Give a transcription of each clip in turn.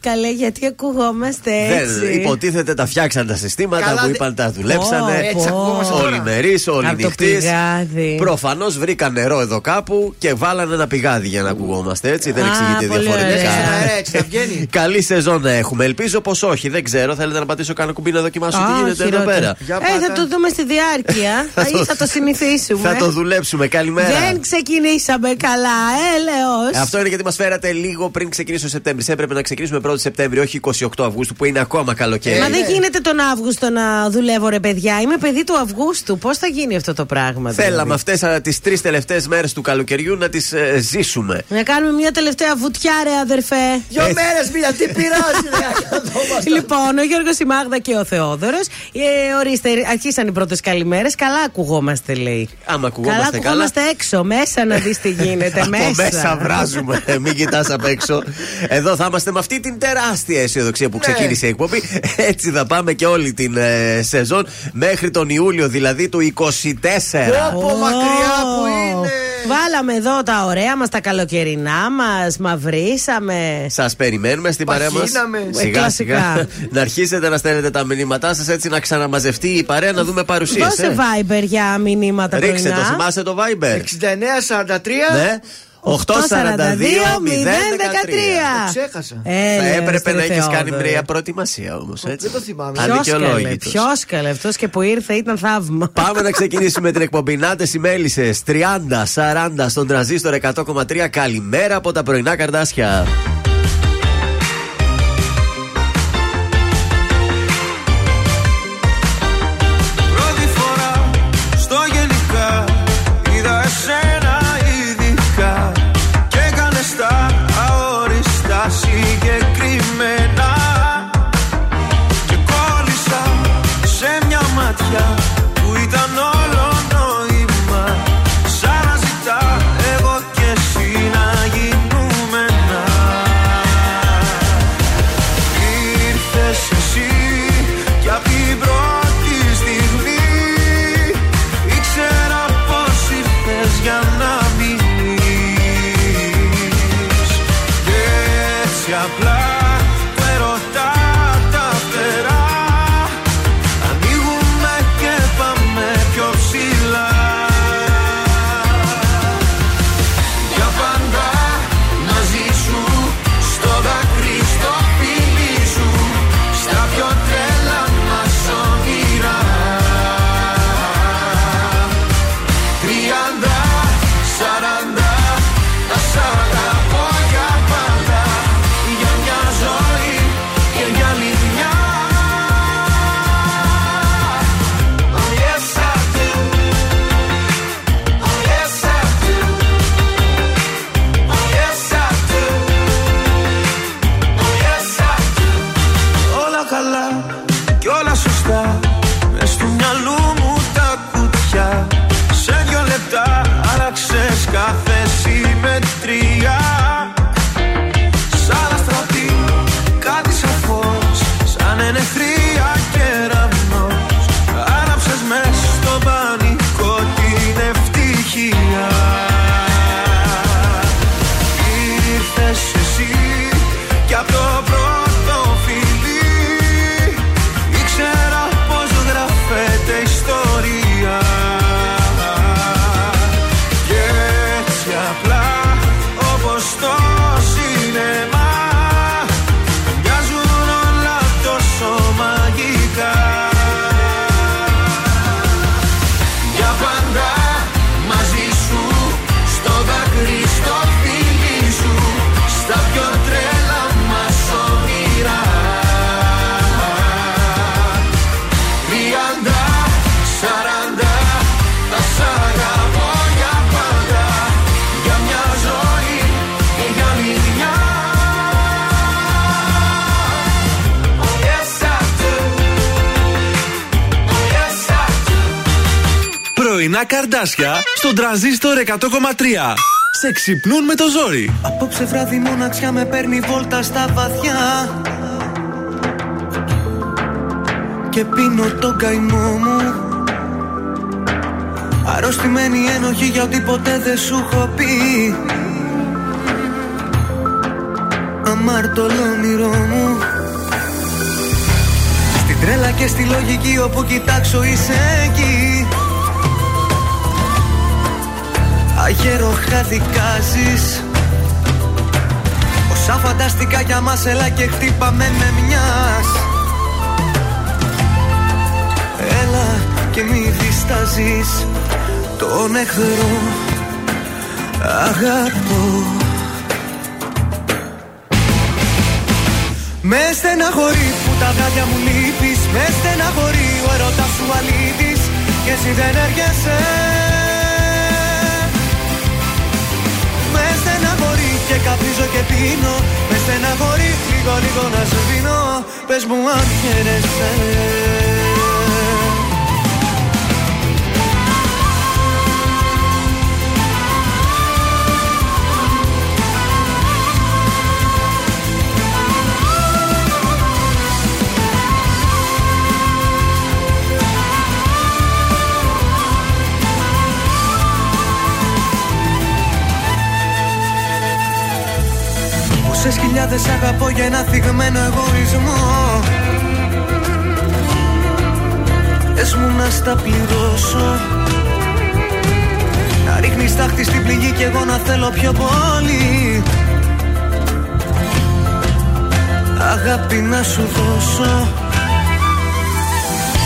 Καλέ, γιατί ακουγόμαστε έτσι. Δεν, υποτίθεται τα φτιάξαν τα συστήματα Καλά, που είπαν τα δουλέψανε. Oh, έτσι Όλοι μερεί, όλοι νυχτή. Προφανώς βρήκαν νερό εδώ κάπου και βάλανε ένα πηγάδι για να ακουγόμαστε έτσι. Δεν εξηγείται διαφορετικά. Έτσι, βγαίνει. Καλή σεζόν να έχουμε. Ελπίζω πως όχι. Δεν ξέρω. Θέλετε να πατήσω κάνω κουμπί να δοκιμάσω τι γίνεται εδώ πέρα. Ε, θα το δούμε στη διάρκεια. Ή θα το συνηθίσουμε. Θα το δουλέψουμε. Καλημέρα. Δεν ξεκινήσαμε καλά, έλεος. Αυτό είναι γιατί μας φέρατε λίγο πριν ξεκινήσει ο Σεπτέμβρη. Έπρεπε να ξεκινήσουμε 1η Σεπτέμβρη, όχι 28 Αυγούστου που είναι ακόμα καλοκαίρι. Μα δεν γίνεται τον Αύγουστο να δουλεύω, ρε παιδιά. Είμαι παιδί του Αυγούστου. Πώς θα γίνει αυτό το πράγμα, Θέλαμε δηλαδή; αυτέ τις τρεις τελευταίες μέρες του καλοκαιριού να τις ε, ζήσουμε. Να κάνουμε μια τελευταία βουτιά, ρε αδερφέ. Δύο μέρες, μία, τι πειράζει, ρε. λοιπόν, ο Γιώργος η Μάγδα και ο Θεόδωρος. Ε, ορίστε, αρχίσαν οι πρώτες καλημέρες. Καλά ακουγόμαστε, λέει. Άμα ακουγόμαστε καλά. ακουγόμαστε έξω, μέσα να δεις τι γίνεται. μέσα. μέσα βράζουμε. Μην κοιτάς απ' έξω. Εδώ θα είμαστε με αυτή την τεράστια αισιοδοξία που ναι. ξεκίνησε η εκπομπή. Έτσι θα πάμε και όλη την ε, σεζόν μέχρι τον Ιούλιο δηλαδή του 24. Όπω μακριά που είναι. Βάλαμε εδώ τα ωραία μας, τα καλοκαιρινά μας, μαυρίσαμε. Σας περιμένουμε στην παρέα μας. Σιγά σιγά. να αρχίσετε να στέλνετε τα μηνύματά σας έτσι να ξαναμαζευτεί η παρέα να δούμε παρουσία. Δώσε ε. Viber για μηνύματα Ρίξτε το, θυμάστε το Viber. 6943 ναι. 842-013. Ξέχασα. Θα έπρεπε να έχεις κάνει μια προετοιμασία όμως. Δεν το θυμάμαι. Αδικαιολόγητος. Ποιος καλέ, αυτός και που ήρθε ήταν θαύμα. Πάμε να ξεκινήσουμε την εκπομπή. Νάτε οι μέλισσες 30-40 στον τραζίστορ 100,3. Καλημέρα από τα πρωινά καρδάσια. Καρδάσια στον τραζίστορ 100,3. Σε ξυπνούν με το ζόρι. Απόψε βράδυ μοναξιά με παίρνει βόλτα στα βαθιά. Και πίνω τον καημό μου Αρρωστημένη ένοχη για ό,τι ποτέ δεν σου έχω πει Αμάρτωλο όνειρό μου Στην τρέλα και στη λογική όπου κοιτάξω είσαι εκεί Αγέροχα δικάζεις Όσα φανταστικά για μας έλα και χτύπαμε με μιας. Έλα και μη διστάζεις. Τον εχθρό αγαπώ. Με στεναχωρεί που τα βράδια μου λείπεις. Με στεναχωρεί ο ερωτάς σου αλήτης. Και εσύ δεν έρχεσαι και καπνίζω και πίνω. Μες στεναχωρεί λίγο λίγο να σου δίνω. Πες μου αν χαίρεσαι Πόσες χιλιάδες αγαπώ για ένα θυγμένο εγωισμό. Πες μου να στα πληρώσω. Να ρίχνεις τάχτη στην πληγή και εγώ να θέλω πιο πολύ. Αγάπη να σου δώσω.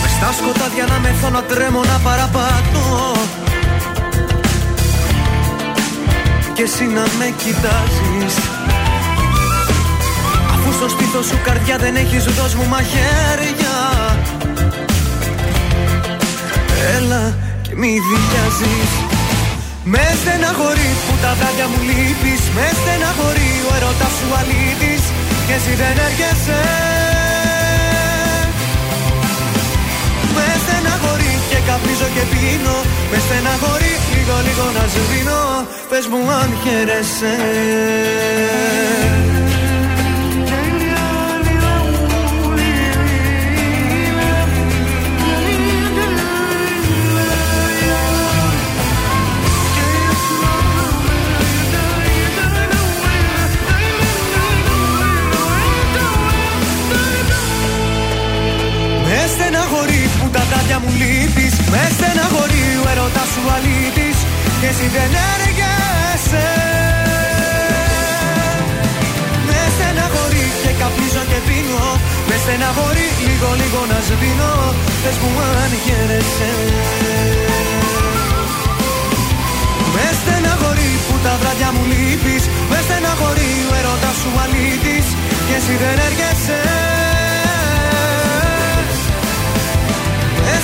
Μες στα σκοτάδια να μεθώ να τρέμω να παραπατώ. Και εσύ να με κοιτάζεις. Αφού στο στήθος σου καρδιά δεν έχεις δώσ' μου μαχαίρια. Έλα και μη δηλιάζεις Με στεναχωρεί που τα βράδια μου λείπεις. Με στεναχωρεί ο ερωτάς σου αλήτης. Και εσύ δεν έρχεσαι. Με στεναχωρεί και καπνίζω και πίνω. Με στεναχωρεί λίγο λίγο να σβήνω Πες μου αν χαίρεσαι Με στεναχωρεί ο ερωτάς σου αλήτης Και εσύ δεν έργεσαι Με στεναχωρεί και καπνίζω και πίνω. Με στεναχωρεί λίγο λίγο να σβήνω. Πες μου αν χαίρεσαι. Με στεναχωρεί που τα βράδια μου λείπεις. Με στεναχωρεί ο ερωτάς σου αλήτης Και εσύ δεν έρχεσαι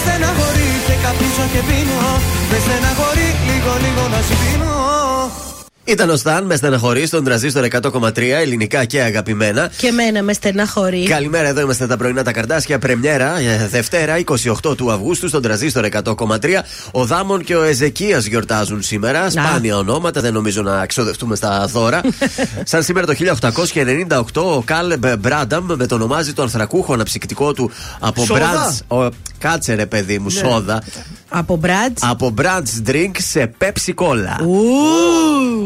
στεναχωρεί και καπνίζω και πίνω. Με στεναχωρεί λίγο λίγο να σβήνω Ήταν ο Σταν με στεναχωρεί στον τραζίστορ 100,3 ελληνικά και αγαπημένα. Και μένα με στεναχωρεί. Καλημέρα, εδώ είμαστε τα πρωινά τα καρτάσια. Πρεμιέρα, ε, Δευτέρα, 28 του Αυγούστου, στον τραζίστορ 100,3. Ο Δάμον και ο Εζεκίας γιορτάζουν σήμερα. Σπάνια ονόματα, δεν νομίζω να ξοδευτούμε στα δώρα. Σαν σήμερα το 1898, ο Κάλεμπ Μπράνταμ μετονομάζει το ανθρακούχο αναψυκτικό του από Σόδα. Μπραντ. Κάτσε ρε παιδί μου, σόδα. Από Μπραντ. Από Brands Drink σε Pepsi Cola.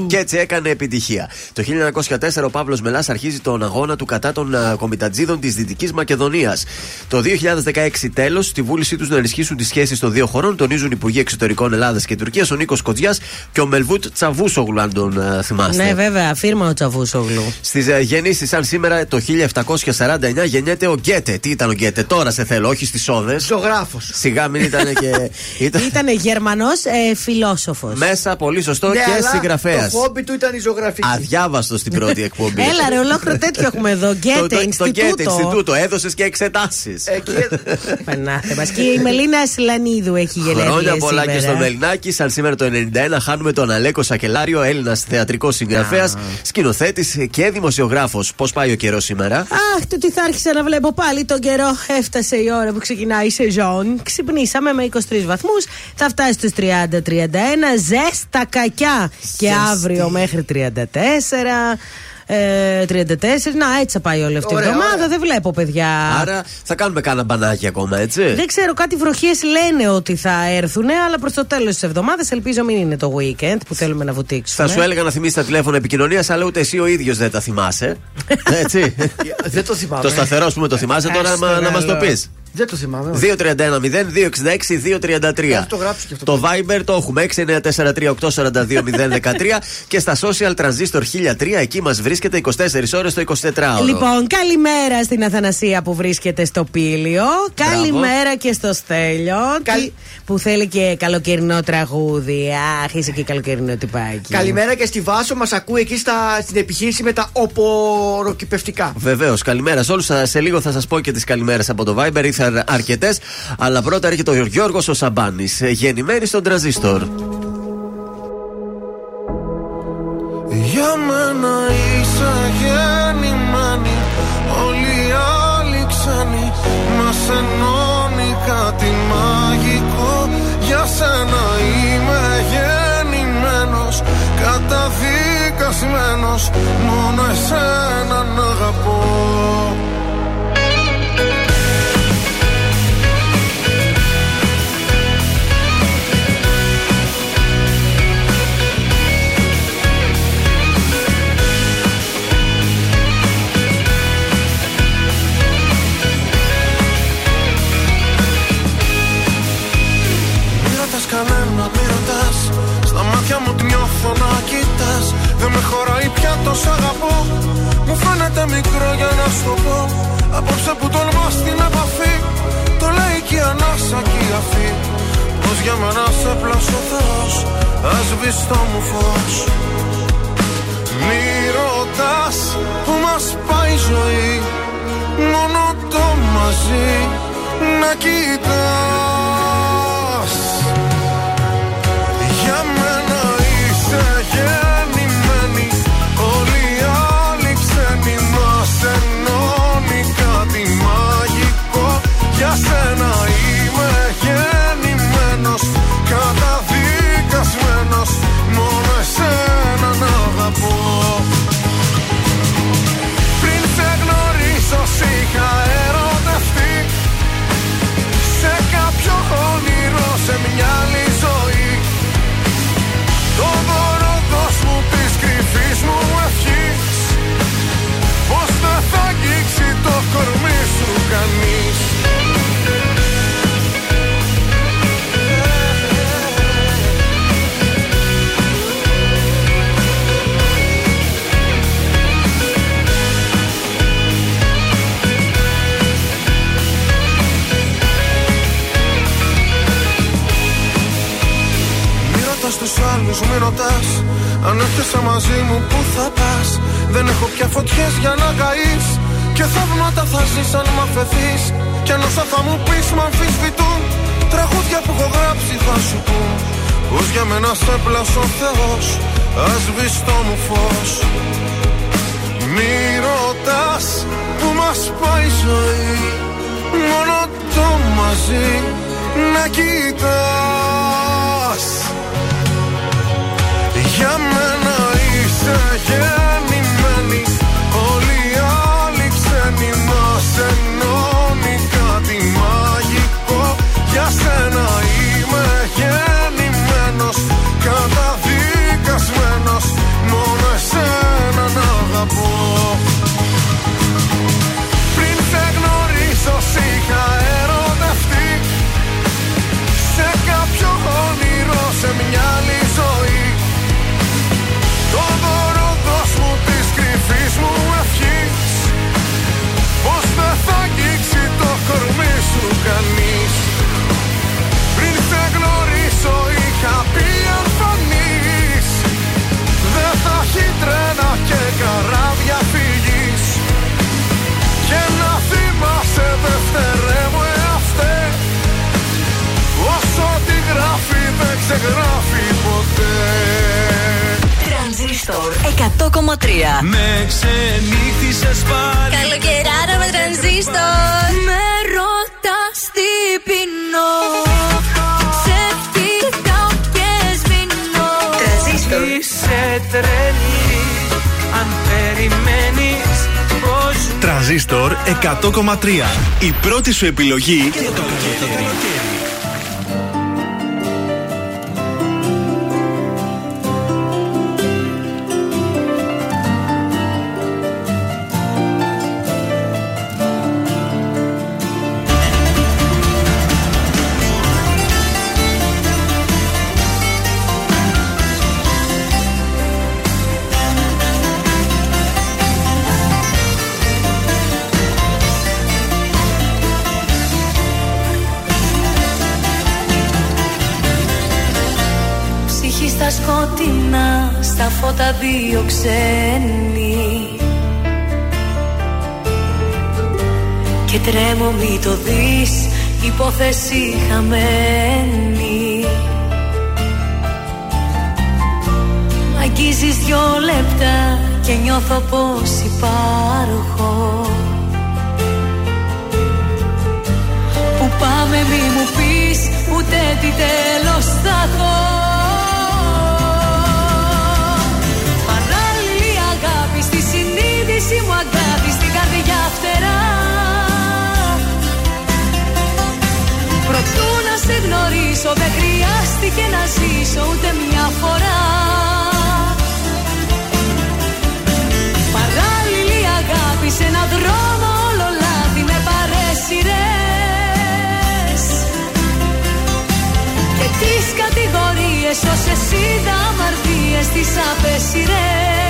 Και έτσι έκανε επιτυχία. Το 1904 ο Παύλος Μελάς αρχίζει τον αγώνα του κατά των α, κομιτατζίδων της Δυτικής Μακεδονίας. Το 2016 τέλος, στη βούλησή τους να ενισχύσουν τις σχέσεις των δύο χωρών, τονίζουν οι Υπουργοί Εξωτερικών Ελλάδας και Τουρκίας, ο Νίκος Κοτζιάς και ο Μελβούτ Τσαβούσογλου, αν τον α, θυμάστε. Ναι, βέβαια, φίρμα ο Τσαβούσογλου. Στις γεννήσεις, σαν σήμερα το 1749, γεννιέται ο Γκέτε. Τι ήταν ο Γκέτε, τώρα σε θέλω, όχι στις όδες. Ζωγράφος. Σιγά μην ήταν και. ήταν Ήταν Γερμανός ε, φιλόσοφος. μέσα πολύ σωστό και συγγραφέας. Ναι, Το χόμπι του ήταν η ζωγραφική. Αδιάβαστο στην πρώτη εκπομπή. Έλα, ρε, ολόκληρο τέτοιο έχουμε εδώ. Το- Γκέτε, το- Το Γκέτε Ινστιτούτο. Ινστιτούτο. Έδωσες και εξετάσεις. Εκεί Πανάθε μας. Και η Μελίνα Σλανίδου έχει γενέθλια Χρόνια πολλά σήμερα. και στο Μελινάκι. Σαν σήμερα το 91 χάνουμε τον Αλέκο Σακελάριο, Έλληνας θεατρικός συγγραφέας, σκηνοθέτης και δημοσιογράφος. Πώς πάει ο καιρός σήμερα; Αχ, το τι θα άρχισα να βλέπω πάλι τον καιρό. Έφτασε η ώρα που ξεκινάει η σεζόν. Ξυπνήσαμε με 23 βαθμούς. Θα φτάσει στους 30-31. Ζέστα κακιά. Και αύριο μέχρι 34. ε, 34. Να, έτσι θα πάει όλη αυτή η Ωραία, εβδομάδα. ωραία. Δεν βλέπω, παιδιά. Άρα θα κάνουμε κάνα μπανάκι ακόμα, έτσι; Δεν ξέρω, κάτι βροχές λένε ότι θα έρθουν, αλλά προς το τέλος της εβδομάδας ελπίζω μην είναι το weekend που θέλουμε να βουτήξουμε. Θα σου έλεγα να θυμίσει τα τηλέφωνα επικοινωνίας, αλλά ούτε εσύ ο ίδιος δεν τα θυμάσαι. Έτσι. Δεν το θυμάμαι. το σταθερό, ας πούμε, το θυμάσαι τώρα Άστο, μα- να μας το καλό. πεις. Δεν το θυμάμαι. όχι. 231-0-266-233. Θα το γράψω και αυτό. Το Viber το έχουμε 6943842 και στα social transistor 1003 εκεί μας βρίσκεται 24 ώρες το 24ωρο. Λοιπόν, καλημέρα στην Αθανασία που βρίσκεται στο Πήλιο. Καλημέρα και στο Στέλιο Καλ- τι- που θέλει και καλοκαιρινό τραγούδι. Αχ, είσαι και καλοκαιρινό τυπάκι. Καλημέρα και στη Βάσο μας ακούει εκεί στα, στην επιχείρηση με τα οποροκυπευτικά. Βεβαίως, καλημέρα σε όλους. Σε λίγο θα σας πω και τις καλημέρες από το Viber. Ήρθαν αρκετές. Αλλά πρώτα έρχεται ο Γιώργος ο Σαμπάνης. Γεννημένη στον τραζίστορ. Για μένα είσαι γεννημένη Όλοι οι άλλοι ξένοι Μας ενώνει κάτι μαγικό Για σένα είμαι γεννημένος Καταδικασμένος Μόνο εσένα να αγαπώ το σ' αγαπώ. Μου φαίνεται μικρό για να σου το πω. Απόψε που τολμάς την επαφή Το λέει και η ανάσα και η αφή. Πως για μένα σε πλάσω Θεός Ας βεις το μου φως. Μη ρωτάς που μας πάει η ζωή Μόνο το μαζί να κοιτάς. Για μένα Μη ρωτάς τους άλλους, μη ρωτάς. Αν έρχεσαι μαζί μου που θα πας; Δεν έχω πια φωτιές για να καείς. Και θαύματα θα ζεις αν μ' αφαιθείς. Κι αν όσα θα μου πεις μ' αμφισβητούν. Τραγούδια που έχω γράψει θα σου πούν. Πως για μένα σε πλάσω ο Θεός. Ας βεις το μου φως. Μη ρωτάς που μας πάει η ζωή. Μόνο το μαζί να κοιτάς Για μένα είσαι γεννημένη. Όλοι οι άλλοι ξένοι μας ενώνει κάτι μαγικό. Για σένα είμαι γεννημένος Καταδικασμένος. Μόνο εσένα να αγαπώ. Πριν σε γνωρίσω σ' είχα ερωτευτεί. Σε κάποιο όνειρο, σε μια άλλη Τρανζίστορ 100,3 Με ξενύχτησες πάλι. Καλοκαιράρα με τρανζίστορ Με ρωτάς τι πεινώ Σε κοιτάω και σβηνώ Τρανζίστορ. Είσαι τρελή Αν περιμένεις τραζίστορ 100,3. Η πρώτη σου επιλογή για το καλοκαίρι. Δύο ξένοι. Και τρέμω μη το δεις, υπόθεση χαμένη. Μ' αγγίζεις δυο λεπτά και νιώθω πως υπάρχω. Που πάμε μη μου πεις ούτε τι τέλος θα έχω συνείδηση μου αγάπη στην καρδιά φτερά. Προτού να σε γνωρίσω δεν χρειάστηκε να ζήσω ούτε μια φορά. Παράλληλη αγάπη σε έναν δρόμο όλο λάθη με παρέσιρες Και τις κατηγορίες όσες είδα αμαρτίες τις απέσιρες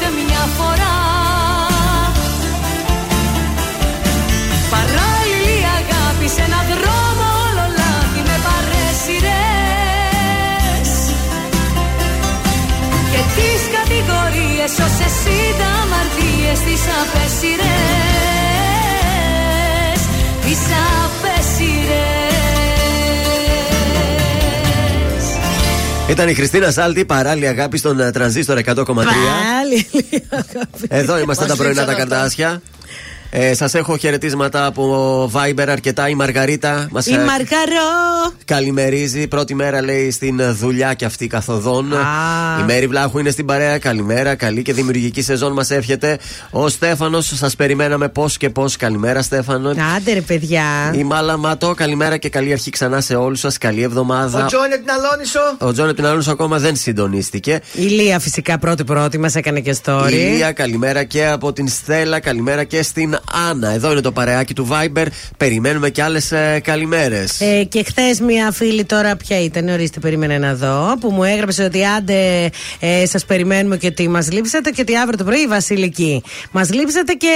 ούτε μια φορά. Παράλληλη αγάπη σε έναν δρόμο όλο λάθη με παρέσιρες Και τις κατηγορίες όσες είδα αμαρτίες τις απέσιρες Ήταν η Χριστίνα Σάλτη, παράλληλη αγάπη στον ε, τρανζίστορ 100,3. Πάλι αγάπη. Εδώ είμαστε τα Μας πρωινά τα ήρθαν αυτά. καρτάσια. Ε, Σας έχω χαιρετίσματα από Viber αρκετά. Η Μαργαρίτα μας Η Μαργαρό. καλημερίζει. Πρώτη μέρα λέει στην δουλειά και αυτή καθοδόν. Α. Η Μέρη Βλάχου είναι στην παρέα. Καλημέρα. Καλή και δημιουργική σεζόν μας εύχεται. Ο Στέφανος, σας περιμέναμε πώς και πώς. Καλημέρα, Στέφανο. Άντε ρε παιδιά. Η Μάλα Ματώ, καλημέρα και καλή αρχή ξανά σε όλους σας. Καλή εβδομάδα. Ο Τζόνι την Αλόνισο. Ο Τζόνε Πιναλούνο ακόμα δεν συντονίστηκε. Η Λία φυσικά πρώτη-πρώτη μας έκανε και story. Η Λία, καλημέρα και από την Στέλλα, καλημέρα και στην Άννα. Εδώ είναι το παρεάκι του Viber. Περιμένουμε και άλλες καλημέρες. Ε, και χθες μία φίλη τώρα, ποια ήταν, ορίστε, περίμενε να δω, που μου έγραψε ότι άντε ε, σας περιμένουμε και ότι μας λείψατε και ότι αύριο το πρωί η Βασιλική. Μας λείψατε και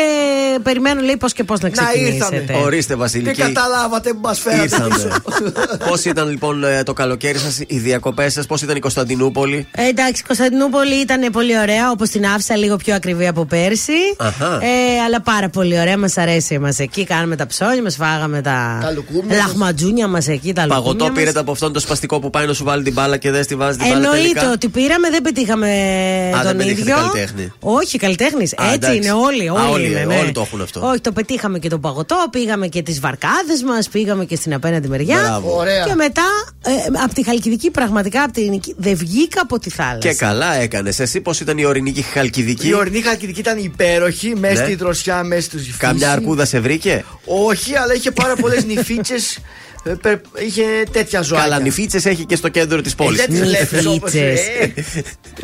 περιμένω, λέει, πώς και πώς να ξεκινήσετε. ήρθαμε. Ορίστε, Τι Βασιλική. καταλάβατε που μας φέρατε. Ήρθαμε. πίσω. Πώς ήταν λοιπόν ε, το καλοκαίρι σας, οι διακοπές σας, πώς ήταν η Κωνσταντινούπολη; Ε, εντάξει, η Κωνσταντινούπολη ήταν πολύ ωραία, όπως την άφησα λίγο πιο ακριβή από πέρσι. Αχα. Ε, αλλά πάρα πολύ ωραία, μας αρέσει μας εκεί. Κάναμε τα ψώνια μας, φάγαμε τα, Τα λουκούμια μας. λαχματζούνια μας εκεί, τα Παγωτό λουκούμια μας. πήρετε από αυτόν το σπαστικό που πάει να σου βάλει την μπάλα και δεν στη βάζει την μπάλα. Εννοείται τελικά; ότι πήραμε, δεν πετύχαμε Α, τον δεν πετύχατε ίδιο. καλλιτέχνη. Όχι, καλλιτέχνης. Α, Έτσι εντάξει. είναι όλοι. Α, Όλοι, όλοι, είναι, ε, ναι. όλοι το έχουν αυτό. Όχι, το πετύχαμε και το παγωτό, πήγαμε και τις βαρκάδες μας, πήγαμε και στην απέναντι μεριά. Μπράβο. Ωραία. Και μετά ε, από τη Χαλκιδική, πραγματικά από την Νική, δεν βγήκα από τη θάλασσα. Και καλά έκανες. Εσύ πώς ήταν η ορεινή και η χαλκιδική; Η ορεινή χαλκιδική ήταν υπέροχη, μέσα Ναι. στη δροσιά, μέσα στους Καμιά αρκούδα σε βρήκε; Όχι, αλλά είχε πάρα πολλές νυφίτσες ε, πε- είχε τέτοια ζωάκια. Καλανιφίτσε έχει και στο κέντρο της πόλη. Ε, δεν τις βλέπεις όπως, Νυφίτσες. ε.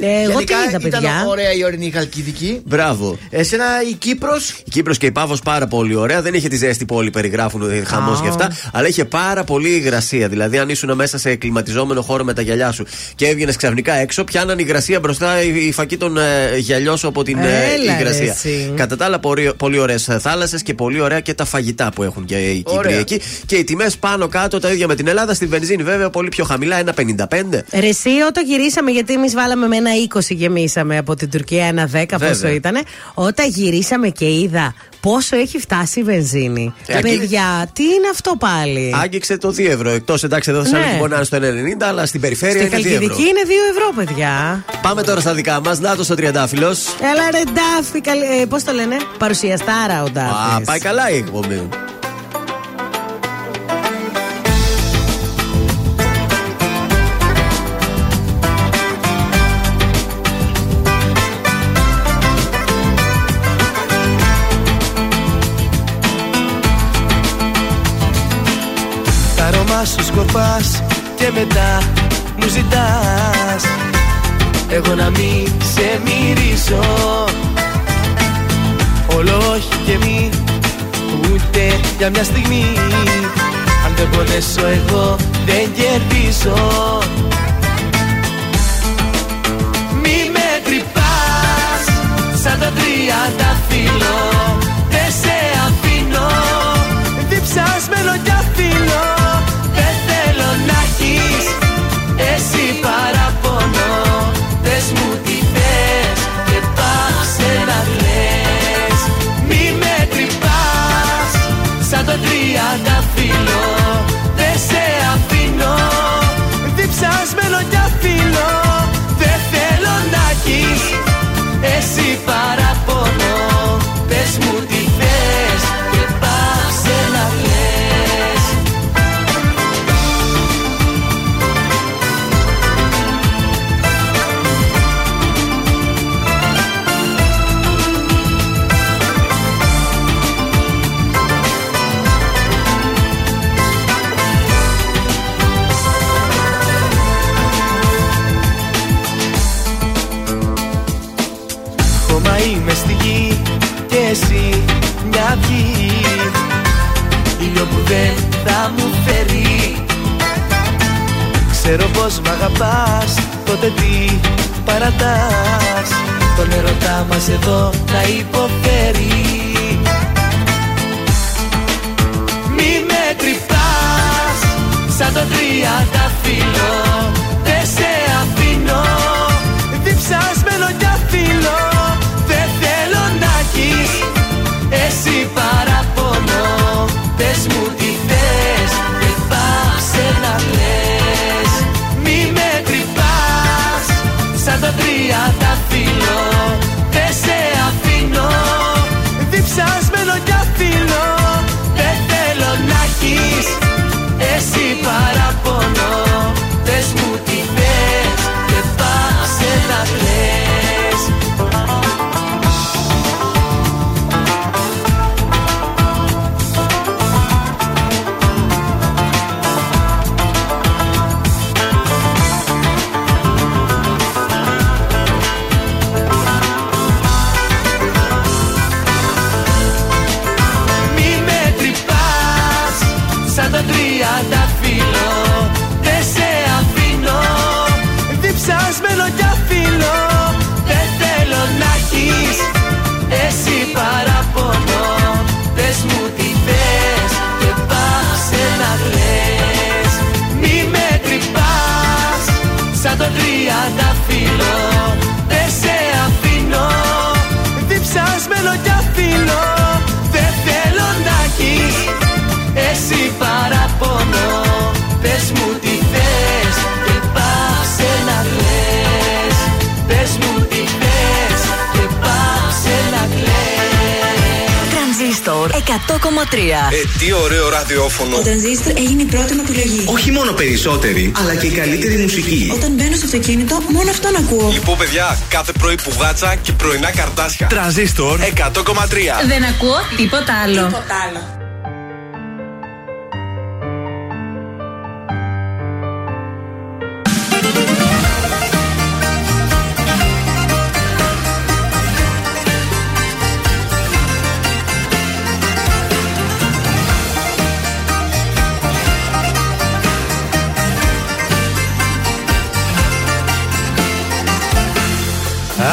Ε, εγώ τι Γενικά είδα, ήταν παιδιά. ωραία η ορεινή Χαλκιδική. Μπράβο. Εσένα η Κύπρος; Η Κύπρος και η Πάβο πάρα πολύ ωραία. Δεν είχε τη ζέστη που όλοι περιγράφουν, χαμός Α. και αυτά. Αλλά είχε πάρα πολύ υγρασία. Δηλαδή, αν ήσουν μέσα σε κλιματιζόμενο χώρο με τα γυαλιά σου και έβγαινες ξαφνικά έξω, πιάναν υγρασία μπροστά η, η φακή των ε, γυαλιών σου από την ε, Έλα, ρε, υγρασία. εσύ. Κατά τα άλλα, πολύ, πολύ ωραίες θάλασσες και πολύ ωραία και τα φαγητά που έχουν και οι Κύπροι Ωραία. εκεί. Και οι τιμές πάνω κάτω τα ίδια με την Ελλάδα. Στη βενζίνη βέβαια πολύ πιο χαμηλά, 1,55. Ρε εσύ όταν γυρίσαμε, γιατί εμείς βάλαμε με ένα 20 γεμίσαμε από την Τουρκία, ένα 10 πόσο Βέβαια. ήταν. Όταν γυρίσαμε και είδα πόσο έχει φτάσει η βενζίνη. Ε, εκεί- Παιδιά, τι είναι αυτό πάλι; Άγγιξε το 2 ευρώ. Εκτός εντάξει, εδώ θα Ναι. ναι. μπορεί να είναι στο 90, αλλά στην περιφέρεια Στη είναι 2 ευρώ. Χαλκιδική είναι 2 ευρώ, παιδιά. Πάμε τώρα στα δικά μας. Να το ο Τριαντάφυλλος. Έλα ρε Ντάφη, καλή... ε, πώς το λένε, παρουσιαστάρα ο Ντάφης. Α, πάει καλά η εκπομπή. Σκορπάς και μετά μου ζητάς. Εγώ να μη σε μυρίσω. Όλο όχι και μη ούτε για μια στιγμή. Αν δεν πονέσω εγώ δεν κερδίζω Μη με τρυπάς σαν το τριανταφύλλο Δεν σε αφήνω διψασμένο κι αφήνω μ' αγαπάς, τότε τι παρατάς; Τον ερωτά μας εδώ να υποφέρει. Μη με τρυπάς σαν το τριανταφύλλο Ε, τι ωραίο ραδιόφωνο. Ο Τρανζίστορ έγινε η πρώτη μου επιλογή. Όχι μόνο περισσότερη, αλλά και η καλύτερη μουσική. Όταν μπαίνω στο αυτοκίνητο, μόνο αυτόν ακούω. Λοιπόν, παιδιά, κάθε πρωί πουγάτσα και πρωινά καρτάσια. Τρανζίστορ 100,3. Δεν ακούω τίποτα άλλο. Τίποτα άλλο.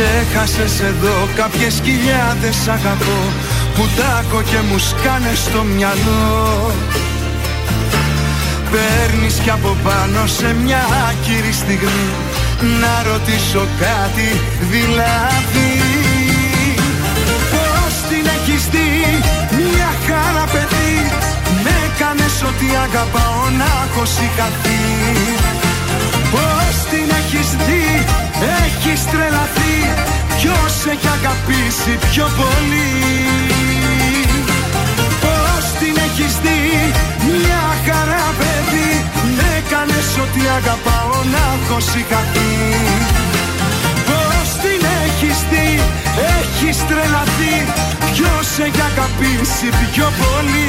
Ξέχασες εδώ κάποιες χιλιάδες αγαπώ Που τάκω και μου σκάνες στο μυαλό. Παίρνεις κι από πάνω σε μια άκυρη στιγμή Να ρωτήσω κάτι δηλαδή. Πώς την έχεις δει μια χαρά παιδί Με έκανες ότι αγαπάω να έχω σηκαθεί Πώς την έχεις δει Έχεις τρελαθεί. Ποιος έχει αγαπήσει πιο πολύ; Πώς την έχεις δει Μια χαρά παιδί. Έκανες ότι αγαπάω να έχω σηκαθεί Πώς την έχεις δει Έχεις τρελαθεί. Ποιος έχει αγαπήσει πιο πολύ;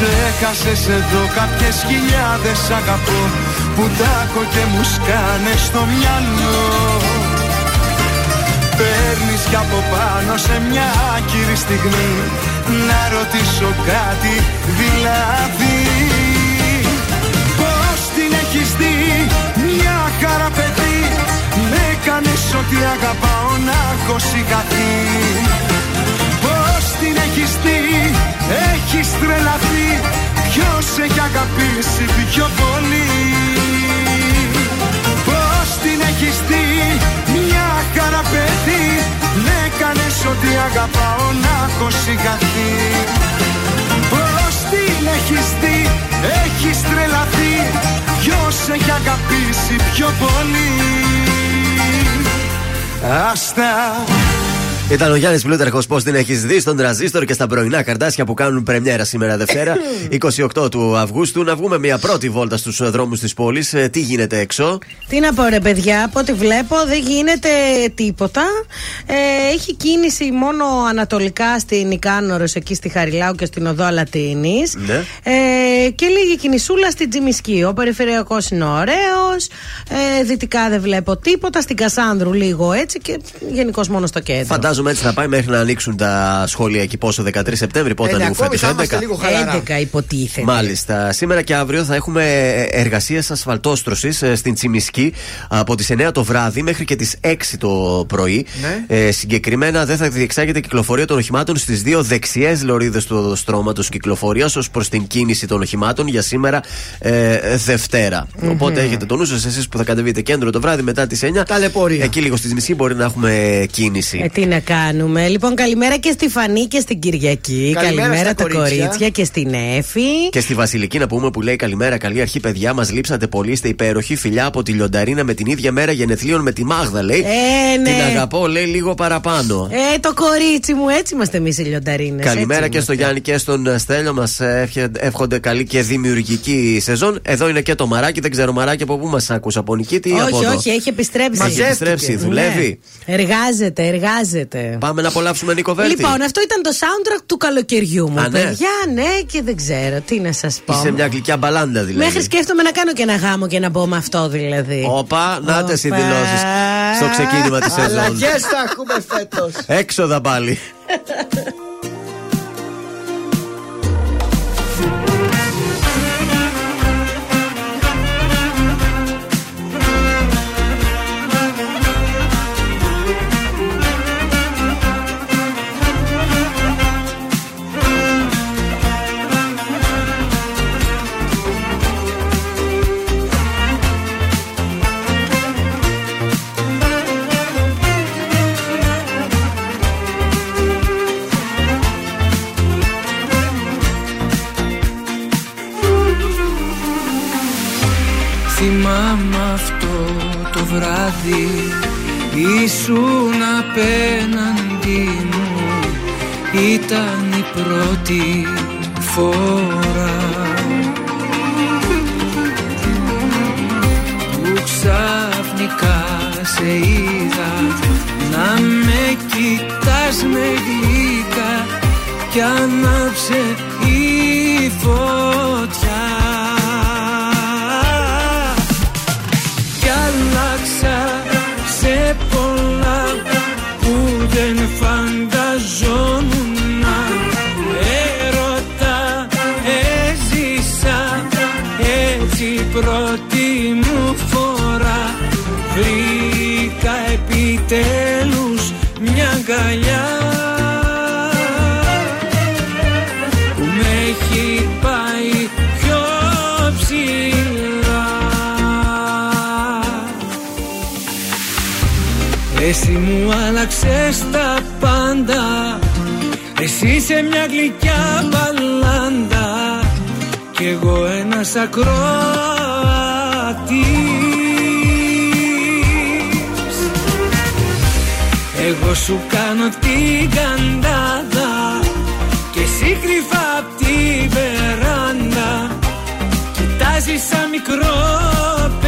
Ξέχασες εδώ κάποιες χιλιάδες αγαπώ Που τάκω και μου σκάνε στο μυαλό. Παίρνεις κι από πάνω σε μια άκυρη στιγμή Να ρωτήσω κάτι δηλαδή. Πώς την έχεις δει μια χαρά παιδί Με έκανες ότι αγαπάω να έχω σιγαθεί Πώς την έχεις δει Έχεις τρελαθεί. Ποιος έχει αγαπήσει πιο πολύ; Πώς την έχεις δει Μια χαρά παιδί Με έκανες ότι αγαπάω να έχω σιγαθεί Πώς την έχεις δει Έχεις τρελαθεί. Ποιος έχει αγαπήσει πιο πολύ; Άστα Ήταν ο Γιάννης Πλούταρχος. Πώς την έχεις δει στον τραζίστορ και στα πρωινά καρτάσια που κάνουν πρεμιέρα σήμερα Δευτέρα, 28 του Αυγούστου. Να βγούμε μια πρώτη βόλτα στους δρόμους της πόλης. Τι γίνεται έξω; Τι να πω ρε παιδιά, από ό,τι βλέπω δεν γίνεται τίποτα. Ε, έχει κίνηση μόνο ανατολικά στην Ικάνορος, εκεί στη Χαριλάου και στην Οδό Αλατίνης. Ναι. Ε, και λίγη κινησούλα στην Τζιμισκή. Ο περιφερειακός είναι ωραίος. Ε, δυτικά δεν βλέπω τίποτα. Στην Κασάνδρου λίγο έτσι και γενικώς μόνο στο κέντρο. Φαντάζομαι έτσι θα πάει μέχρι να ανοίξουν τα σχόλια εκεί πόσο 13 Σεπτέμβρη, πότε Ε, ναι, ανοίγουν ακόμη φέτος. θα είμαστε λίγο χαλαρά. 11 υποτίθεται. Μάλιστα. Σήμερα και αύριο θα έχουμε εργασίες ασφαλτόστρωσης στην Τσιμισκή από τις 9 το βράδυ μέχρι και τις 6 το πρωί. Ναι. Ε, συγκεκριμένα δεν θα διεξάγεται κυκλοφορία των οχημάτων στις δύο δεξιές λωρίδες του οδοστρώματο κυκλοφορίας ως προς την κίνηση των οχημάτων για σήμερα ε, δευτερα Οπότε έχετε το νου σας εσείς που θα κατεβείτε κέντρο το βράδυ μετά τις 9. Ταλαιπωρία. Εκεί λίγο στις μισή μπορεί να έχουμε κίνηση. Ε, τι να κάνουμε. Λοιπόν, καλημέρα και στη Φανή και στην Κυριακή. Καλημέρα στα τα κορίτσια. κορίτσια και στην Εφη. Και στη Βασιλική να πούμε που λέει καλημέρα, καλή αρχή παιδιά. Μας λείψατε πολύ, είστε υπέροχοι. Φιλιά από τη Λιονταρίνα με την ίδια μέρα γενεθλίων με τη Μάγδα λέει. Ε, ναι. Την αγαπώ, λέει λίγο παραπάνω. Ε, το κορίτσι μου, έτσι είμαστε εμείς οι λιονταρίνες. Καλημέρα και στο Γιάννη και στον Στέλιο. Μας εύχονται καλή και δημιουργική σεζόν. Εδώ είναι και το μαράκι. Δεν ξέρω μαράκι από πού μας άκουσα. Από Νικήτη ή από Όχι, εδώ; όχι, έχει επιστρέψει. Έχει επιστρέψει, δουλεύει. Ναι. Εργάζεται, εργάζεται. Πάμε να απολαύσουμε Νίκο Βέρτη. Λοιπόν, αυτό ήταν το soundtrack του καλοκαιριού μου. Α, ναι. Παιδιά, ναι, και δεν ξέρω τι να σας πω. Είσαι μια γλυκιά μπαλάντα δηλαδή. Μέχρι σκέφτομαι να κάνω και ένα γάμο και να μπω με αυτό δηλαδή. Όπα, να τες οι Όπα. δηλώσεις στο ξεκίνημα της σεζόν. Αλλαγέ θα έχουμε φέτος. Έξοδα πάλι. ήταν η πρώτη φορά. Που ξαφνικά σε είδα να με κοιτάς με γλυκά κι ανάψε η φωτιά επιτέλους μια αγκαλιά. Που με έχει πάει πιο ψηλά. Εσύ μου άλλαξες τα πάντα. Εσύ είσαι μια γλυκιά μπαλάντα. Κι εγώ ένας ακροατής. Εγώ σου κάνω την καντάδα Και εσύ κρυφά απ' τη βεράντα. Κοιτάζεις σαν μικρό παιδί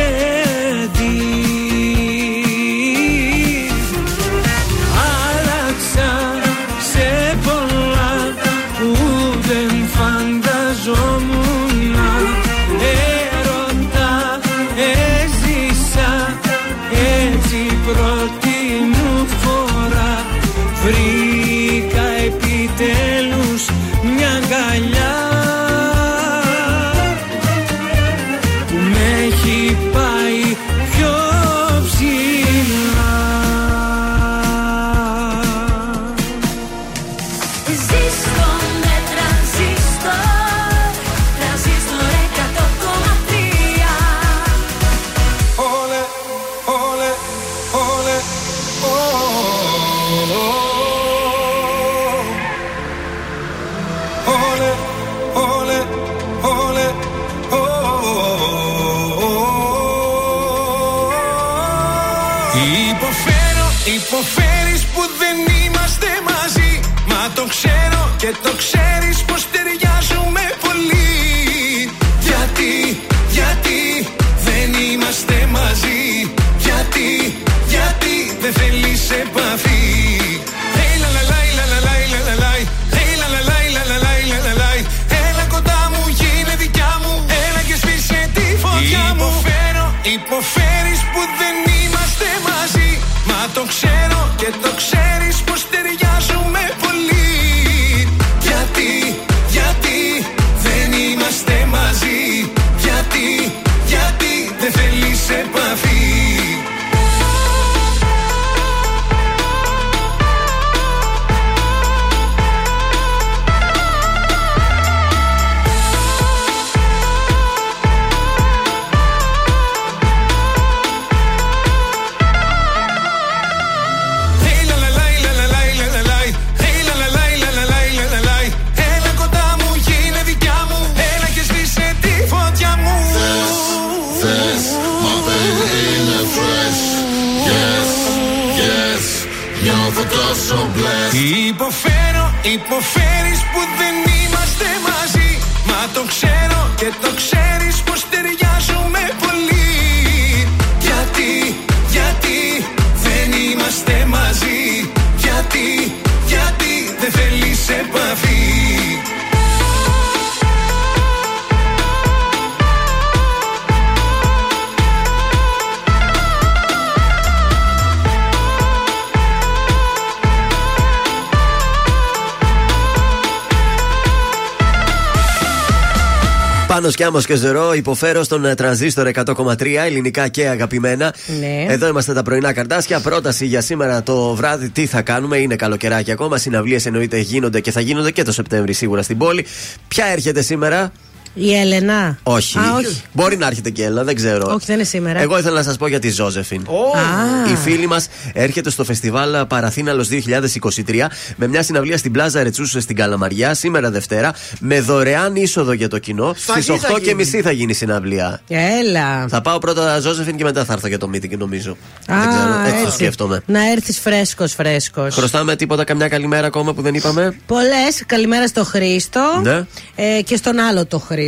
Πάνο και και ζερό, υποφέρω στον ε, τρανζίστορ 100,3 ελληνικά και αγαπημένα. Ναι. Εδώ είμαστε τα πρωινά καρτάσια. Πρόταση για σήμερα το βράδυ, τι θα κάνουμε. Είναι καλοκαιράκι ακόμα. Συναυλίες εννοείται γίνονται και θα γίνονται και το Σεπτέμβρη σίγουρα στην πόλη. Ποια έρχεται σήμερα; Η Έλενα; Όχι. Α, όχι. Μπορεί να έρχεται και έλα, δεν ξέρω. Όχι, δεν είναι σήμερα. Εγώ ήθελα να σας πω για τη Ζώζεφιν. Α. Η φίλη μας έρχεται στο φεστιβάλ Παραθύναλος 2023 με μια συναυλία στην Πλάζα Ρετσούς στην Καλαμαριά σήμερα Δευτέρα με δωρεάν είσοδο για το κοινό. Σφαγή Στις θα 8 και γίνει. μισή θα γίνει η συναυλία. Έλα. Θα πάω πρώτα Ζώζεφιν και μετά θα έρθω για το meeting νομίζω. δεν Α, ξέρω. Έτσι το έτσι. σκέφτομαι. Να έρθεις φρέσκος, φρέσκος. Χρωστάμε τίποτα, καμιά καλημέρα ακόμα που δεν είπαμε; Πολλές. Καλημέρα στο Χρήστο. Ναι. Ε, και στον άλλο το Χρήστο.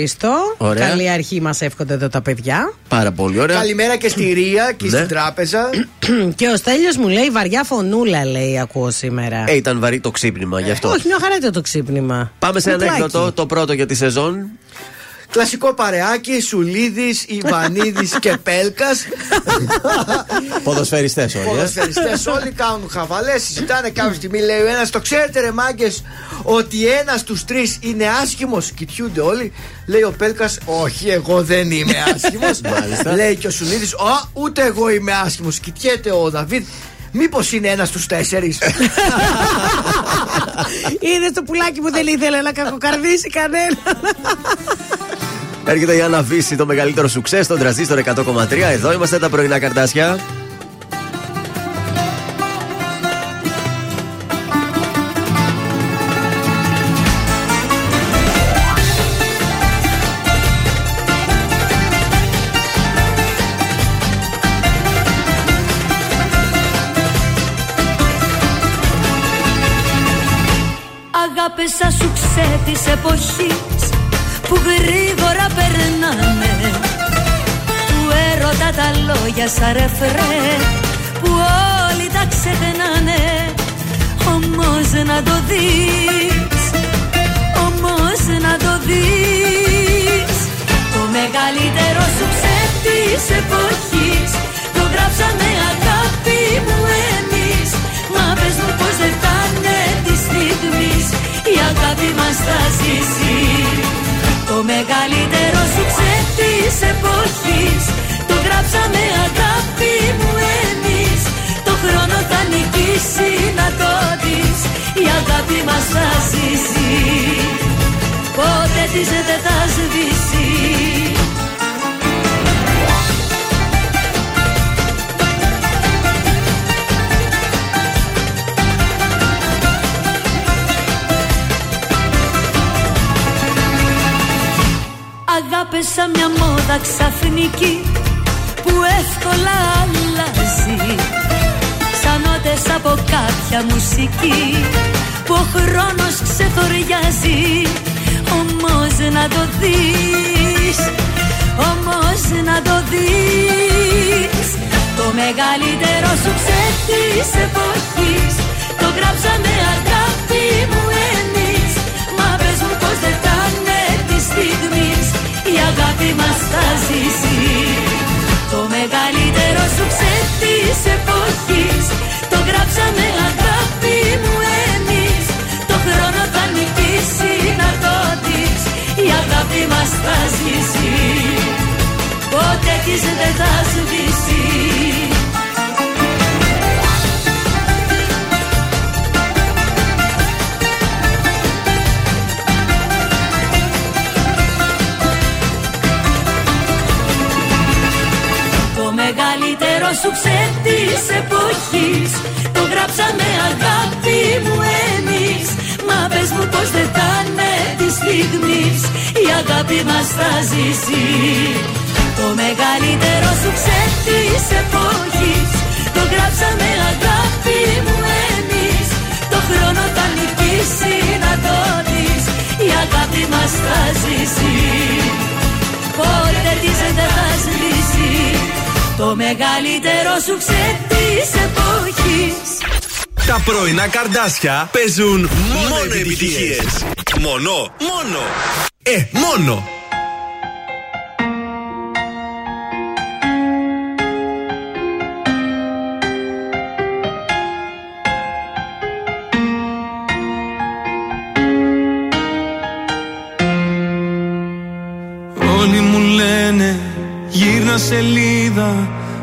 Ωραία. Καλή αρχή μας εύχονται εδώ τα παιδιά. Πάρα πολύ ωραία. Καλημέρα και στη Ρία και Ναι. στην τράπεζα. και ο Στέλιος μου λέει βαριά φωνούλα, λέει, ακούω σήμερα. Ε, ήταν βαρύ το ξύπνημα γι' αυτό. Όχι, μια χαρά ήταν το ξύπνημα. Πάμε σε Κουκλάκι. ανέκδοτο, το πρώτο για τη σεζόν. Κλασικό παρεάκι, Σουλίδης, Ιβανίδης και Πέλκας. Ποδοσφαιριστές όλοι. ε. Ποδοσφαιριστές όλοι κάνουν χαβαλές, συζητάνε κάποια στιγμή. Λέει ο ένας, το ξέρετε ρε μάγκες, ότι ένας στου τρεις είναι άσχημος; Κοιτιούνται όλοι. Λέει ο Πέλκας, Όχι, εγώ δεν είμαι άσχημος. Μάλιστα. λέει και ο Σουλίδης, Α, ούτε εγώ είμαι άσχημος. Κοιτιέται ο Δαβίδ. Μήπως είναι ένας στου τέσσερις; Είδε το πουλάκι που δεν ήθελε να κακοκαρδίσει κανένα. Έρχεται η Άννα Βύση, το μεγαλύτερο σουξέ στον τραζίστορ 100,3. Εδώ είμαστε τα πρωινά καρτάσια. Αγάπες σαν σου ξέ της εποχής που γρήγορα λόγια σαν ρεφρέ που όλοι τα ξεχνάνε. Όμως να το δεις, όμως να το δεις. Το μεγαλύτερο σου ξέ της εποχής το γράψαμε αγάπη μου εμείς. Μα πες μου πως δεν φτάνε της στιγμής η αγάπη μας θα ζήσει. Το μεγαλύτερο σου της εποχής το γράψαμε αγάπη μου εμείς. Το χρόνο θα νικήσει να το δεις. Η αγάπη μας θα ζήσει. Ποτέ της δεν θα σβήσει. Αγάπες σαν μια μόδα ξαφνική που εύκολα αλλάζει. Σαν νότες από κάποια μουσική που ο χρόνος ξεθοριάζει Όμως να το δεις, όμως να το δεις. Το μεγαλύτερο σου της εποχής. Το γράψαμε αγάπη μου εμείς. Μα πες μου πως δεν φτάνε τη στιγμής. Η αγάπη μας θα ζήσει Το μεγαλύτερο σου της εποχής. Το γράψαμε αγάπη μου εμείς. Το χρόνο θα νικήσει να το δεις. Η αγάπη μας θα ζήσει. Ποτέ της δεν θα σβήσει μεγαλύτερο σου της εποχής. Το γράψαμε αγάπη μου εμείς. Μα πες μου πως δεν θα είναι της στιγμής. Η αγάπη μας θα ζήσει. Το μεγαλύτερο σου της εποχής. Το γράψαμε αγάπη μου εμείς. Το χρόνο θα νικήσει να το δεις. Η αγάπη μας θα ζήσει. Ποτέ της δεν θα σβήσει Το μεγαλύτερο σου της εποχής Τα πρωινά καρδάσια παίζουν μόνο, επιτυχίες. Μόνο, μόνο. Ε, μόνο.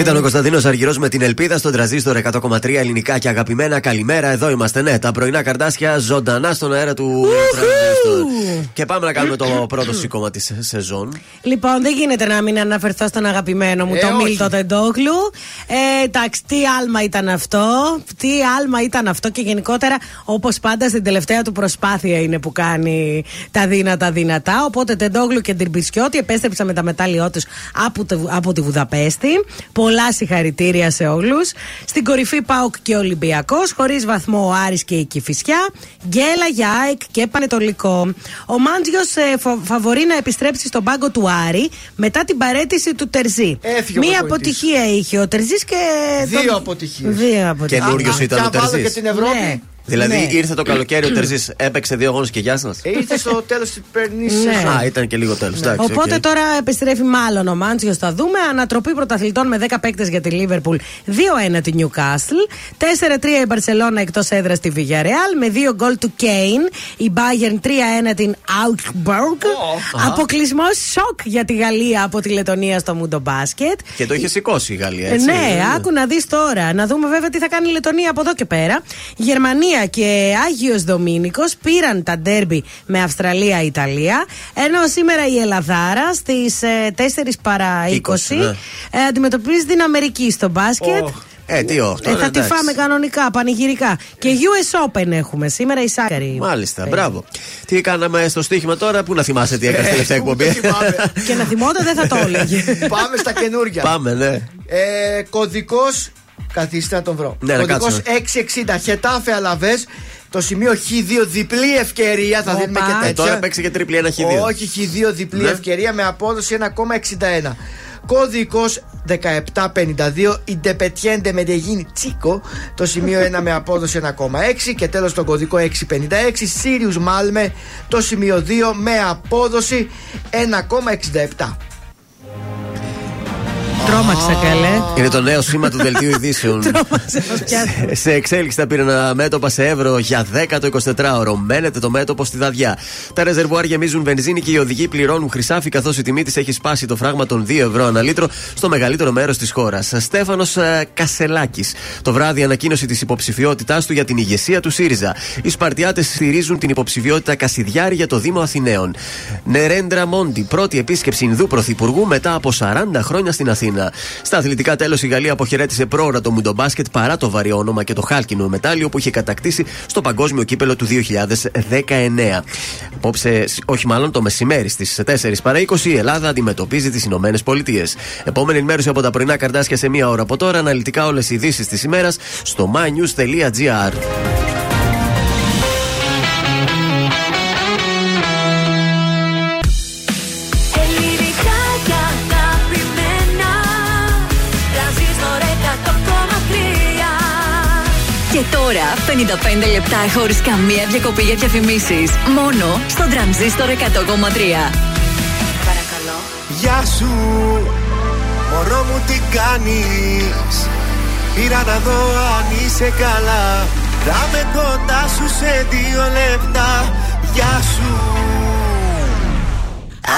Ήταν ο Κωνσταντίνος Αργυρός με την ελπίδα στον τραζίστορ 100,3 ελληνικά και αγαπημένα. Καλημέρα, εδώ είμαστε. Ναι, τα πρωινά καρτάσια ζωντανά στον αέρα του τραζίστορ. Και πάμε να κάνουμε το πρώτο σήκωμα της σεζόν. Λοιπόν, δεν γίνεται να μην αναφερθώ στον αγαπημένο μου, Ε, τον όχι. Μίλτο Τεντόγλου. Ε, εντάξει, τι άλμα ήταν αυτό. Τι άλμα ήταν αυτό και γενικότερα, όπως πάντα, στην τελευταία του προσπάθεια είναι που κάνει τα δύνατα δυνατά. Οπότε Τεντόγλου και Τριμπισιώτη επέστρεψαν με τα μετάλλιό τους από, το- από τη Βουδαπέστη. Πολλά συγχαρητήρια σε όλους. Στην κορυφή Πάοκ και Ολυμπιακός. Χωρίς βαθμό ο Άρης και η Κηφισιά. Γκέλα για ΑΕΚ και Πανετολικό. Ο Μάντζιος φαβορεί να επιστρέψει στον πάγκο του Άρη μετά την παρέτηση του Τερζή. Έφυγε ο Μία προπονητής. αποτυχία είχε ο Τερζής και. Δύο τον- αποτυχίες. Δύο αποτυχίες. Καινούριο ήταν Και ο αν βάλω Τερζής. και την Ευρώπη. Ναι. Δηλαδή Ναι. ήρθε το καλοκαίρι ο Τερζής, έπαιξε δύο αγώνες και γεια σας. Ε, ήρθε στο τέλος της περνής Ναι. Α, ήταν και λίγο τέλος. Οπότε τώρα επιστρέφει μάλλον ο Μάντσιος, θα δούμε. Ανατροπή πρωταθλητών με 10 παίκτες για τη Λίβερπουλ, 2-1 τη Νιουκάστλ. 4-3 η Μπαρσελόνα εκτός έδρας στη Βιγιαρεάλ, με 2 γκολ του Κέιν. Η Bayern 3-1 την Augsburg. Αποκλεισμός σοκ για τη Γαλλία από τη Λετωνία στο Μούντο Μπάσκετ. Και το είχε σηκώσει η Γαλλία, Ε, έτσι. ναι, άκου να δεις τώρα. Να δούμε βέβαια τι θα κάνει η Λετωνία από εδώ και πέρα. Η Γερμανία Τουρκία και Άγιος Δομήνικος πήραν τα ντέρμπι με Αυστραλία-Ιταλία. Ενώ σήμερα η Ελλαδάρα στις 4 παρά 20, 20, ναι. ε, αντιμετωπίζει την Αμερική στο μπάσκετ. Ε, τι όχι. Ε, θα τη φάμε κανονικά, πανηγυρικά. Και US Open έχουμε σήμερα η Σάκαρη. Μάλιστα, μπράβο. Τι κάναμε στο στοίχημα τώρα, που να θυμάσαι τι έκανες τελευταία εκπομπή; και να θυμόταν δεν θα το έλεγε. Πάμε στα καινούργια. Πάμε, ναι. Ε, Κωδικός. Καθίστε να τον βρω. Ναι, να Κωδικός κάτσουμε. 660 Χετάφε Αλαβές. Το σημείο Χ2 διπλή ευκαιρία. Θα Οπα. δίνουμε και Ε, τέτοια. τώρα παίξει και τρίπλη ένα χ2. Όχι, Χ2 διπλή Ναι. ευκαιρία με απόδοση 1,61. Κώδικο 1752 Ιντεπετιέντε με Ντεγίνη Τσίκο. Το σημείο 1 με απόδοση 1,6. Και τέλος το κωδικό 656 Σύριου Μάλμε. Το σημείο 2 με απόδοση 1,67. Τρόμαξα καλέ. Είναι το νέο σήμα του δελτίου ειδήσεων. Τρόμαξα, μας πιάσε. σε εξέλιξη τα πήραν μέτωπα σε ευρώ για 10 το 24ωρο. Μένεται το μέτωπο στη δαδιά. Τα ρεζερβουάρ γεμίζουν βενζίνη και οι οδηγοί πληρώνουν χρυσάφι καθώς η τιμή της έχει σπάσει το φράγμα των 2 ευρώ ανά λίτρο στο μεγαλύτερο μέρος της χώρας. Στέφανος Κασελάκης. Το βράδυ ανακοίνωσε της υποψηφιότητάς του για την ηγεσία του ΣΥΡΙΖΑ. Οι Σπαρτιάτες στηρίζουν την υποψηφιότητα Κασιδιάρη για το Δήμο Αθηναίων. Νερέντρα Μόντι, πρώτη επίσκεψη Ινδού Πρωθυπουργού μετά από 40 χρόνια στην Αθήνα. Στα αθλητικά τέλος, η Γαλλία αποχαιρέτησε πρόωρα το μουντομπάσκετ παρά το βαρύ όνομα και το χάλκινο μετάλλιο που είχε κατακτήσει στο παγκόσμιο κύπελο του 2019. Απόψε, όχι μάλλον το μεσημέρι στις 4 παρά 20, η Ελλάδα αντιμετωπίζει τις Ηνωμένες Πολιτείες. Επόμενη ενημέρωση από τα πρωινά καρτάσια σε μία ώρα από τώρα. Αναλυτικά όλες οι ειδήσεις της ημέρας στο mynews.gr. τώρα 55 λεπτά χωρίς καμία διακοπή για διαφημίσεις. Μόνο στο τρανζίστορ 100,3. Παρακαλώ. Γεια σου, μωρό μου τι κάνεις; Πήρα να δω αν είσαι καλά. Θα με κοντά σου σε δύο λεπτά. Γεια σου.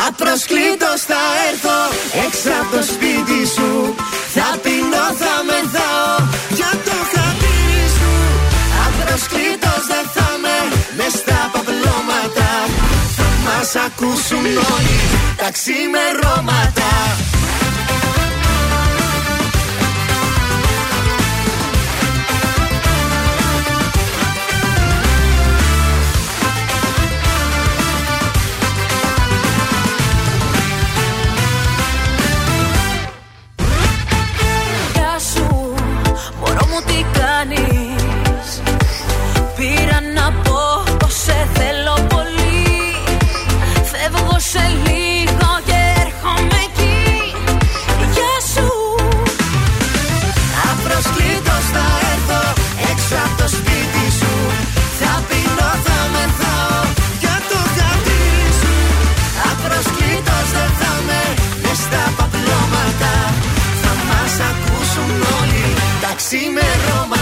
Απροσκλήτως θα έρθω έξω από το σπίτι σου. Θα πεινώ, θα μεθάω μας ακούσουν όλοι τα ξημερώματα. Γεια σου, μωρό μου τι κάνεις; Πήρα σε λίγο και έρχομαι εκεί. Γεια σου. Απροσκλήτως θα έρθω έξω από το σπίτι σου. Θα πεινώ, θα μεθάω για το χατί σου. Απροσκλήτως δεν θα με μες στα παπλώματα. Θα μας ακούσουν όλοι τα ξημερώματα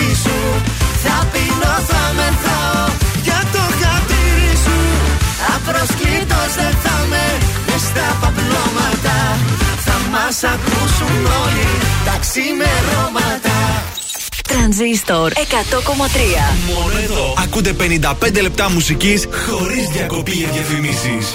σου Θα πεινώ, θα μεθάω για το χατήρι σου Απροσκλήτως δεν θα με μες στα παπλώματα Θα μας ακούσουν όλοι τα ξημερώματα Τρανζίστορ 100,3. Μόνο εδώ ακούτε 55 λεπτά μουσικής χωρίς διακοπή για διαφημίσεις.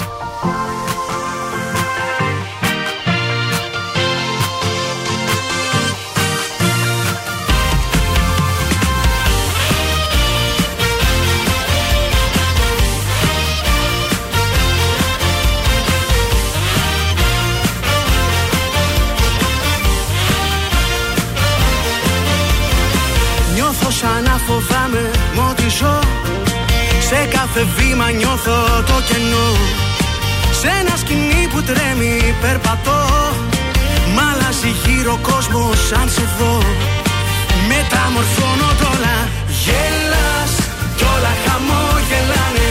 Κάθε βήμα νιώθω το κενό. Σ' ένα σκηνή που τρέμει περπατώ. Μ' αλλάζει γύρω κόσμος σαν σε δω. Μεταμορφώνω τώρα Γέλας κι όλα χαμόγελάνε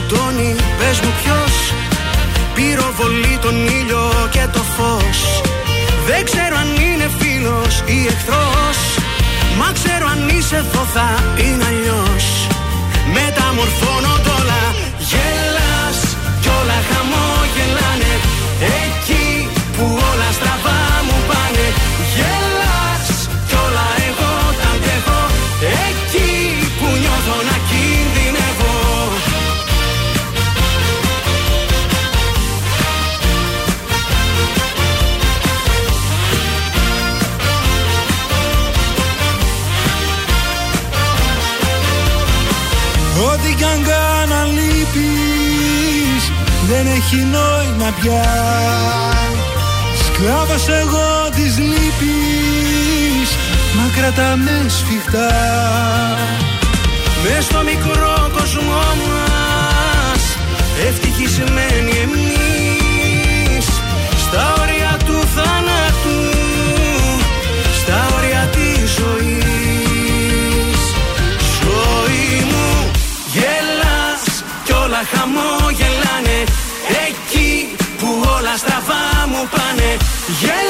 σκοτώνει, πες μου ποιος. Πυροβολεί τον ήλιο και το φως. Δεν ξέρω αν είναι φίλος ή εχθρός. Μα ξέρω αν είσαι εδώ θα είναι αλλιώς. Μεταμορφώνω όλα. Γέλας έχει νόημα πια. Σκλάβος εγώ της λύπης Μα κρατάμε σφιχτά. Μες στο μικρό κόσμο μας Ευτυχισμένοι εμείς. Στα όρια του θάνατου Στα όρια της ζωής. Ζωή μου γελάς Κι όλα χαμόγελάνε πάνε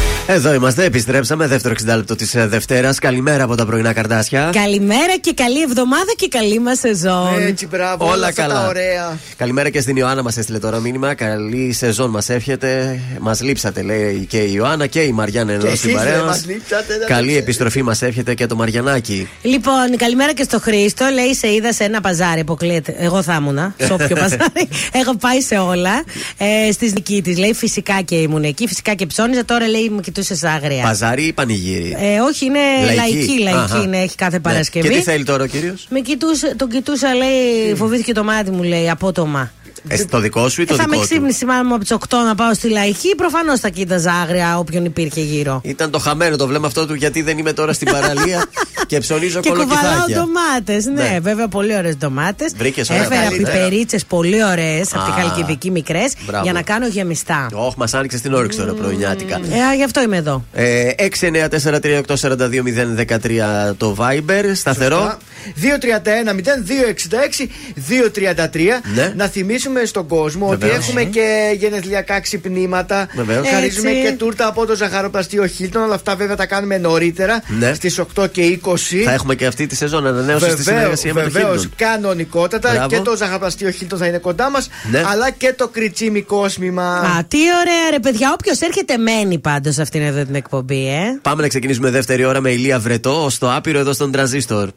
Εδώ είμαστε, επιστρέψαμε. Δεύτερο 60 λεπτό της Δευτέρας. Καλημέρα από τα πρωινά καρδάσια. Καλημέρα και καλή εβδομάδα και καλή μας σεζόν. Έτσι, μπράβο. Όλα όλα αυτά καλά. τα ωραία. Καλημέρα και στην Ιωάννα, μας έστειλε τώρα μήνυμα. Καλή σεζόν μας εύχεται. Μας λείψατε, λέει και η Ιωάννα και η Μαριάννα εδώ Και στην εσείς, παρέα ρε, μας. μας λείψατε, δεν Καλή το επιστροφή μας εύχεται και το Μαριανάκι. Λοιπόν, καλημέρα και στο Χρήστο. Λέει, σε είδα σε ένα παζάρι. Αποκλείεται. Εγώ θα ήμουνα. Σε όποιο παζάρι. Έχω πάει σε όλα. Ε, Στη δική τη. Λέει, φυσικά και ήμουν εκεί. Φυσικά και ψώνιζα. Τώρα λέει, μου κοιτούσες άγρια. Παζάρι ή πανηγύρι; Ε, όχι, είναι λαϊκή. Λαϊκή, Αχα. είναι, έχει κάθε Ναι. Παρασκευή. Και τι θέλει τώρα ο κύριος; Με κοιτούσε, τον κοιτούσα, λέει, φοβήθηκε το μάτι μου, λέει, απότομα. Ε, το δικό σου ή το Ε, θα με δικό του; ξύπνησε μάλλον μου από τις 8 να πάω στη λαϊκή. Προφανώς θα κοίταζα άγρια όποιον υπήρχε γύρω. Ήταν το χαμένο το βλέμμα αυτό του γιατί δεν είμαι τώρα στην παραλία και ψωνίζω Και κουβαλάω κολοκυθάκια. ντομάτες. Ναι, Ναι. βέβαια, πολύ ωραίες ντομάτες. Βρήκες ωραία. Έφερα Καλύτερα. πιπερίτσες πολύ ωραίες από τη Α, Χαλκιδική μικρές μπράβο. για να κάνω γεμιστά. Όχι, μας άνοιξε την όρεξη τώρα πρωινιάτικα. Ε, γι' αυτό είμαι εδώ. Ε, 694384213 το Viber, σταθερό. 231-0266-233. Ναι. Να θυμίσουμε στον κόσμο Βεβαίως. ότι έχουμε και γενεθλιακά ξυπνήματα. Βεβαίως. Χαρίζουμε Έτσι. και τούρτα από το ζαχαροπλαστείο Χίλτον. Αλλά αυτά βέβαια τα κάνουμε νωρίτερα. Ναι. Στις 8 και 20. Θα έχουμε και αυτή τη σεζόν ανανέωση στη συνεργασία με το βεβαίως, Hilton. κανονικότατα. Μπράβο. Και το ζαχαροπλαστείο Χίλτον θα είναι κοντά μας. Ναι. Αλλά και το κριτσίμι κόσμημα. Α, τι ωραία, ρε παιδιά. Όποιος έρχεται, μένει πάντως αυτήν εδώ την εκπομπή, ε. Πάμε να ξεκινήσουμε δεύτερη ώρα με ηλία βρετό, ως το άπειρο εδώ στον τρανζίστορ.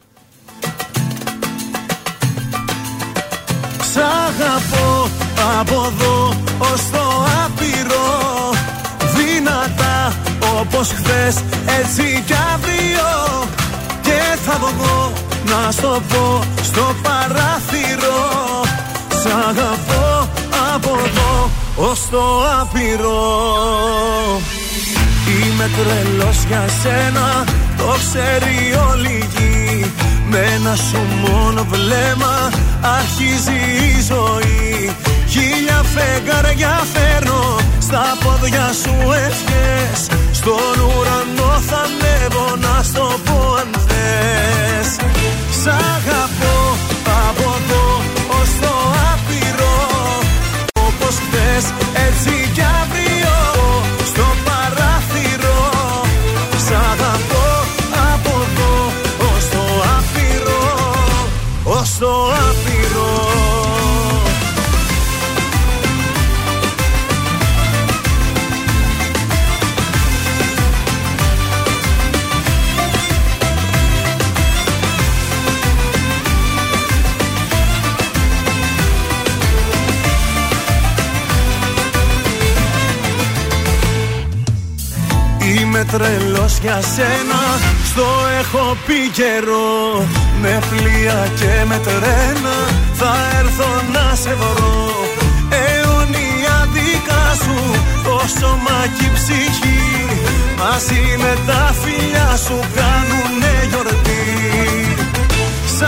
Σ' αγαπώ από εδώ ως το άπειρο. Δυνατά όπως χθες έτσι κι αύριο. Και θα βγω να στο πω στο παράθυρο. Σ' αγαπώ από εδώ ως το άπειρο. Είμαι τρελός για σένα, το ξέρει όλη η γη. Με ένα σου μόνο βλέμμα αρχίζει η ζωή Χίλια φεγγαριά φέρνω στα πόδια σου ευχές. Στον ουρανό θα ανέβω να στο πω αν θες. Σ' αγαπώ από εδώ ως το άπειρο. Όπως χθες τρελός για σένα. Στο έχω πει καιρό Με πλοία και με τρένα. Θα έρθω να σε βρω. Αιωνία δικά σου Το σώμα και η ψυχή. Μαζί με τα φιλιά σου Κάνουνε γιορτή. Σ'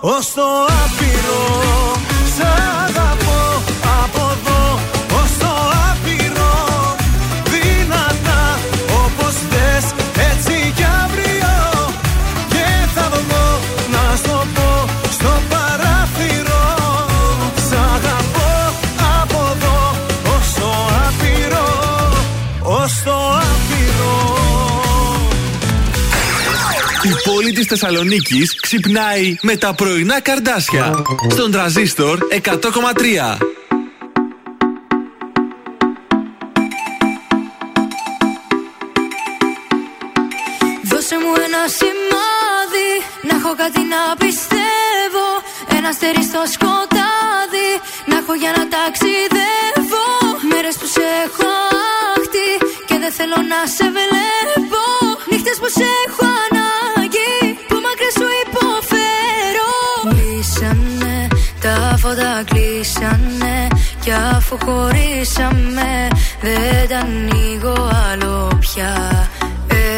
ως το άπειρο πόλη της Θεσσαλονίκης ξυπνάει με τα πρωινά καρδάσια. Στον τραζίστορ 100,3. Δώσε μου ένα σημάδι Να έχω κάτι να πιστεύω Ένα αστέρι στο σκοτάδι Να έχω για να ταξιδεύω Μέρες που σε έχω άχτη Και δεν θέλω να σε βλέπω αφού χωρίσαμε Δεν τα ανοίγω άλλο πια.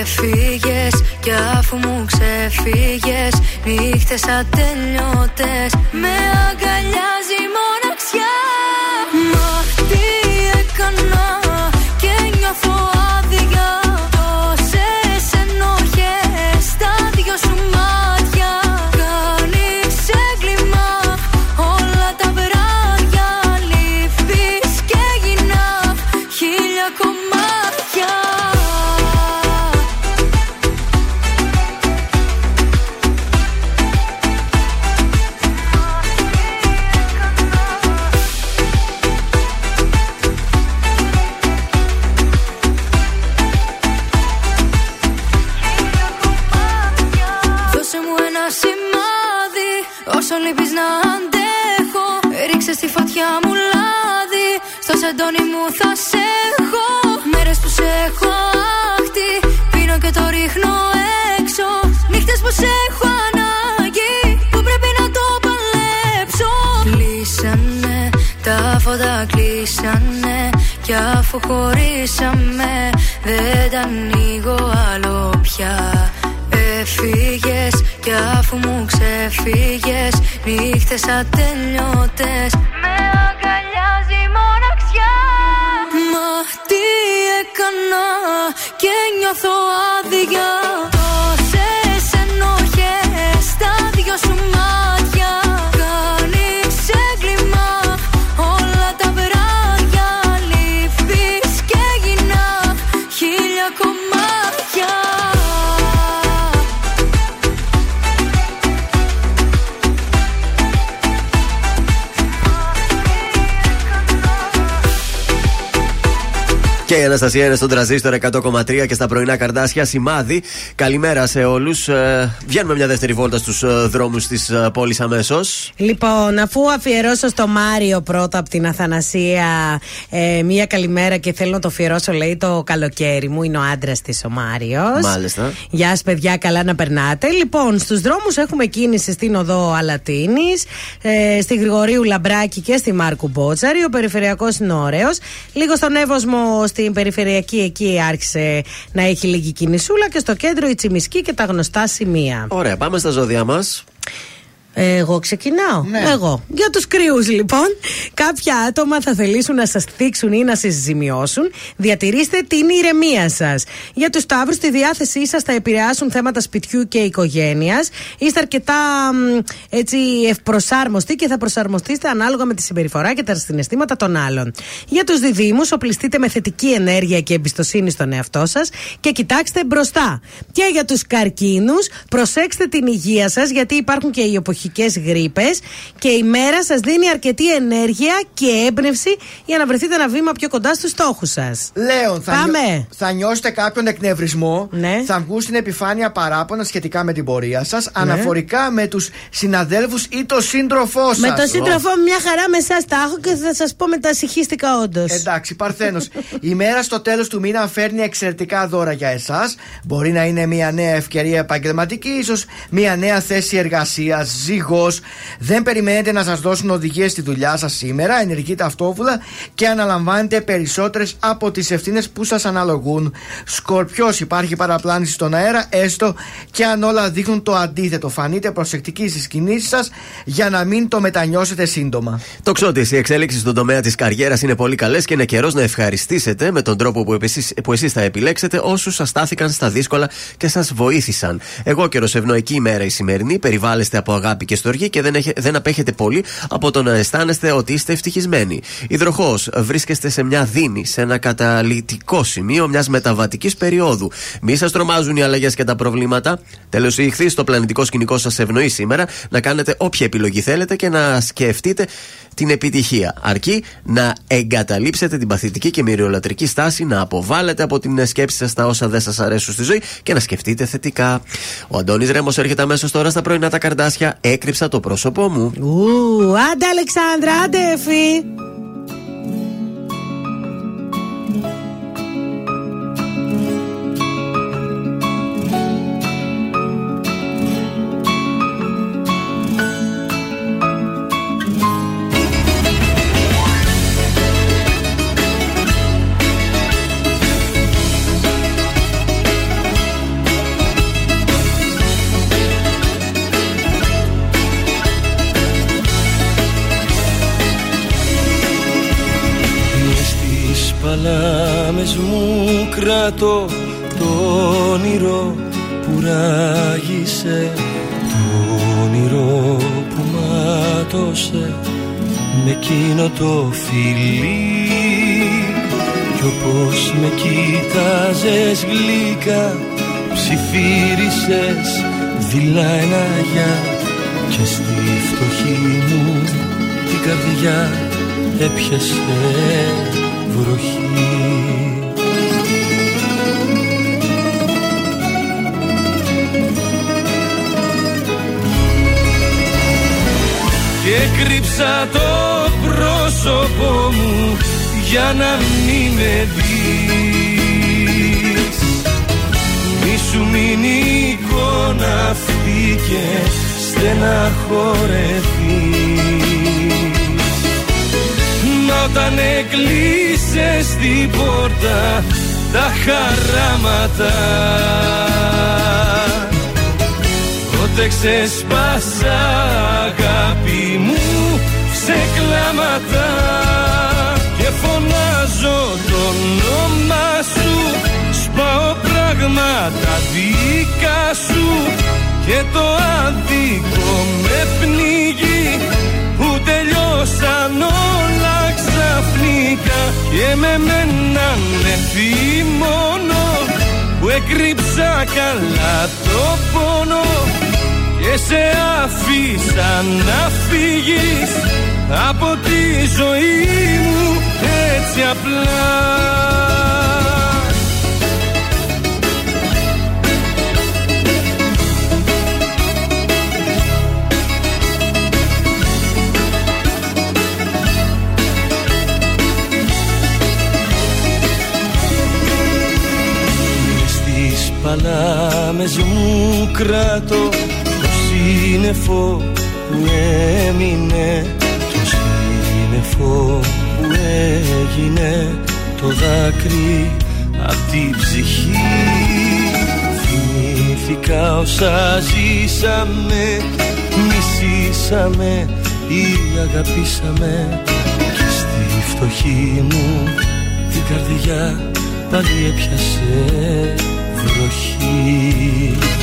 Έφυγες κι αφού μου ξεφύγες Νύχτες ατελειώτες Με αγκαλιάζει η μοναξιά. Μα τι έκανα; Φώτα κλείσανε Κι αφού χωρίσαμε Δεν τα ανοίγω άλλο πια. Έφυγες Και αφού μου ξεφύγες Νύχτες ατελειώτες Με αγκαλιάζει μοναξιά. Μα τι έκανα Και νιώθω άδεια η Αναστασία είναι στον τραζίστορ 100,3 και στα πρωινά καρδάσια. Σημάδι. Καλημέρα σε όλους. βγαίνουμε μια δεύτερη βόλτα στους ε, δρόμους της ε, πόλης αμέσως. Λοιπόν, αφού αφιερώσω στο Μάριο πρώτα από την Αθανασία ε, μία καλημέρα και θέλω να το αφιερώσω, λέει το καλοκαίρι μου. Είναι ο άντρας της ο Μάριος. Μάλιστα. Γεια σας, παιδιά, καλά να περνάτε. Λοιπόν, στους δρόμους έχουμε κίνηση στην οδό Αλατίνης, ε, στη Γρηγορίου Λαμπράκη και στη Μάρκου Μπότσαρη. Ο περιφερειακός είναι ωραίος. Λίγο στον Εύωσμο, στην περιφερειακή εκεί άρχισε να έχει λίγη κινησούλα και στο κέντρο η Τσιμισκή και τα γνωστά σημεία. Ωραία, πάμε στα ζώδια μας. Εγώ ξεκινάω. Ναι. Εγώ. Για τους κρυού, λοιπόν. Κάποια άτομα θα θελήσουν να σας θίξουν ή να σας ζημιώσουν. Διατηρήστε την ηρεμία σας. Για τους Ταύρου, τη διάθεσή σας θα επηρεάσουν θέματα σπιτιού και οικογένειας. Είστε αρκετά μ, έτσι ευπροσάρμοστοι και θα προσαρμοστείτε ανάλογα με τη συμπεριφορά και τα συναισθήματα των άλλων. Για τους Διδήμου, οπλιστείτε με θετική ενέργεια και εμπιστοσύνη στον εαυτό σας και κοιτάξτε μπροστά. Και για τους καρκίνους, προσέξτε την υγεία σας γιατί υπάρχουν και οι εποχικέ γρήπες και η μέρα σας δίνει αρκετή ενέργεια και έμπνευση για να βρεθείτε ένα βήμα πιο κοντά στους στόχους σας. Λέων, θα, Πάμε. νιώ- θα νιώσετε κάποιον εκνευρισμό. Ναι. Θα βγουν στην επιφάνεια παράπονα σχετικά με την πορεία σας, αναφορικά με τους συναδέλφους ή το σύντροφό σας. Με τον σύντροφό μου μια χαρά με εσάς τα έχω και θα σας πω μετασυχίστηκα όντως. Εντάξει, Παρθένος. η μέρα στο τέλος του μήνα φέρνει εξαιρετικά δώρα για εσάς. Μπορεί να είναι μια νέα ευκαιρία επαγγελματική, ίσως μια νέα θέση εργασίας, ζυγό. Δεν περιμένετε να σας δώσουν οδηγίες στη δουλειά σας σήμερα. Ενεργείτε αυτόβουλα και αναλαμβάνετε περισσότερες από τις ευθύνες που σας αναλογούν. Σκορπιός, υπάρχει παραπλάνηση στον αέρα, έστω και αν όλα δείχνουν το αντίθετο. Φανείτε προσεκτικοί στις κινήσεις σας για να μην το μετανιώσετε σύντομα. Το ξότι, η εξέλιξη στον τομέα της καριέρας είναι πολύ καλές και είναι καιρός να ευχαριστήσετε με τον τρόπο που εσεί που εσείς θα επιλέξετε όσους σας στάθηκαν στα δύσκολα και σας βοήθησαν. Εγώ καιρο ευνοϊκή ημέρα η σημερινή, περιβάλλεστε από αγάπη και στοργή και δεν, έχε, δεν απέχετε πολύ από το να αισθάνεστε ότι είστε ευτυχισμένοι. Υδροχός, βρίσκεστε σε μια δίνη, σε ένα καταλητικό σημείο μιας μεταβατικής περίοδου. Μη σας τρομάζουν οι αλλαγές και τα προβλήματα. Τέλος, η ηχθή στο πλανητικό σκηνικό σας ευνοεί σήμερα να κάνετε όποια επιλογή θέλετε και να σκεφτείτε την επιτυχία. Αρκεί να εγκαταλείψετε την παθητική και μυριολατρική στάση, να αποβάλλετε από την σκέψη σας τα όσα δεν σας αρέσουν στη ζωή και να σκεφτείτε θετικά. Ο Αντώνης Ρέμος έρχεται αμέσως τώρα στα πρωινά τα καρδάσια. Έκρυψα το πρόσωπό μου. Ου, άντε Αλεξάνδρα, άντε Εφη. Μου κρατώ το όνειρο που ράγισε Το όνειρο που μάτωσε. Με εκείνο το φιλί Κι όπως με κοίταζες γλυκά ψιθύρισες δειλά ένα γεια. Και στη φτωχή μου την καρδιά έπιασε βροχή Και κρύψα το πρόσωπό μου για να μην με δεις. Μη σου μείνει η εικόνα αυτή και στεναχωρεθείς. Μα όταν έκλεισες την πόρτα τα χαράματα Πότε ξεσπάσα αγάπη μου σε κλάματα. Και φωνάζω το όνομα σου Σπάω πράγματα δικά σου. Και το άδικο με πνίγει Που τελειώσαν όλα ξαφνικά. Και με μένανε μόνο Που έκρυψα καλά το πόνο και σε αφήσα να φύγεις από τη ζωή μου έτσι απλά. Στις παλάμες μου κράτω σύννεφο που έμεινε Το σύννεφο που έγινε Το δάκρυ απ' την ψυχή. Θυμήθηκα όσα ζήσαμε Μισήσαμε ή αγαπήσαμε. Και στη φτωχή μου την καρδιά πάλι έπιασε βροχή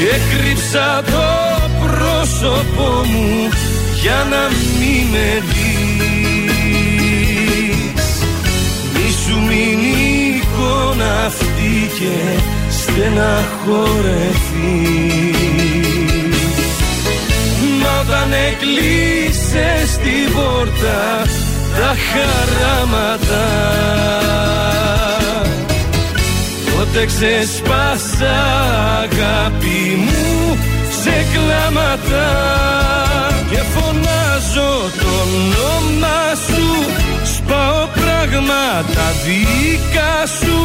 Και κρύψα το πρόσωπό μου για να μην με δεις Μη σου μείνει η εικόνα αυτή και στεναχωρεθείς. Μα όταν έκλεισες την πόρτα τα χαράματα Τότε ξεσπάσα αγάπη μου σε κλάματα. Και φωνάζω το όνομα σου Σπάω πράγματα δικά σου.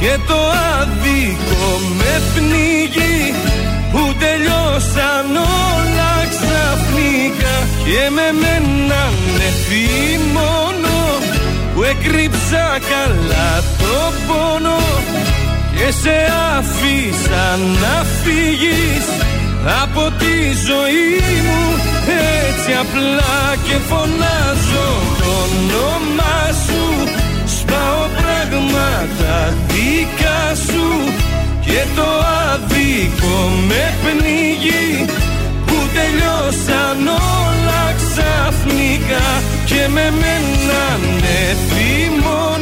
Και το άδικο με πνίγει Που τελειώσαν όλα ξαφνικά. Και με μένανε μόνο Που έκρυψα καλά το πόνο και σε αφήσα να φύγεις από τη ζωή μου. Έτσι απλά και φωνάζω το όνομά σου. Σπάω πράγματα δικά σου. Και το άδικο με πνίγει που τελειώσαν όλα ξαφνικά. Και με μένανε μόνο που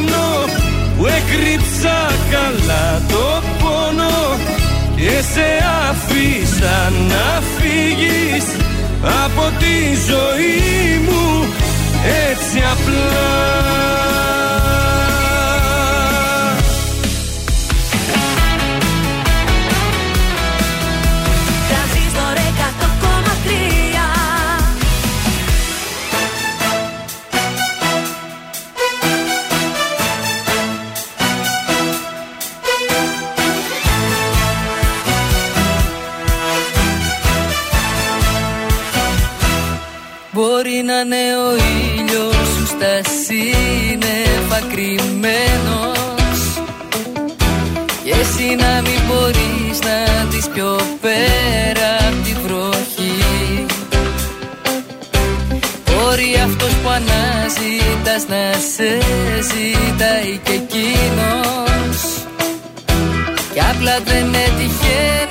έκρυψα καλά το πόνο και σε αφήσα να φύγεις από τη ζωή μου έτσι απλά σύννεφα κρυμμένος Και εσύ να μην μπορείς να δεις πιο πέρα απ' τη βροχή. Μπορεί αυτός που αναζητάς να σε ζητάει και εκείνος. Κι απλά δεν έτυχε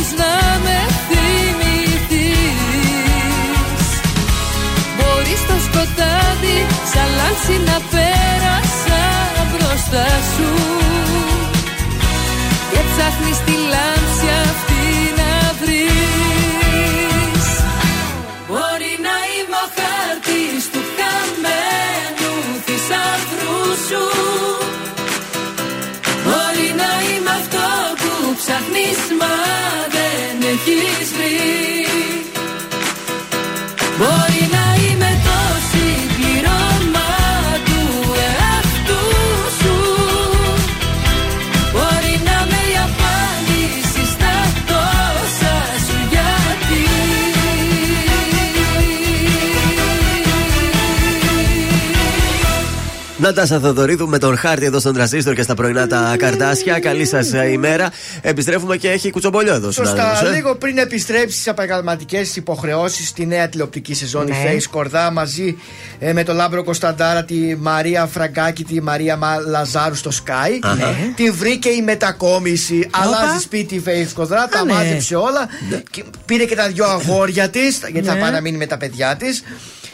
μπορείς να με θυμηθείς. Μπορείς στο σκοτάδι σαν λάμψη να πέρασα μπροστά σου. Και ψάχνεις τη λάμψη αυτή ψάχνεις μα δεν έχεις βρει Νατάσα Θοδωρίδου με τον χάρτη εδώ στον τραζίστορ και στα πρωινά τα καρδάσια. Καλή σας ημέρα. Επιστρέφουμε και έχει κουτσομπολιό εδώ Σωστά. συνάδελφος, ε. Λίγο πριν επιστρέψεις στις επαγγελματικές υποχρεώσεις στη νέα τηλεοπτική σεζόν Ναι. η Φαίη Σκορδά μαζί ε, με τον Λάμπρο Κωνσταντάρα, τη Μαρία Φραγκάκη, τη Μαρία Μα Λαζάρου στο ΣΚΑΪ. Αχα. Ναι. Την βρήκε η μετακόμιση. Αλλάζει σπίτι η Φαίη Σκορδά, τα ναι. μάζεψε όλα. Και πήρε και τα δυο αγόρια της, γιατί θα Ναι. πάει να μείνει με τα παιδιά της.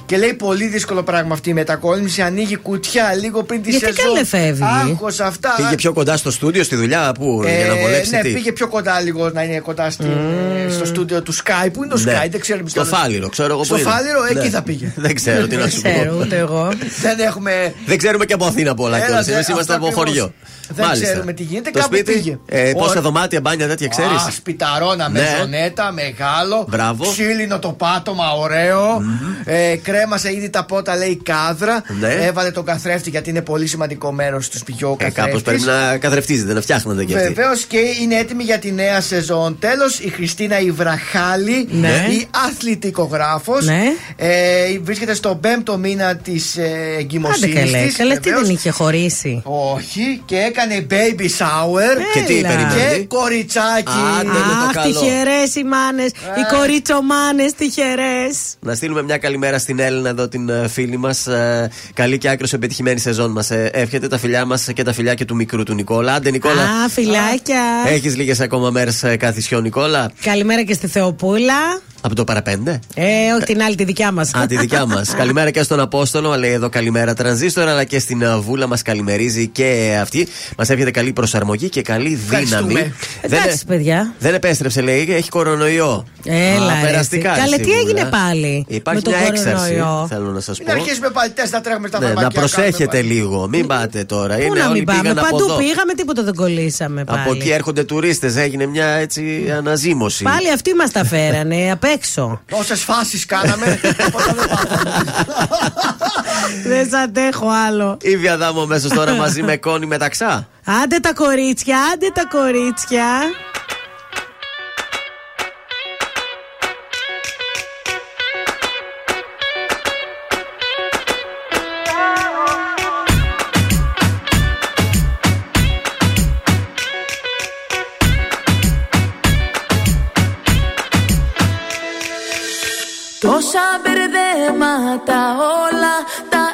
Και λέει πολύ δύσκολο πράγμα αυτή η μετακόμιση. Ανοίγει κουτιά λίγο πριν τη Γιατί σεζόν. καλέ φεύγει; Άγχος αυτά. Πήγε πιο κοντά στο στούντιο, στη δουλειά, πού, για να βολέψει ναι, τι; πήγε πιο κοντά λίγο να είναι κοντά στη, στο στούντιο του Sky. Πού είναι το Ναι. Sky, δεν ξέρουμε. Στο Φάληρο, ξέρω εγώ Στο πού είναι. Φάληρο, εκεί Ναι. θα πήγε. Δεν ξέρω τι να σου πω. Ξέρω, ούτε εγώ. δεν έχουμε. Δεν ξέρουμε και από Αθήνα πολλά Έλα, κιόλας. δε, Εμείς αυτό είμαστε από ακριβώς. χωριό. Δεν ξέρουμε τι γίνεται, Το κάπου σπίτι, πήγε. Ε, πόσα Ωραία. δωμάτια, μπάνια τέτοια ξέρεις; Α, σπιταρόνα με Ναι. ζωνέτα, μεγάλο. Μπράβο. Ξύλινο το πάτωμα, ωραίο. Ε, κρέμασε ήδη τα πότα, λέει κάδρα. Ναι. Έβαλε τον καθρέφτη γιατί είναι πολύ σημαντικό μέρος του σπιτιού ο Ε, Κάπως καθρέφτης. πρέπει να καθρεφτίζετε, να φτιάχνετε κι αυτοί. Βεβαίως και είναι έτοιμη για τη νέα σεζόν. Τέλος, η Χριστίνα Ιβραχάλη, Ναι. η αθλητικογράφος. Ναι. Ε, βρίσκεται στον πέμπτο μήνα της ε, Άντε εγκυμοσύνης καλέ, της. καλέ τι δεν είχε χωρίσει; Όχι, και έκανε baby shower. Και τι Έλα. περιμένει. Και κοριτσάκι. Άντε, με το Αχ, καλό. τυχερές οι μάνες, οι Ε. κοριτσομάνες τυχερές. Να στείλουμε μια καλημέρα στην Έλληνα εδώ την ε, φίλη μας. Καλή και άκρος επιτυχημένη σεζόν μας. Εύχεται τα φιλιά μας και τα φιλιά και του μικρού του Νικόλα. Άντε, Νικόλα. Α, φιλάκια. Έχεις λίγες ακόμα μέρες καθισιό, Νικόλα. Καλημέρα και στη Θεοπούλα. Από το παραπέντε. Ε, όχι την άλλη, τη δικιά μας. Α, τη δικιά μας. καλημέρα και στον Απόστολο, λέει εδώ καλημέρα Τρανζίστορ, αλλά και στην uh, Βούλα μας καλημερίζει και αυτή. Μας εύχεται καλή προσαρμογή και καλή δύναμη. Ευχαριστούμε. Δεν, Εντάξει, παιδιά. δεν επέστρεψε, λέει, έχει κορονοϊό. Έλα, Α, ρε, περαστικά. εσύ. Καλέ, τι σίγουρα. έγινε πάλι Υπάρχει με τον μια έξαρση, κορονοϊό. θέλω να σας πω. Μην αρχίσουμε πάλι τεστ να τρέχουμε στα Ναι, να φαρμακεία. προσέχετε κάνουμε πάλι. λίγο. Μην πάτε τώρα. Πού Είναι να όλοι μην πάμε, πήγαν από παντού εδώ. πήγαμε, τίποτα δεν κολλήσαμε πάλι. Από εκεί έρχονται τουρίστες. Έγινε μια έτσι αναζήμωση. Πάλι αυτοί μας τα φέρανε απ' έξω. Όσες φάσεις κάναμε, τίποτα δεν πάθαμε. δεν σ' αντέχω άλλο. Η Βιαδάμο αμέσω τώρα μαζί με κόνη μεταξά. Άντε τα κορίτσια, άντε τα κορίτσια. Τόσα μπερδέματα όλα τα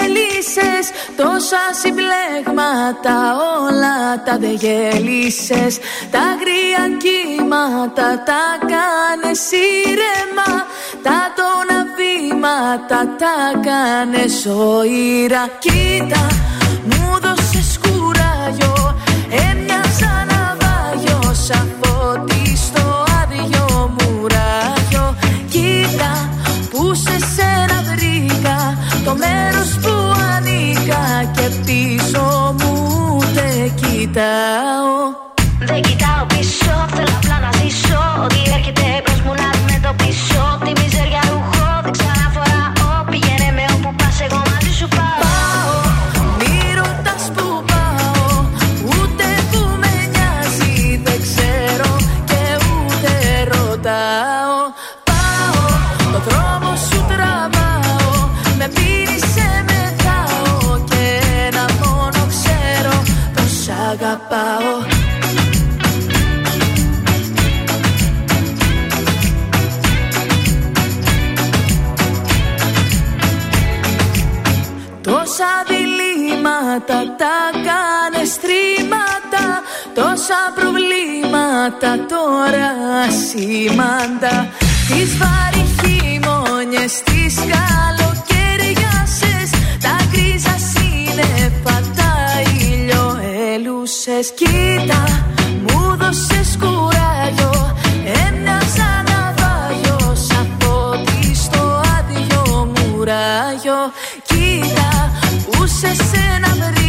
έλυσα ζήσες Τόσα συμπλέγματα όλα τα δε γέλησες Τα αγρία κύματα τα κάνες ήρεμα. Τα τόνα βήματα τα κάνες οήρα Κοίτα μου δώσες κουράγιο. Έμοιαζα ναυάγιο Το μέρος που ανήκα Και πίσω μου δεν κοιτάω. Δεν κοιτάω πίσω, θέλω απλά να ζήσω. Ό,τι έρχεται μπρος μου να αντιμετωπίσω διλήμματα τα κάνες στρίμματα Τόσα προβλήματα τώρα σήμαντα Τις βάρη χειμώνιες, τις καλοκαιριάσες Τα γκρίζα σύννεφα, τα ηλιοέλουσες. Κοίτα, μου δώσες κουράγιο Έμοιαζα ναυάγιο σε σένα βρήκα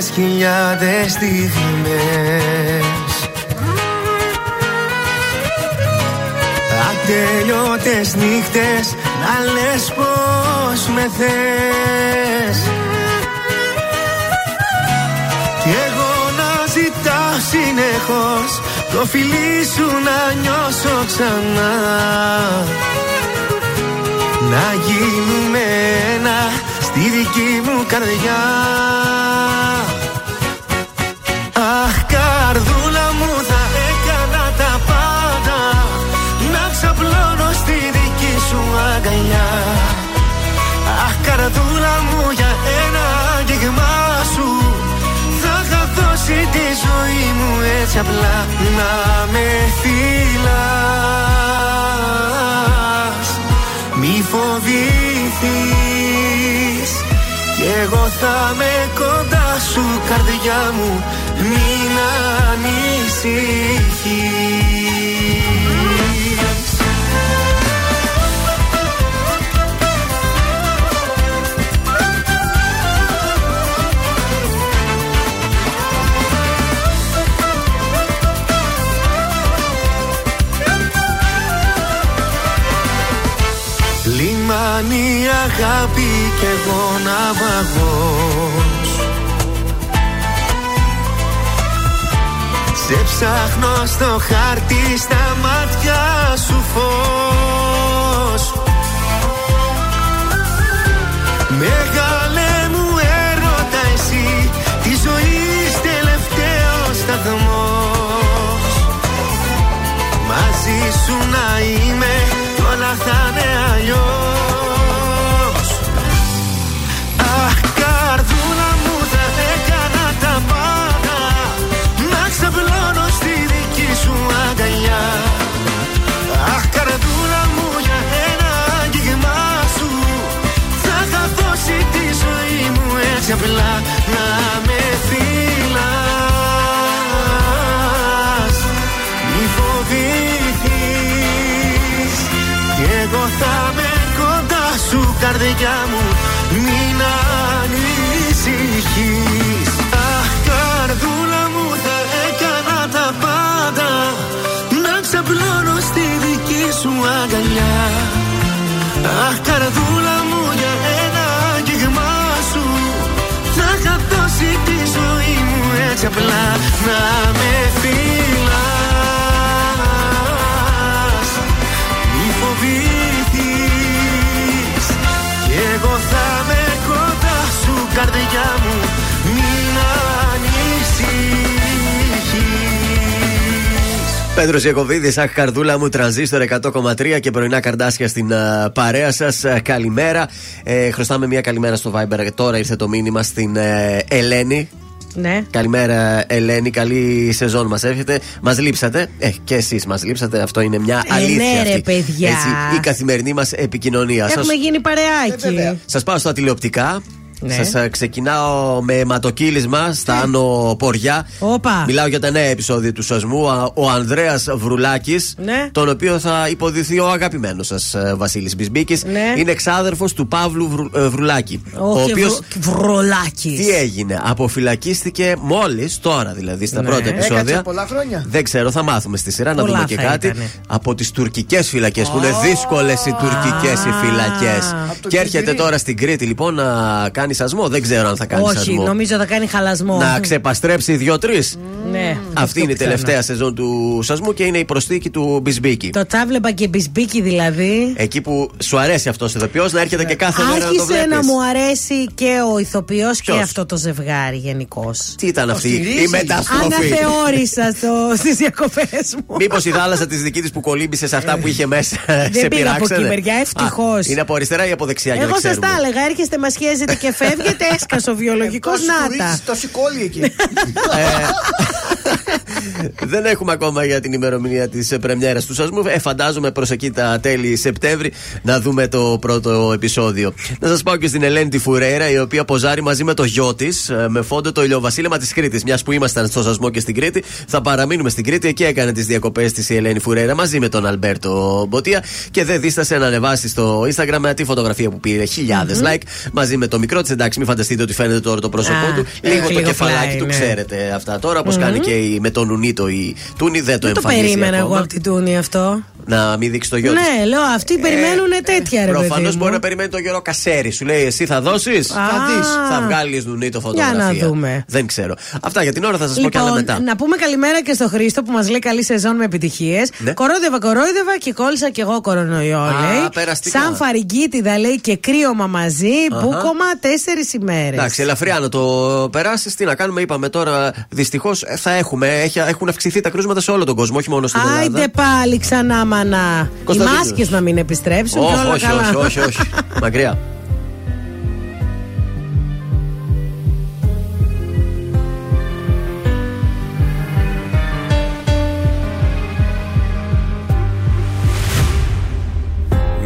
εικόνες, χιλιάδες στιγμές. Ατελειώτες νύχτες να λες πως με θες. Κι εγώ να ζητάω συνεχώς το φιλί σου να νιώσω ξανά. Να γίνουμε ένα στη δική μου καρδιά. Αχ καρδούλα μου θα έκανα τα πάντα. Να ξαπλώνω στη δική σου αγκαλιά. Αχ καρδούλα μου για ένα αγγίγμα σου. Θα είχα δώσει τη ζωή μου έτσι απλά. Να με φυλάς. Μη φοβηθείς. Κι εγώ θα με κοντά σου καρδιά μου Μην ανησυχείς Λιμάνι αγάπη κι εγώ ναυαγός Σε Ψάχνω στο χάρτη στα μάτια σου φως. Μεγάλε μου έρωτα εσύ Τη ζωής τελευταίος σταθμός. Μαζί σου να είμαι κι όλα θα καρδιά μου Μην ανησυχείς. Αχ καρδούλα μου θα έκανα τα πάντα. Να ξαπλώνω στη δική σου αγκαλιά. Αχ καρδούλα μου για ένα άγγιγμά σου. Θα είχα δώσει τη ζωή μου έτσι απλά. Να με φυλάς καρδιά μου Μην ανησυχείς Πέτρος Ιακοβίδη, αχ, καρδούλα μου, τρανζίστορ 100,3 και πρωινά καρδάσια στην α, παρέα σας. καλημέρα. Ε, χρωστάμε μια καλημέρα στο Viber. Τώρα ήρθε το μήνυμα στην ε, Ελένη. Ναι. Καλημέρα, Ελένη. Καλή σεζόν μας εύχεται. Μας λείψατε. Ε, και εσείς μας λείψατε. Αυτό είναι μια Ε, αλήθεια. ναι, ρε, αυτή. παιδιά. Έτσι, η καθημερινή μας επικοινωνία. Σας- Έχουμε γίνει παρεάκι. Σας πάω στα τηλεοπτικά. Ναι. Σας ξεκινάω με αιματοκύλισμα στα Άνω Ποριά. Όπα. Μιλάω για τα νέα επεισόδια του Σασμού. Α, Ο Ανδρέας Βρουλάκης, Ναι. τον οποίο θα υποδηθεί ο αγαπημένος σας Βασίλης Μπισμπίκης, Ναι. είναι εξάδερφος του Παύλου Βρου- ε, Βρουλάκη. Όχι, βρου- βρολάκης. Τι έγινε, αποφυλακίστηκε μόλις τώρα δηλαδή στα Ναι. πρώτα Έκατσε επεισόδια. πολλά χρόνια. Δεν ξέρω, θα μάθουμε στη σειρά να Πολλά δούμε και θα κάτι. ήτανε. Από τις τουρκικές φυλακές που είναι δύσκολες οι τουρκικές οι φυλακές. Από το Και έρχεται Κυρκυρί. τώρα στην Κρήτη λοιπόν να κάνει σασμό. Δεν ξέρω αν θα κάνει Όχι, σασμό. νομίζω θα κάνει χαλασμό. Να ξεπαστρέψει δύο-τρεις. Ναι. Αυτή είναι η πιθανό. τελευταία σεζόν του σασμού και είναι η προσθήκη του Μπισμπίκη. Το τσάβλεπα και μπισμπίκι δηλαδή. Εκεί που σου αρέσει αυτός ο ηθοποιό να έρχεται και κάθε μέρα να το Άρχισε βλέπεις. να μου αρέσει και ο ηθοποιός και Ποιος; αυτό το ζευγάρι γενικώς. Τι ήταν αυτή στηρίζει. η μεταστροφή; Αναθεώρησα στο, στις διακοπές μου. Μήπως η θάλασσα της δικής της που κολύμπησε σε αυτά που είχε μέσα σε πήγα από πειράξανε; εκεί μεριά, ευτυχώς. Α, Είναι από αριστερά ή από δεξιά για να Εγώ σας ξέρουμε. τα έλεγα, έρχεστε, μας χέζετε και φεύγετε, έσκασε ο βιολογικός Τόσοι να τουρίστες, τα. Τόσοι κόλλοι εκεί. Δεν έχουμε ακόμα για την ημερομηνία της πρεμιέρας του Σασμού. Ε, φαντάζομαι προς εκεί τα τέλη Σεπτέμβρη να δούμε το πρώτο επεισόδιο. Να σας πάω και στην Ελένη τη Φουρέιρα, η οποία ποζάρει μαζί με το γιο της με φόντο το ηλιοβασίλεμα της Κρήτης. Μιας που ήμασταν στο Σασμό και στην Κρήτη, θα παραμείνουμε στην Κρήτη. Εκεί έκανε τις διακοπές της η Ελένη Φουρέιρα μαζί με τον Αλμπέρτο Μποτία και δεν δίστασε να ανεβάσει στο Instagram με τη φωτογραφία που πήρε χιλιάδες like μαζί με το μικρό της. Εντάξει, μην φανταστείτε ότι φαίνεται τώρα το πρόσωπό Α, του. έχει Λίγο το λίγο κεφαλάκι πλάι, του, ναι. ξέρετε αυτά τώρα, όπως κάνει και η, με τον Νουνίτο η Τούνη, δεν το Δεν το εμφανίζει περίμενα ακόμα. εγώ από την Τούνη αυτό. Να μην δείξει το γιο της. Ναι, λέω αυτοί περιμένουν τέτοια ρε Προφανώς παιδί μου. μπορεί να περιμένει το γιο Κασέρι. Σου λέει εσύ θα δώσεις; Α. Θα βγάλεις Νουνίτο Για φωτογραφία. να δούμε. Δεν ξέρω. Αυτά για την ώρα θα σας πω κι άλλα Λοιπόν, μετά. να πούμε καλημέρα και στο Χρήστο που μας λέει καλή σεζόν με επιτυχίες. Ναι. Κορόιδευα, κορόιδευα και κόλλησα κι εγώ κορονοϊό, Α, λέει. περαστικά. Σαν φαρικίτιδα, λέει και κρύωμα μαζί. Μπούκομα τέσσερις ημέρες. Εντάξει, ελαφριά να το περάσεις. Τι να κάνουμε, είπαμε τώρα. Δυστυχώς θα έχουμε. Έχει, έχουν αυξηθεί τα κρούσματα σε όλο τον κόσμο, όχι μόνο στην Ελλάδα. Άιντε πάλι ξανά, μανά. Οι Κωνσταντίνος. μάσκες να μην επιστρέψουν. και Όχι, όλα όχι, καλά. όχι, όχι, όχι. Μακριά.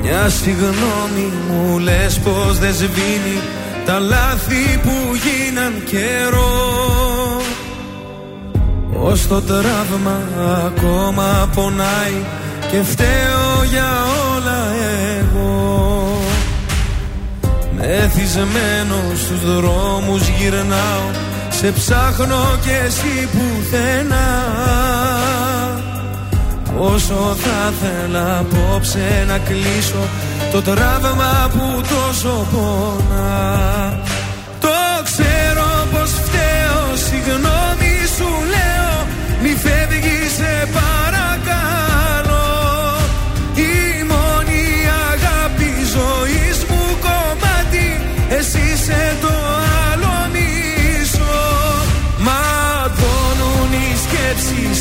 Μια συγγνώμη μου λες πως δεν σβήνει Τα λάθη που γίναν καιρό Ως το τραύμα ακόμα πονάει Και φταίω για όλα εγώ. Μεθυσμένο στους δρόμους γυρνάω. Σε ψάχνω κι εσύ πουθενά. Όσο θα θέλα απόψε να κλείσω Το τραύμα που τόσο πονά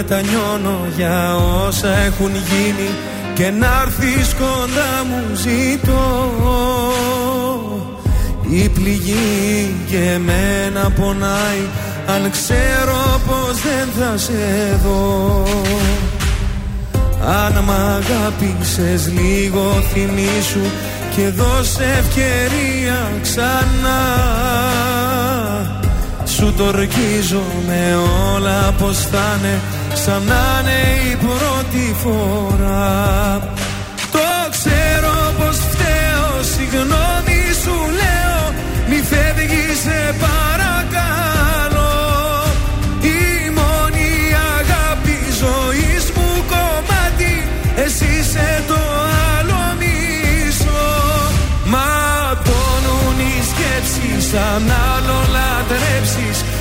Μετανιώνω για όσα έχουν γίνει και να έρθει κοντά μου ζητώ. Η πληγή και εμένα πονάει αν ξέρω πως δεν θα σε δω. Αν μ' αγάπησες λίγο θυμίσου και δώσε ευκαιρία ξανά. Σου το με όλα πως θα είναι σαν να είναι η πρώτη φορά. Το ξέρω πως φταίω, συγγνώμη σου λέω Μη φεύγεις σε παρακαλώ. Η μόνη αγάπη ζωής μου κομμάτι Εσύ είσαι το άλλο μισό. Ματώνουν οι σκέψεις αν άλλο λατρέψεις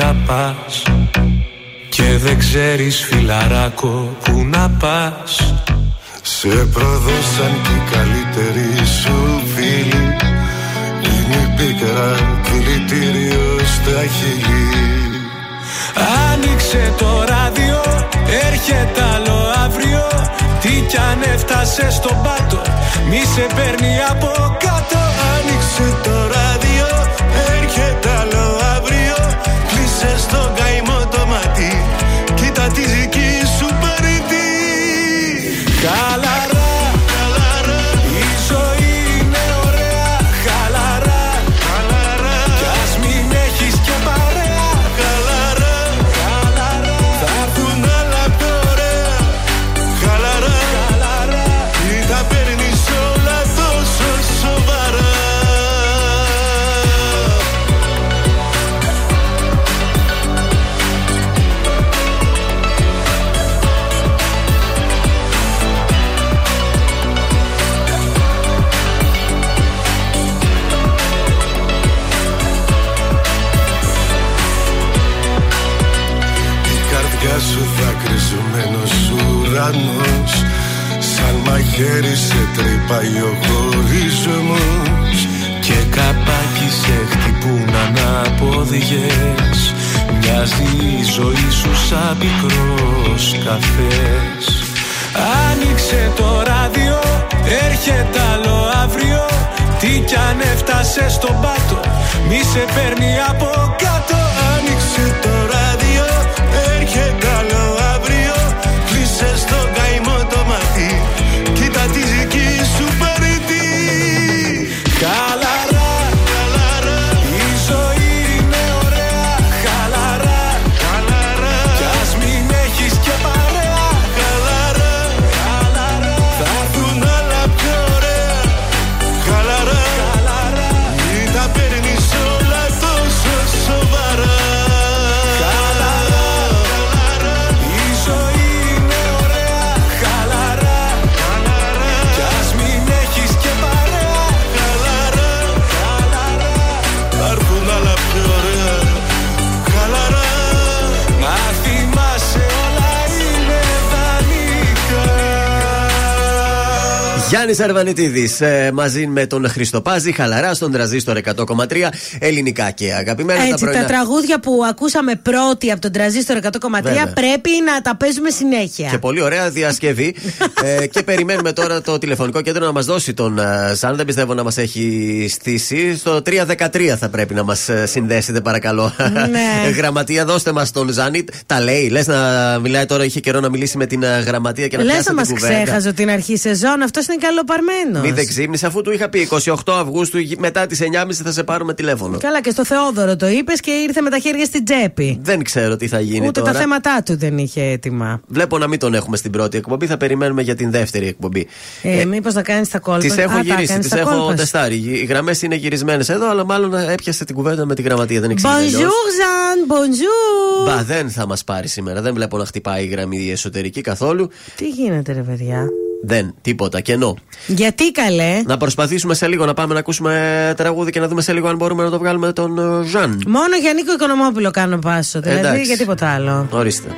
αγαπάς Και δεν ξέρεις φιλαράκο που να πας. Σε προδώσαν και οι καλύτεροι σου φίλοι. Είναι η πίκρα δηλητήριο στα χείλη. Άνοιξε το ράδιο, έρχεται άλλο αύριο. Τι κι αν έφτασες στον πάτο, μη σε παίρνει από κάτω. Άνοιξε το Κλείσε στο καημό το μάτι, κοίτα τη δική ουρανός Σαν μαχαίρι σε τρυπάει ο χωρισμός. Και καπάκι σε χτυπούν ανάποδιες Μοιάζει η ζωή σου σαν πικρός καφές. Άνοιξε το ράδιο, έρχεται άλλο αύριο. Τι κι αν έφτασες στον πάτο, μη σε παίρνει από κάτω Γιάννης Αρβανιτίδης ε, μαζί με τον Χριστοπάζη, χαλαρά στον τραζίστορ 100,3 ελληνικά και αγαπημένα Έτσι, τα τα, πρωινά. τραγούδια που ακούσαμε πρώτοι από τον τραζίστορ 100,3 Βέβαια. πρέπει να τα παίζουμε συνέχεια. Και πολύ ωραία διασκευή. ε, και περιμένουμε τώρα το τηλεφωνικό κέντρο να μας δώσει τον ε, Ζαν. Δεν πιστεύω να μας έχει στήσει. Στο 313 θα πρέπει να μας συνδέσετε, παρακαλώ. Ναι. γραμματεία, δώστε μας τον Ζάνι. Τα λέει. Λες να μιλάει τώρα, είχε καιρό να μιλήσει με την ε, γραμματεία και να Λες πιάσει να μας την κουβέντα. ξέχαζε ότι είναι αρχή σεζόν, αυτός είναι καλοπαρμένος. Μη δεν ξύπνησε αφού του είχα πει 28 Αυγούστου γη- μετά τις 9.30 θα σε πάρουμε τηλέφωνο. Καλά, και στο Θεόδωρο το είπες και ήρθε με τα χέρια στην τσέπη. Δεν ξέρω τι θα γίνει Ούτε τώρα. τα θέματα του δεν είχε έτοιμα. Βλέπω να μην τον έχουμε στην πρώτη εκπομπή, θα περιμένουμε για την δεύτερη εκπομπή. Ε, Μήπως θα κάνεις τα κόλπα; Τις έχω Α, τα γυρίσει, κάνεις τις τα έχω κόλπας σου. τεστάρει. Οι γραμμές είναι γυρισμένες εδώ, αλλά μάλλον έπιασε την κουβέντα με τη γραμματεία. Δεν εξηγεί. αλλιώς. Bonjour, Jean, bonjour. Μπα, δεν θα μας πάρει σήμερα. Δεν βλέπω να χτυπάει η γραμμή εσωτερική καθόλου. Τι γίνεται, ρε παιδιά; Δεν, τίποτα, κενό. Γιατί καλέ; Να προσπαθήσουμε σε λίγο να πάμε να ακούσουμε τραγούδι και να δούμε σε λίγο αν μπορούμε να το βγάλουμε τον ε, Ζαν. Μόνο για Νίκο Οικονομόπουλο κάνω πάσο. Δηλαδή Εντάξει. για τίποτα άλλο. Ορίστε.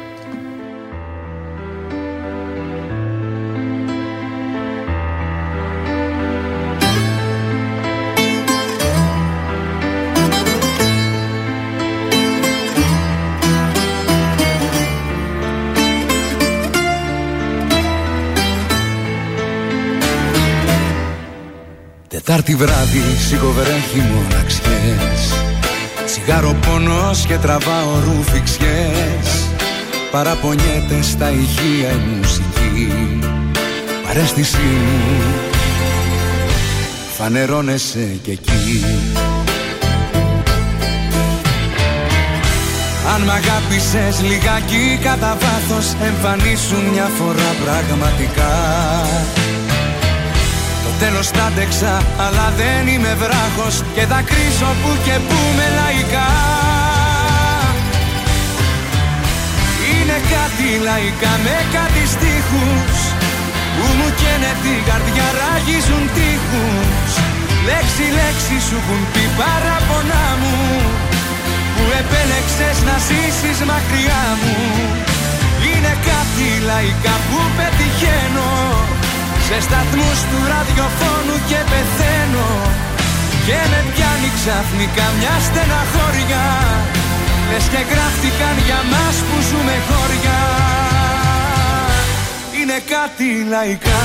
Τετάρτη βράδυ σιγοβρέχει μοναξιές Τσιγάρο πόνος και τραβάω ρουφιξιές. Παραπονιέται στα ηχεία η μουσική. Παρέστησή μου Φανερώνεσαι κι εκεί. Αν μ' αγάπησες λιγάκι κατά βάθος Εμφανίσουν μια φορά πραγματικά. Το τέλος τα άντεξα αλλά δεν είμαι βράχος Και θα κρίσω που και που με λαϊκά. Είναι κάτι λαϊκά με κάτι στίχους Που μου καίνε την καρδιά ράγιζουν τείχους. Λέξη λέξη σου έχουν πει παραπονά μου Που επέλεξες να ζήσεις μακριά μου. Είναι κάτι λαϊκά που πετυχαίνω Σε σταθμούς του ραδιοφώνου και πεθαίνω. Και με πιάνει ξαφνικά μια στεναχώρια. Λες και γράφτηκαν για μας που ζούμε χώρια. Είναι κάτι λαϊκά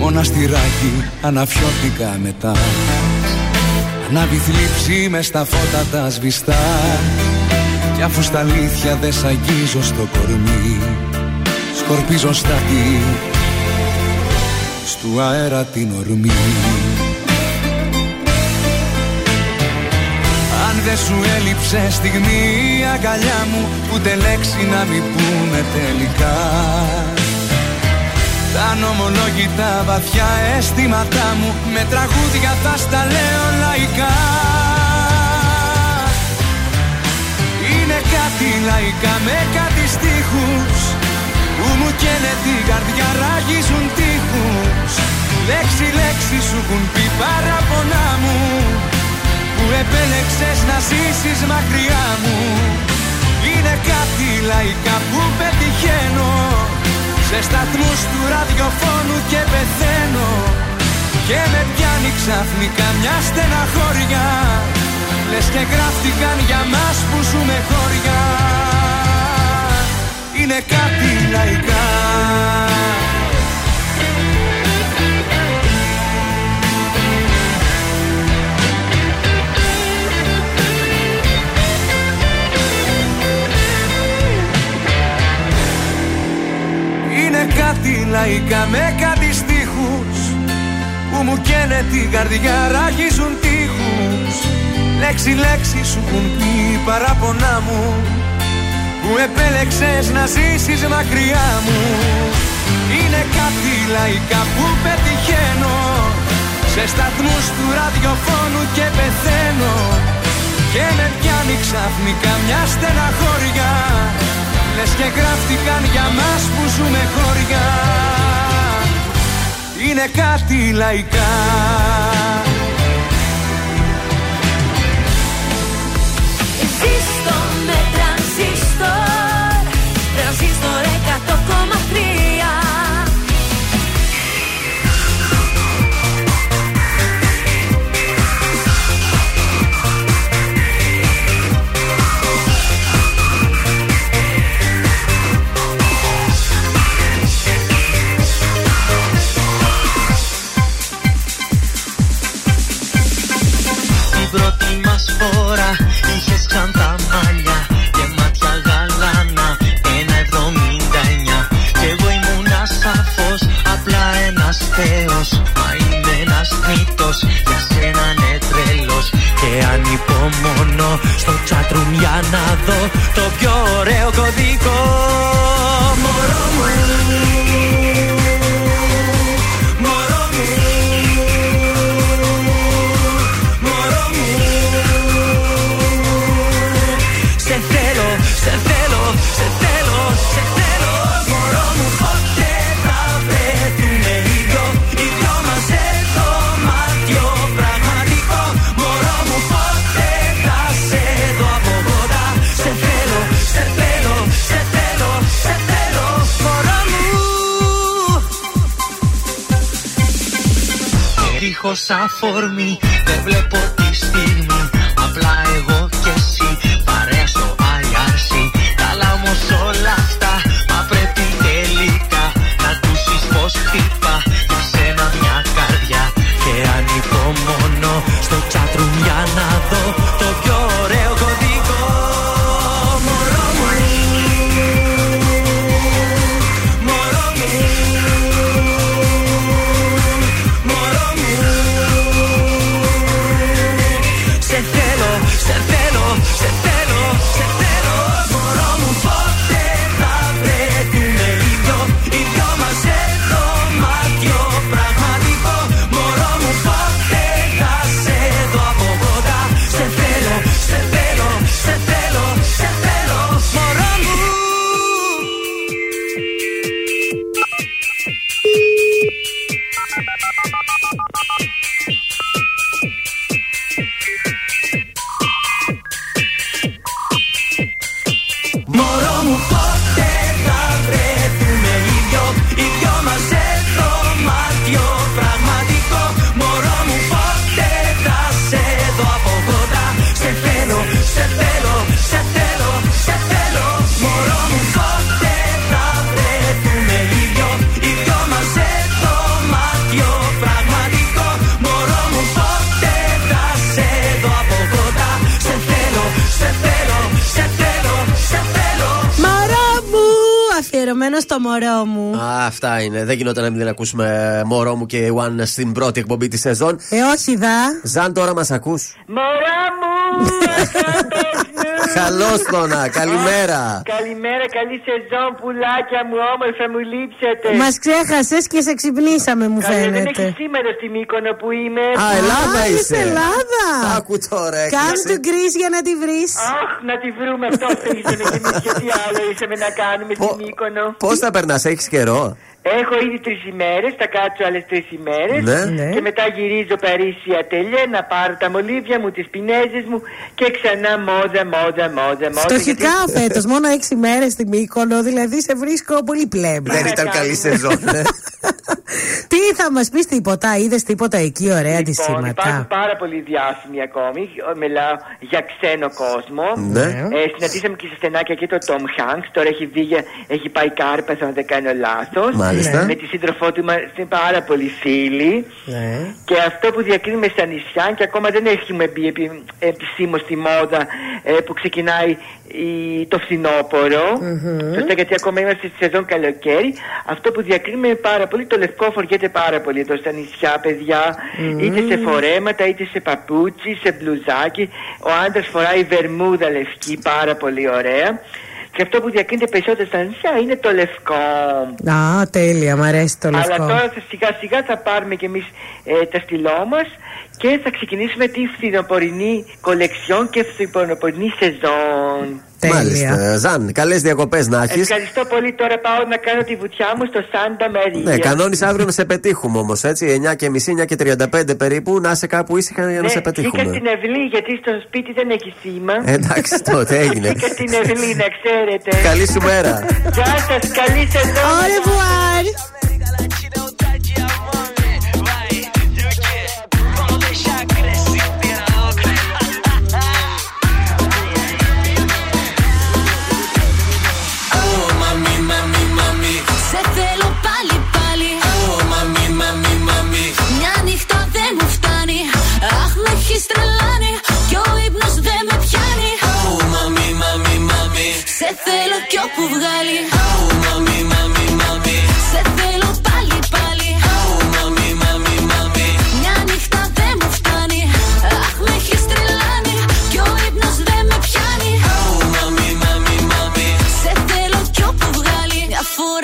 Μοναστηράκι αναφιώθηκα μετά. Ανάβει θλίψη μες στα φώτα τα σβηστά. Κι αφού στα αλήθεια δεν σ' αγγίζω στο κορμί Σκορπίζω στα τι Στου αέρα την ορμή. Αν δεν σου έλειψε στιγμή η αγκαλιά μου Ούτε λέξη να μην πούμε τελικά τα νομολόγητα βαθιά αισθήματά μου Με τραγούδια θα στα λέω λαϊκά. Είναι κάτι λαϊκά με κάτι στίχους Που μου καίνε την καρδιά ράγιζουν τείχους. Λέξη λέξη σου έχουν πει παραπονά μου Που επέλεξες να ζήσεις μακριά μου. Είναι κάτι λαϊκά που πετυχαίνω σε σταθμούς του ραδιοφώνου και πεθαίνω. Και με πιάνει ξαφνικά μια στεναχώρια. Λες και γράφτηκαν για μας που ζούμε χώρια. Είναι κάτι λαϊκά κάτι λαϊκά με κάτι στίχους Που μου καίνε την καρδιά ράγιζουν τείχους. Λέξη λέξη σου έχουν πει παραπονά μου Που επέλεξες να ζήσεις μακριά μου. Είναι κάτι λαϊκά που πετυχαίνω Σε σταθμούς του ραδιοφώνου και πεθαίνω. Και με πιάνει ξαφνικά μια στεναχώρια Λες και γράφτηκαν για μας που ζούμε χώρια είναι κάτι λαϊκά. Ζήστο με τρανζίστορ Τρανζίστορ 100,3 φορά. Είχες σαν τα μάλια και μάτια γαλάνα ένα εβδομήντα εννιά. Κι εγώ ήμουνα σαφώς απλά ένας θεός. Μα είμαι ένας μύτος για σένα ναι τρελός. Και ανυπομονώ στο chatroom για να δω το πιο ωραίο κωδικό Δίχως αφορμή δεν βλέπω τη στιγμή αυτά είναι. Δεν γινόταν να μην ακούσουμε μωρό μου και One στην πρώτη εκπομπή της σεζόν. Ε, όχι δα. Ζαν τώρα μας ακούς. Μωρά μου! Καλώς τόνα, καλημέρα. Καλημέρα, καλή σεζόν, πουλάκια μου, όμορφα μου λείψετε. Μας ξέχασες και σε ξυπνήσαμε, μου Καλή, Δεν φαίνεται. έχεις σήμερα στη Μύκονο που είμαι. Α, Ελλάδα Α, είσαι. είσαι Ελλάδα. Άκου τώρα, Κάνε έκλεισε. του γκρι για να τη βρεις. Αχ, να τη βρούμε αυτό θέλησαμε κι εμείς και τι άλλο ήσαμε να κάνουμε στη Μύκονο. Πώς θα περνάς, έχεις καιρό; Έχω ήδη τρεις ημέρες, θα κάτσω άλλες τρεις ημέρες. Ναι. Ναι. Και μετά γυρίζω Παρίσι ατελιέ να πάρω τα μολύβια μου, τις πινέζες μου και ξανά μόδα, μόδα, μόδα, μόδα. Φτωχικά φέτος, μόνο έξι μέρε στη Μύκονο, δηλαδή σε βρίσκω πολύ πλέμπα. Δεν ήταν καλή σεζόν. ναι. Τι θα μας πεις τίποτα, είδες τίποτα εκεί ωραία Λοιπόν, υπάρχουν αντισήματα. πάρα πολλοί διάσημοι ακόμη. Μιλάω για ξένο κόσμο. Ναι. Ε, συναντήσαμε και σε στενάκια και το Tom Hanks. Τώρα έχει, βγει, για- έχει πάει κάρπαθο, αν δεν κάνω λάθος. Μάλιστα. Με τη σύντροφό του είμαστε πάρα πολύ φίλοι. Ναι. Και αυτό που διακρίνουμε στα νησιά και ακόμα δεν έχουμε μπει επι, επισήμως στη μόδα ε, που ξεκινάει η- το φθινόπωρο. Σωστά, γιατί ακόμα είμαστε στη σεζόν καλοκαίρι. Αυτό που διακρίνουμε είναι πάρα πολύ. Το λευκό φοριέται πάρα πολύ εδώ στα νησιά, παιδιά. Είτε σε φορέματα, είτε σε παπούτσι, σε μπλουζάκι. Ο άντρας φοράει βερμούδα λευκή, πάρα πολύ ωραία. Και αυτό που διακρίνεται περισσότερο στα νησιά είναι το λευκό. Α, τέλεια, μ' αρέσει το Αλλά λευκό. τώρα θα σιγά σιγά θα πάρουμε κι εμείς ε, τα στυλό μας και θα ξεκινήσουμε τη φθινοπορεινή κολεξιόν και φθινοπορεινή σεζόν. Τέλεια. Μάλιστα. Ζαν, καλές διακοπές να έχεις. Ευχαριστώ πολύ. Τώρα πάω να κάνω τη βουτιά μου στο Σάντα Μαρία. Ναι, κανόνι αύριο να σε πετύχουμε όμως, έτσι. 9 και μισή, 9 και 35 περίπου, να είσαι κάπου ήσυχα για να σε Βγήκα πετύχουμε. στην Ευλή γιατί στο σπίτι δεν έχει σήμα. Εντάξει, τότε έγινε. Βγήκα στην Ευλή, να ξέρετε. Καλή σου μέρα. Γεια σας, καλή σεζόν. Au revoir.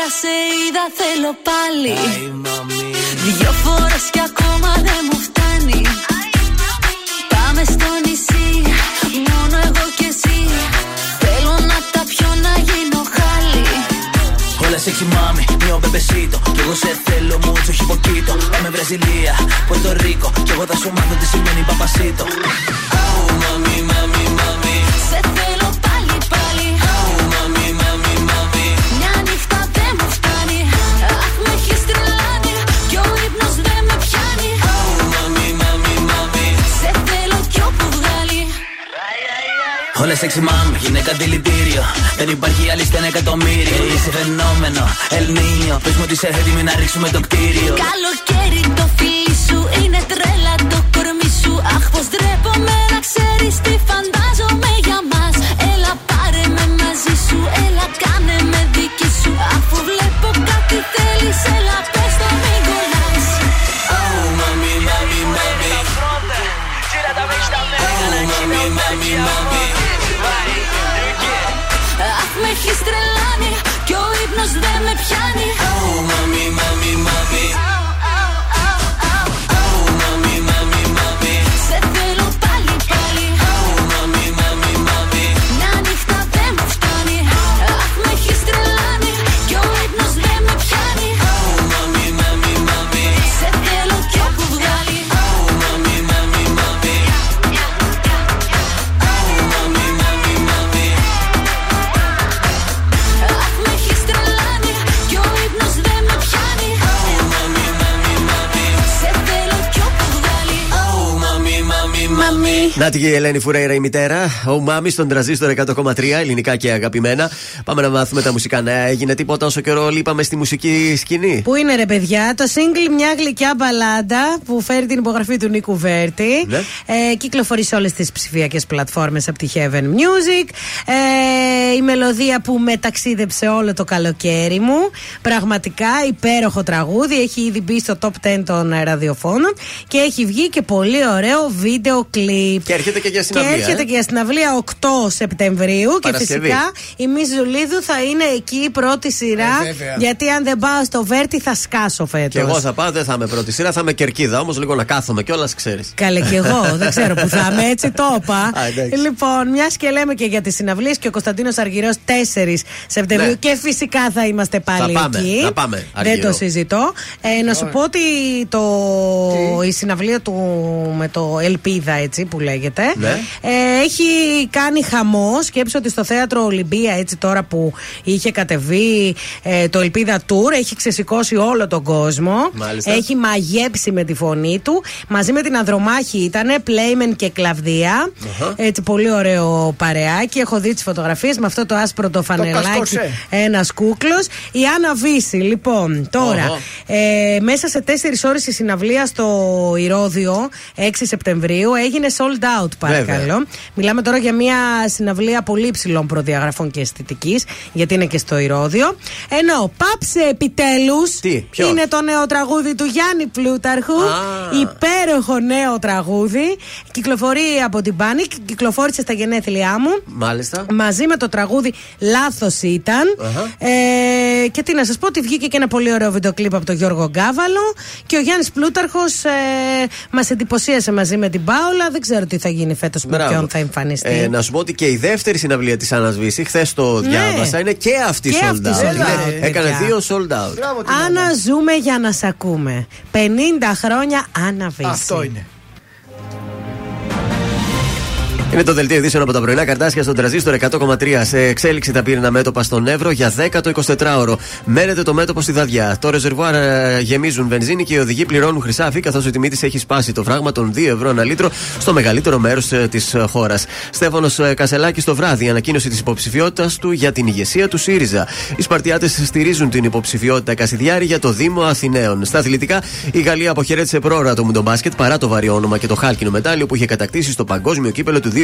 Μια φορά σε είδα θέλω πάλι Δυο φορές κι ακόμα δεν μου φτάνει Πάμε στο νησί Μόνο εγώ και εσύ Θέλω να τα πιω να γίνω χάλι Όλα σε μάμι, μio μπεμπεσίτο. Κι εγώ σε θέλω μουτσο χιποκίτο. Πάμε Βραζιλία, Πορτο Ρίκο. Κι εγώ θα σου μάθω τι σημαίνει παπασίτο. Σε Όλα σε μάμι, γυναίκα δηλητήριο. Δεν υπάρχει άλλη στα ένα εκατομμύριο. Είσαι φαινόμενο, Ελνίνιο. Πες μου ότι είσαι έτοιμη να ρίξουμε το κτίριο. Καλοκαίρι το φίλι σου είναι τρέλα το κορμί σου Αχ πως ντρέπομαι να ξέρεις τι φαντάζομαι ο ύπνος δεν με πιάνει Μαμί. Να τη η Ελένη Φουρέιρα η μητέρα. Ο Μάμις στον τραζίστορ 100,3 ελληνικά και αγαπημένα. Πάμε να μάθουμε τα μουσικά νέα. Έγινε τίποτα όσο καιρό λείπαμε στη μουσική σκηνή. Πού είναι ρε παιδιά, το single Μια γλυκιά μπαλάντα που φέρει την υπογραφή του Νίκου Βέρτη. Ναι. Ε, κυκλοφορεί σε όλες τις ψηφιακές πλατφόρμες από τη Heaven Music. Ε, η μελωδία που με ταξίδεψε όλο το καλοκαίρι μου. Πραγματικά υπέροχο τραγούδι. Έχει ήδη μπει στο top 10 των ε, ραδιοφώνων και έχει βγει και πολύ ωραίο βίντεο κλιπ. Και έρχεται και για συναυλία. Και έρχεται ε. και για συναυλία 8 Σεπτεμβρίου. Και Παρασκευή. φυσικά η Μη Ζουλίδου θα είναι εκεί η πρώτη σειρά. Ε, βέβαια. γιατί αν δεν πάω στο Βέρτι θα σκάσω φέτος. Και εγώ θα πάω, δεν θα είμαι πρώτη σειρά, θα είμαι κερκίδα. Όμως λίγο να κάθομαι κιόλας, ξέρεις. Καλέ και εγώ, δεν ξέρω που θα είμαι, έτσι το είπα. Α, εντάξει. λοιπόν, μιας και λέμε και για τις συναυλίες και ο Κωνσταντίνος Αργυρός 4 Σεπτεμβρίου Ναι. και φυσικά θα είμαστε πάλι Θα πάμε, εκεί. θα πάμε, δεν Αργυρό. το συζητώ. Ε, να σου πω ότι το, η συναυλία του με το Ελπίδα, έτσι που λέγεται, Ναι. ε, έχει κάνει χαμός. Σκέψω ότι στο θέατρο Ολυμπία, έτσι τώρα που είχε κατεβεί ε, το Ελπίδα Tour, έχει ξεσηκώσει όλο τον κόσμο. Μάλιστα. Έχει μαγέψει με τη φωνή του. Μαζί με την Ανδρομάχη ήταν Πλέιμεν και Κλαβδία. Αχα. Έτσι, πολύ ωραίο παρεάκι. Έχω δει τις φωτογραφίες με αυτό το άσπρο το φανελάκι. κασκοσέ. Ένας κούκλος. Η Άννα Βύση, λοιπόν, τώρα. Οχο. Ε, μέσα σε τέσσερις ώρες η συναυλία στο Ηρόδιο, 6 Σεπτεμβρίου, έγινε sold out, παρακαλώ. Βέβαια. Μιλάμε τώρα για μια συναυλία πολύ υψηλών προδιαγραφών και αισθητικής, γιατί είναι και στο Ηρόδιο. Ενώ πάψε επιτέλους. Τι, ποιος; Είναι το νέο τραγούδι του Γιάννη Πλούταρχου. Α. Υπέροχο νέο τραγούδι. Κυκλοφορεί από την Panic. Κυκλοφόρησε στα γενέθλιά μου. Μάλιστα. Μαζί με το τραγούδι Λάθος ήταν. Αχα. Ε, και τι να σας πω, ότι βγήκε και ένα πολύ ωραίο βιντεοκλίπ από τον Γιώργο Γκάβαλο. Και ο Γιάννης Πλούταρχος ε, μας εντυπωσίασε μαζί με την Πάο Πάολα, δεν ξέρω τι θα γίνει φέτος με Μπράβο. ποιον θα εμφανιστεί. Ε, να σου πω ότι και η δεύτερη συναυλία της Άννας Βύση, χθες το Ναι. διάβασα, είναι και αυτή Και sold αυτή out. sold Είναι- out, Έκανε παιδιά. δύο sold out. Άννα, ζούμε για να σ' ακούμε. 50 χρόνια Άννα Βύση. Αυτό είναι. Είναι το δελτίο ειδήσεων από τα πρωινά καρτάσια στον τραζίστορ 100,3. Σε εξέλιξη τα πύρινα μέτωπα στον Εύρο για 10ο 24ωρο. Μένεται το μέτωπο στη Δαδιά. Το ρεζερβουάρ ε, γεμίζουν βενζίνη και οι οδηγοί πληρώνουν χρυσάφι, καθώ η τιμή τη έχει σπάσει το φράγμα των 2 ευρώ ένα λίτρο στο μεγαλύτερο μέρος της χώρας. Στέφανος Κασελάκης το βράδυ ανακοίνωσε της υποψηφιότητας του για την ηγεσία του ΣΥΡΙΖΑ. Οι Σπαρτιάτες στηρίζουν την υποψηφιότητα Κασιδιάρη για το Δήμο Αθηναίων. Στα αθλητικά, η Γαλλία αποχαιρέτησε πρόωρα το μουντομπάσκετ παρά το βαρύ όνομα και το χάλκινο μετάλλιο που είχε κατακτήσει στο παγκόσμιο κύπελο του 2019.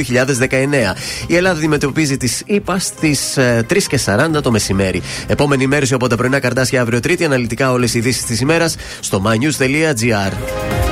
Η Ελλάδα αντιμετωπίζει τις ΗΠΑ στις 3 και 40 το μεσημέρι. Επόμενη μέρωση από τα πρωινά καρτάσια αύριο Τρίτη. Αναλυτικά όλες οι ειδήσεις της ημέρας στο mynews.gr.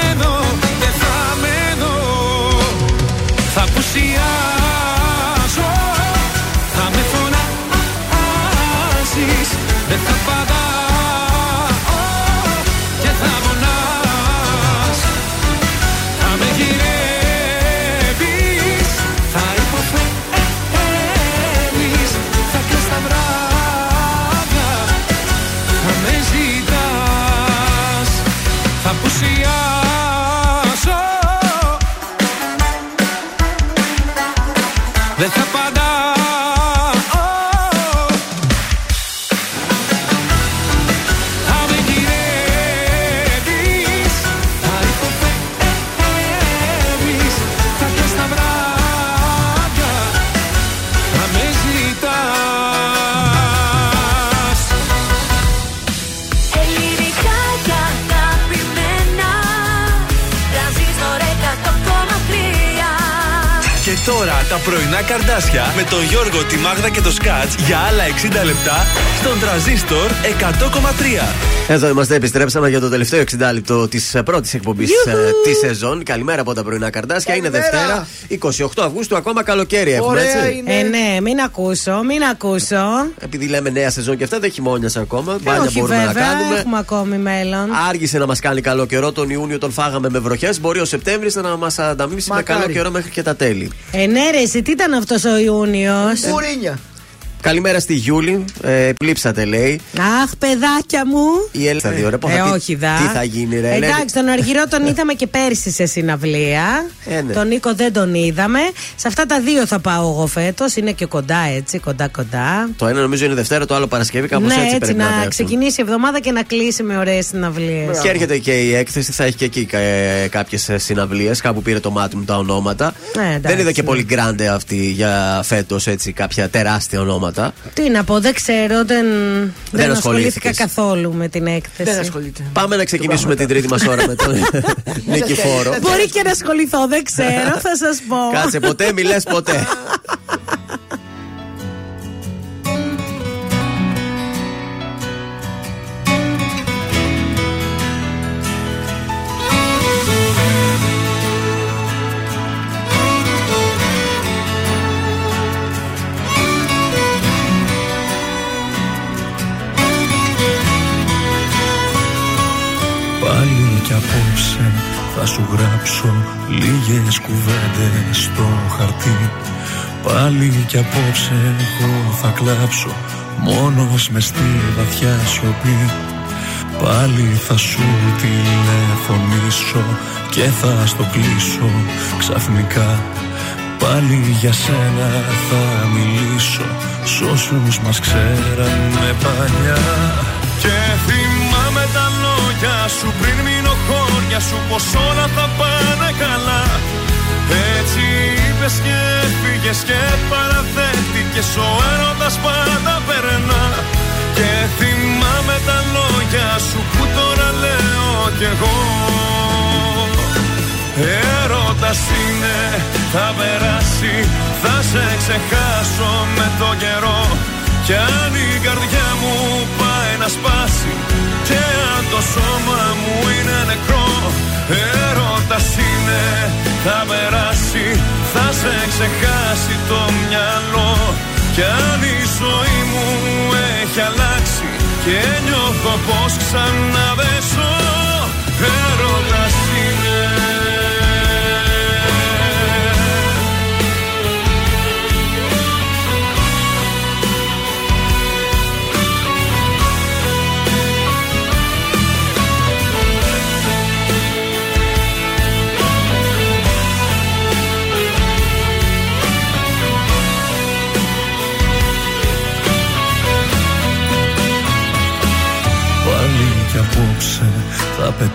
φωνάζεις Δεν θα πρωινά καρδάσια με τον Γιώργο, τη Μάγδα και το Σκάτς για άλλα 60 λεπτά στον τραζίστορ 100,3. Εδώ είμαστε, επιστρέψαμε για το τελευταίο 60 λεπτό της πρώτης εκπομπής Ιουχου! της σεζόν. Καλημέρα από τα πρωινά καρδάσια. Είναι Καλημέρα. Δευτέρα, 28 Αυγούστου, ακόμα καλοκαίρι έχουμε, έτσι. Ε, ναι, μην ακούσω, μην ακούσω. Επειδή λέμε νέα σεζόν και αυτά, δεν χειμώνιασε ακόμα. Ε, Μπάνια όχι μπορούμε βέβαια, να κάνουμε. έχουμε ακόμη μέλλον. Άργησε να μας κάνει καλό καιρό. Τον Ιούνιο τον φάγαμε με βροχές. Μπορεί ο Σεπτέμβρης να μας ανταμείψει με Μακάρι. καλό καιρό μέχρι και τα τέλη. Ε, ναι, ρε, εσύ, τι ήταν αυτός ο Ιούνιος; Κουρίνια. Καλημέρα στη Γιούλη. Ε, πλήψατε, λέει. Αχ, παιδάκια μου. Η Ελένη θα δει, ωραία, πώς Ε, θα- τι- όχι, δα. Τι θα γίνει, ρε. Ελένη; Εντάξει, τον Αργυρό τον είδαμε και πέρσι σε συναυλία. Ε, ναι. Τον Νίκο δεν τον είδαμε. Σε αυτά τα δύο θα πάω εγώ φέτος. Είναι και κοντά έτσι, κοντά-κοντά. Το ένα νομίζω είναι Δευτέρα, το άλλο Παρασκευή. Κάπως ναι, έτσι, έτσι, πρέπει να, να, πέφτουν. ξεκινήσει η εβδομάδα και να κλείσει με ωραίες συναυλίες. Και έρχεται και η έκθεση, θα έχει και εκεί ε, κάποιες συναυλίες. Κάπου πήρε το μάτι μου τα ονόματα. Ε, εντάξει, Δεν είδα και ναι. πολύ γκράντε αυτή για φέτος, έτσι, κάποια τεράστια ονόματα. Τι να πω, δεν ξέρω, δεν, δεν, ασχολήθηκα ασχολήθηκες. καθόλου με την έκθεση. Δεν ασχολείται. Πάμε να ξεκινήσουμε την τρίτη μας ώρα με τον Νίκη Φόρο. Μπορεί και να ασχοληθώ, δεν ξέρω, θα σας πω. Κάτσε ποτέ, μη λες ποτέ. απόψε θα σου γράψω λίγες κουβέντες στο χαρτί. Πάλι κι απόψε εγώ θα κλάψω μόνος μες στη βαθιά σιωπή. Πάλι θα σου τηλεφωνήσω και θα στο κλείσω ξαφνικά. Πάλι για σένα θα μιλήσω σ' όσους μας ξέρανε παλιά. Και θυμάμαι τα λόγια σου πριν μείνω χώρια σου πως όλα θα πάνε καλά. Έτσι είπες και έφυγες και παραδέχτηκες ο έρωτας πάντα περνά. Και θυμάμαι τα λόγια σου που τώρα λέω κι εγώ. Έρωτας είναι, θα περάσει, θα σε ξεχάσω με το καιρό. Κι αν η καρδιά μου πάει να σπάσει Και αν το σώμα μου είναι νεκρό Έρωτας είναι, θα περάσει, θα σε ξεχάσει το μυαλό. Κι αν η ζωή μου έχει αλλάξει Και νιώθω πως ξαναδέσω Έρωτας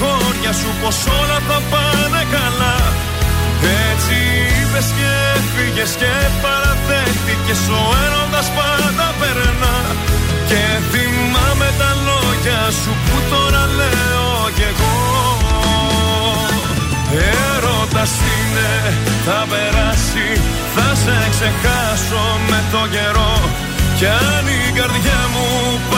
χώρια σου Πως όλα θα πάνε καλά. Έτσι είπες και φύγες και παραθέθηκες Ο έρωτας πάντα περνά. Και θυμάμαι τα λόγια σου που τώρα λέω κι εγώ. Έρωτας είναι, θα περάσει Θα σε ξεχάσω με το καιρό. Κι αν η καρδιά μου πάει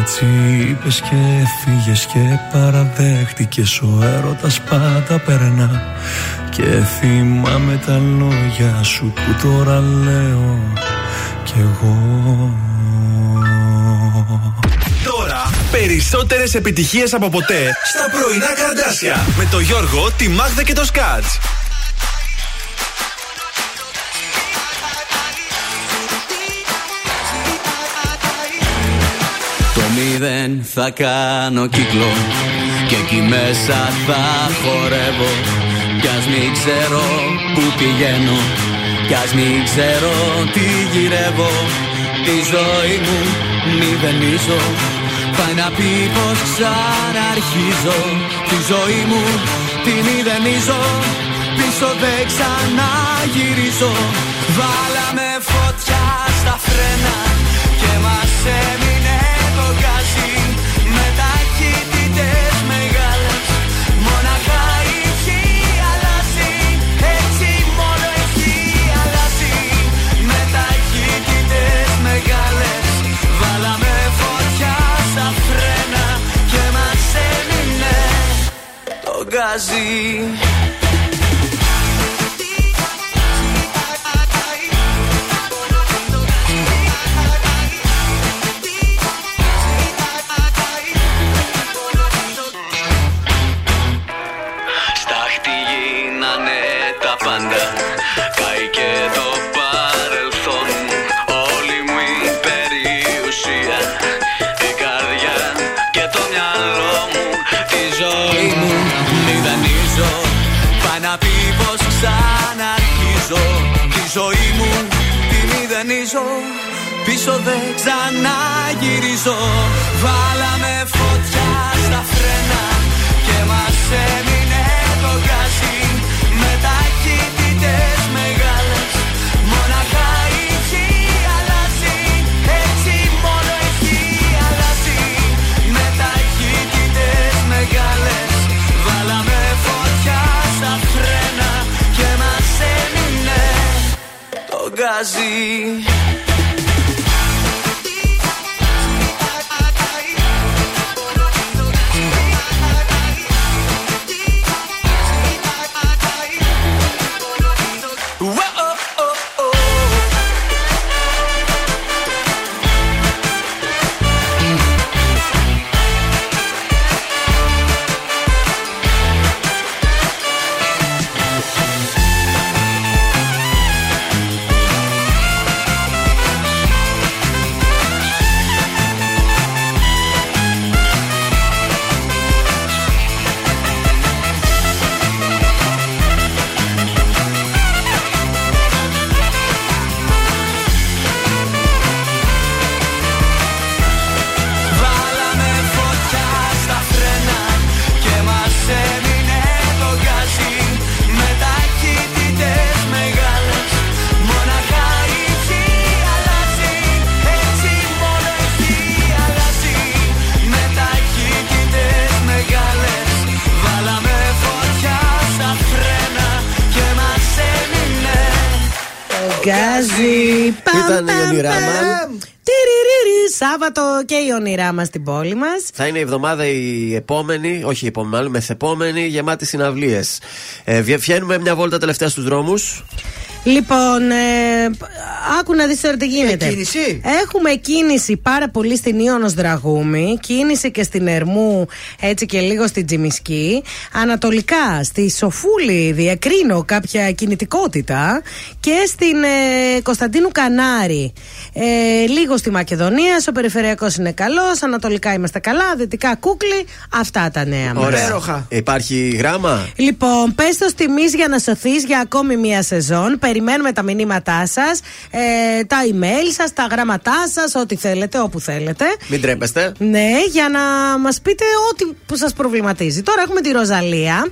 έτσι είπες και φύγες και παραδέχτηκες ο έρωτας πάντα περνά. Και θυμάμαι τα λόγια σου που τώρα λέω κι εγώ. Τώρα περισσότερες επιτυχίες από ποτέ στα πρωινά καρδάσια. Με το Γιώργο, τη Μάγδα και το Σκάτς μηδέν θα κάνω κύκλο. Και εκεί μέσα θα χορεύω. Κι ας μην ξέρω που πηγαίνω. Κι ας μην ξέρω τι γυρεύω. Τη ζωή μου μηδενίζω πάει να πει πως ξαναρχίζω. Τη ζωή μου τη μηδενίζω. Πίσω δεν ξαναγυρίζω. Βάλαμε φωτιά στα φρένα και μας έμεινε γκάζι Πίσω δεν ξαναγυρίζω. Βάλαμε φωτιά στα φρένα Και μας έμεινε το γκάζι. Με ταχύτητες μεγάλες Μοναχά είχε αλλάζει. Έτσι μόνο έχει αλλάζει. Με ταχύτητες μεγάλες Βάλαμε φωτιά στα φρένα Και μας έμεινε το γκάζι γκάζι. Τυριριρι, Σάββατο και η όνειρά μας στην πόλη μας. Θα είναι η εβδομάδα η επόμενη, όχι η επόμενη, μάλλον μεθεπόμενη, γεμάτη συναυλίες. Ε, βγα- βγαίνουμε μια βόλτα τελευταία στους δρόμους. Λοιπόν, ε, άκου να δεις τώρα τι γίνεται. Ε, κίνηση; Έχουμε κίνηση πάρα πολύ στην Ιώνος Δραγούμη, κίνηση και στην Ερμού, έτσι και λίγο στην Τζιμισκή. Ανατολικά, στη Σοφούλη διακρίνω κάποια κινητικότητα και στην ε, Κωνσταντίνου Κανάρη. Ε, λίγο στη Μακεδονία, ο περιφερειακός είναι καλός, ανατολικά είμαστε καλά, δυτικά κούκλι. Αυτά τα νέα μας. Ωραία. Υπάρχει γράμμα; Λοιπόν, πες το τιμή για να σωθείς για ακόμη μία σεζόν. Περιμένουμε τα μηνύματά σας, ε, τα email σας, τα γράμματά σας, ό,τι θέλετε, όπου θέλετε. Μην τρέπεστε. Ναι, για να μας πείτε ό,τι που σας προβληματίζει. Τώρα έχουμε τη Ροζαλία,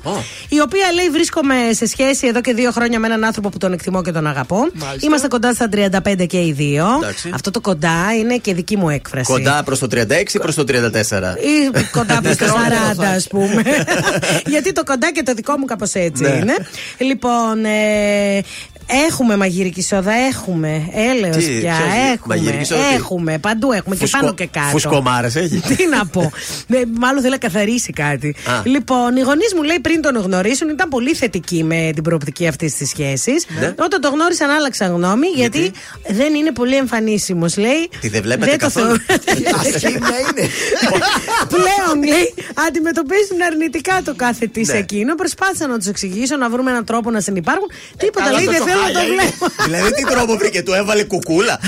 η οποία λέει: Βρίσκομαι σε σχέση εδώ και δύο χρόνια με έναν άνθρωπο που τον εκτιμώ και τον αγαπώ. Μάλιστα. Είμαστε κοντά στα 35 και οι δύο. Εντάξει. Αυτό το κοντά είναι και δική μου έκφραση. Κοντά προς το 36 προς το 34. Ή κοντά προς το 40, ας πούμε. Γιατί το κοντά και το δικό μου κάπως έτσι Ναι. είναι. Λοιπόν, ε, έχουμε μαγειρική σόδα, έχουμε. Έλεος Τι, πια, ποιος- μαγειρική έχουμε. σόδα, τι; Έχουμε, παντού έχουμε και Φουσκω- πάνω και κάτω. φουσκωμάρες έχει; Τι να πω. Ναι, μάλλον θέλει να καθαρίσει κάτι. Α. Λοιπόν, οι γονείς μου λέει πριν τον γνωρίσουν ήταν πολύ θετικοί με την προοπτική αυτής της σχέσης. Ναι. Όταν το γνώρισαν, άλλαξαν γνώμη γιατί, δεν είναι πολύ εμφανίσιμος. Λέει. Τι δεν βλέπετε το καθόλου; θεωρώ- Ασχήμια είναι. Πλέον λέει αντιμετωπίζουν αρνητικά το κάθε τι Ναι. εκείνο. Προσπάθησα να τους εξηγήσω, να βρούμε έναν τρόπο να συνεπάρχουν. Τίποτα Καλά, λέει, δεν τόσο θέλω να χάλια το είναι. βλέπω. δηλαδή τι τρόπο βρήκε, του έβαλε κουκούλα,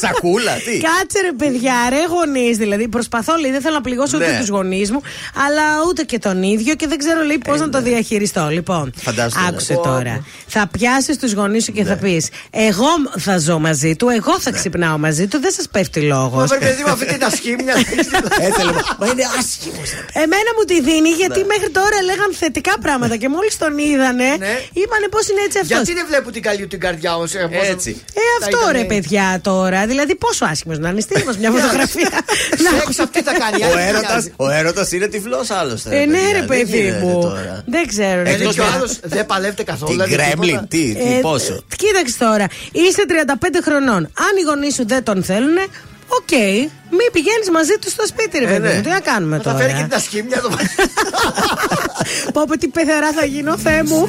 σακούλα, τι; Κάτσε ρε παιδιά, ρε γονείς δηλαδή. Προσπαθώ, λέει, δεν θέλω να πληγώσω ούτε Ναι. τους γονείς μου, αλλά ούτε και τον ίδιο και δεν ξέρω, λέει, πώς να το διαχειριστώ. Λοιπόν, Φαντάσου τώρα. άκουσε Πω, τώρα. Θα πιάσεις τους γονείς σου και θα πεις: Εγώ θα ζω μαζί του, εγώ θα ξυπνάω μαζί του, δεν σας πέφτει λόγος. Ω, παιδί μου, αυτή την ασχήμια. Έθελε, μα είναι άσχημος. Εμένα μου τη δίνει γιατί Ναι. μέχρι τώρα λέγαν θετικά πράγματα και μόλις τον είδανε, είπανε πώς είναι έτσι αυτός. Γιατί δεν βλέπουν την καλή του την καρδιά όμω. Έτσι. Ε, αυτό ρε παιδιά τώρα. Δηλαδή, πόσο άσχημος να είναι. Στείλ μας μια φωτογραφία. Να- Σεξ αυτή θα κάνει. Ο άλλη δεν έρωτας, μοιάζει. ο έρωτας είναι τυφλός άλλωστε. Ε, ναι, παιδιά, ρε δεν παιδί γίνεται μου. τώρα. Δεν ξέρω. ρε, Εκτός δεν Και ο ξέρω. άλλος δεν παλεύεται καθόλου. Τι δηλαδή, gremlin, τίποτα. τι, τι, Ε, πόσο; Κοίταξε τώρα. Είσαι 35 χρονών. Αν οι γονείς σου δεν τον θέλουν, οκ. Μην πηγαίνεις μαζί τους στο σπίτι, ρε Ε, παιδί ναι. μου. Τι να κάνουμε Θα φέρει και τώρα. την ασχήμια το Πω πω τι πεθερά θα γίνω, Θεέ μου.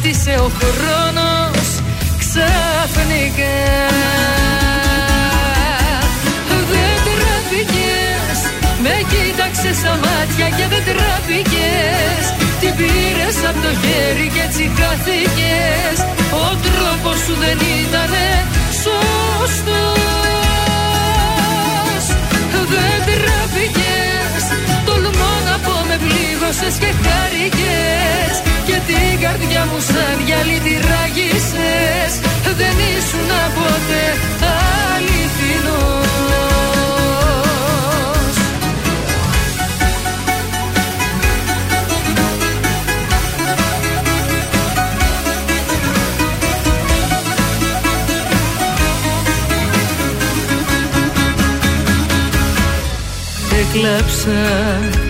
σταμάτησε ο χρόνος ξαφνικά. Δεν τραπήκες, με κοίταξες στα μάτια και δεν τραπήκες. Την πήρες από το χέρι και έτσι χάθηκες. Ο τρόπος σου δεν ήτανε σωστός. Δεν τραπήκες, τολμώ να πω με πλήγωσες και χάρηκες Και την καρδιά μου σαν γυαλί τη ράγισες Δεν ήσουν ποτέ αληθινός. Έκλαψα,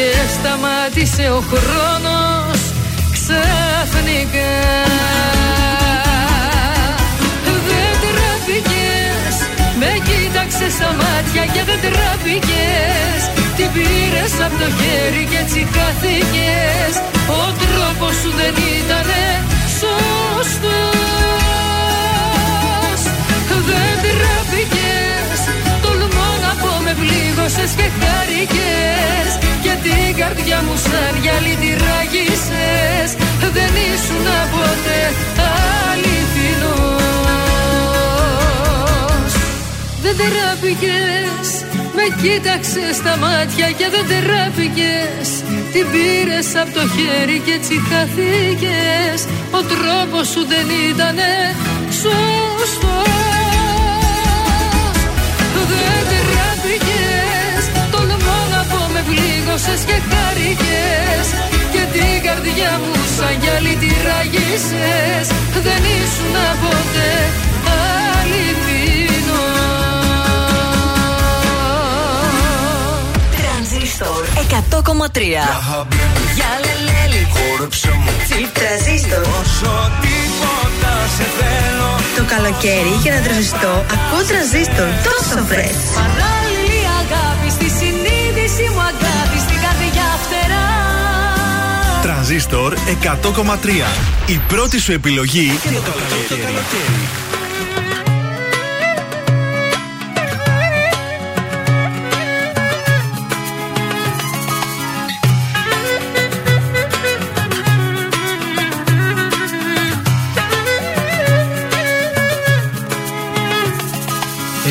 και σταμάτησε ο χρόνος ξαφνικά. Δεν τραπήκες, με κοίταξες στα μάτια και δεν τραπήκες Την Την πήρες από το χέρι και έτσι χάθηκες. Ο τρόπος σου δεν ήτανε σωστός. Δεν τραπήκες Τολμώ να πω με πλήγωσες και χάρηκες Και την καρδιά μου σαν γυαλί τη ράγισες Δεν ήσουν ποτέ αληθινός. Δεν τραπήκες με κοίταξες στα μάτια και δεν τεράπηκες Την πήρες από το χέρι και έτσι χαθήκες. Ο τρόπος σου δεν ήτανε σωστός πλήγωσες και χάρηκες Και την καρδιά μου σαν γυαλί τη ράγισες Δεν ήσουν ποτέ αληθινός. Τρανζίστορ 100,3 Για λελέλη Χόρεψε μου. Τρανζίστορ. Όσο τίποτα σε θέλω. Το καλοκαίρι για να τραζιστώ ακούω τραζίστορ τόσο φρες. Παράλληλη αγάπη στη συνείδηση μου Τρανζίστορ 100,3. Η πρώτη σου επιλογή για το καλοκαίρι.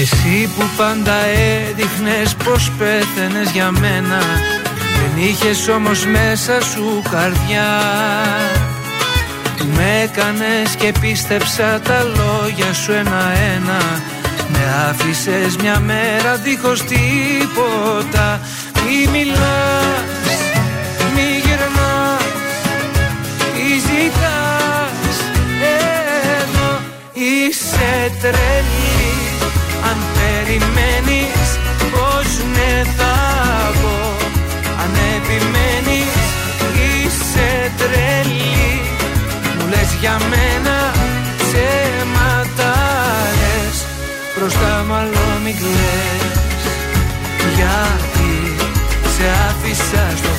Εσύ που πάντα έδειχνες πως πέθαινες για μένα Δεν είχες όμως μέσα σου καρδιά. Που με έκανες και πίστεψα τα λόγια σου ένα-ένα. Με άφησες μια μέρα δίχως τίποτα. Μη μιλάς, μη γυρνάς, τι ζητάς. Εδώ είσαι τρελή. Αν περιμένεις πως ναι θα για μένα ψέματα λες Μπροστά μάλλον μην κλαις. Γιατί σε άφησα στο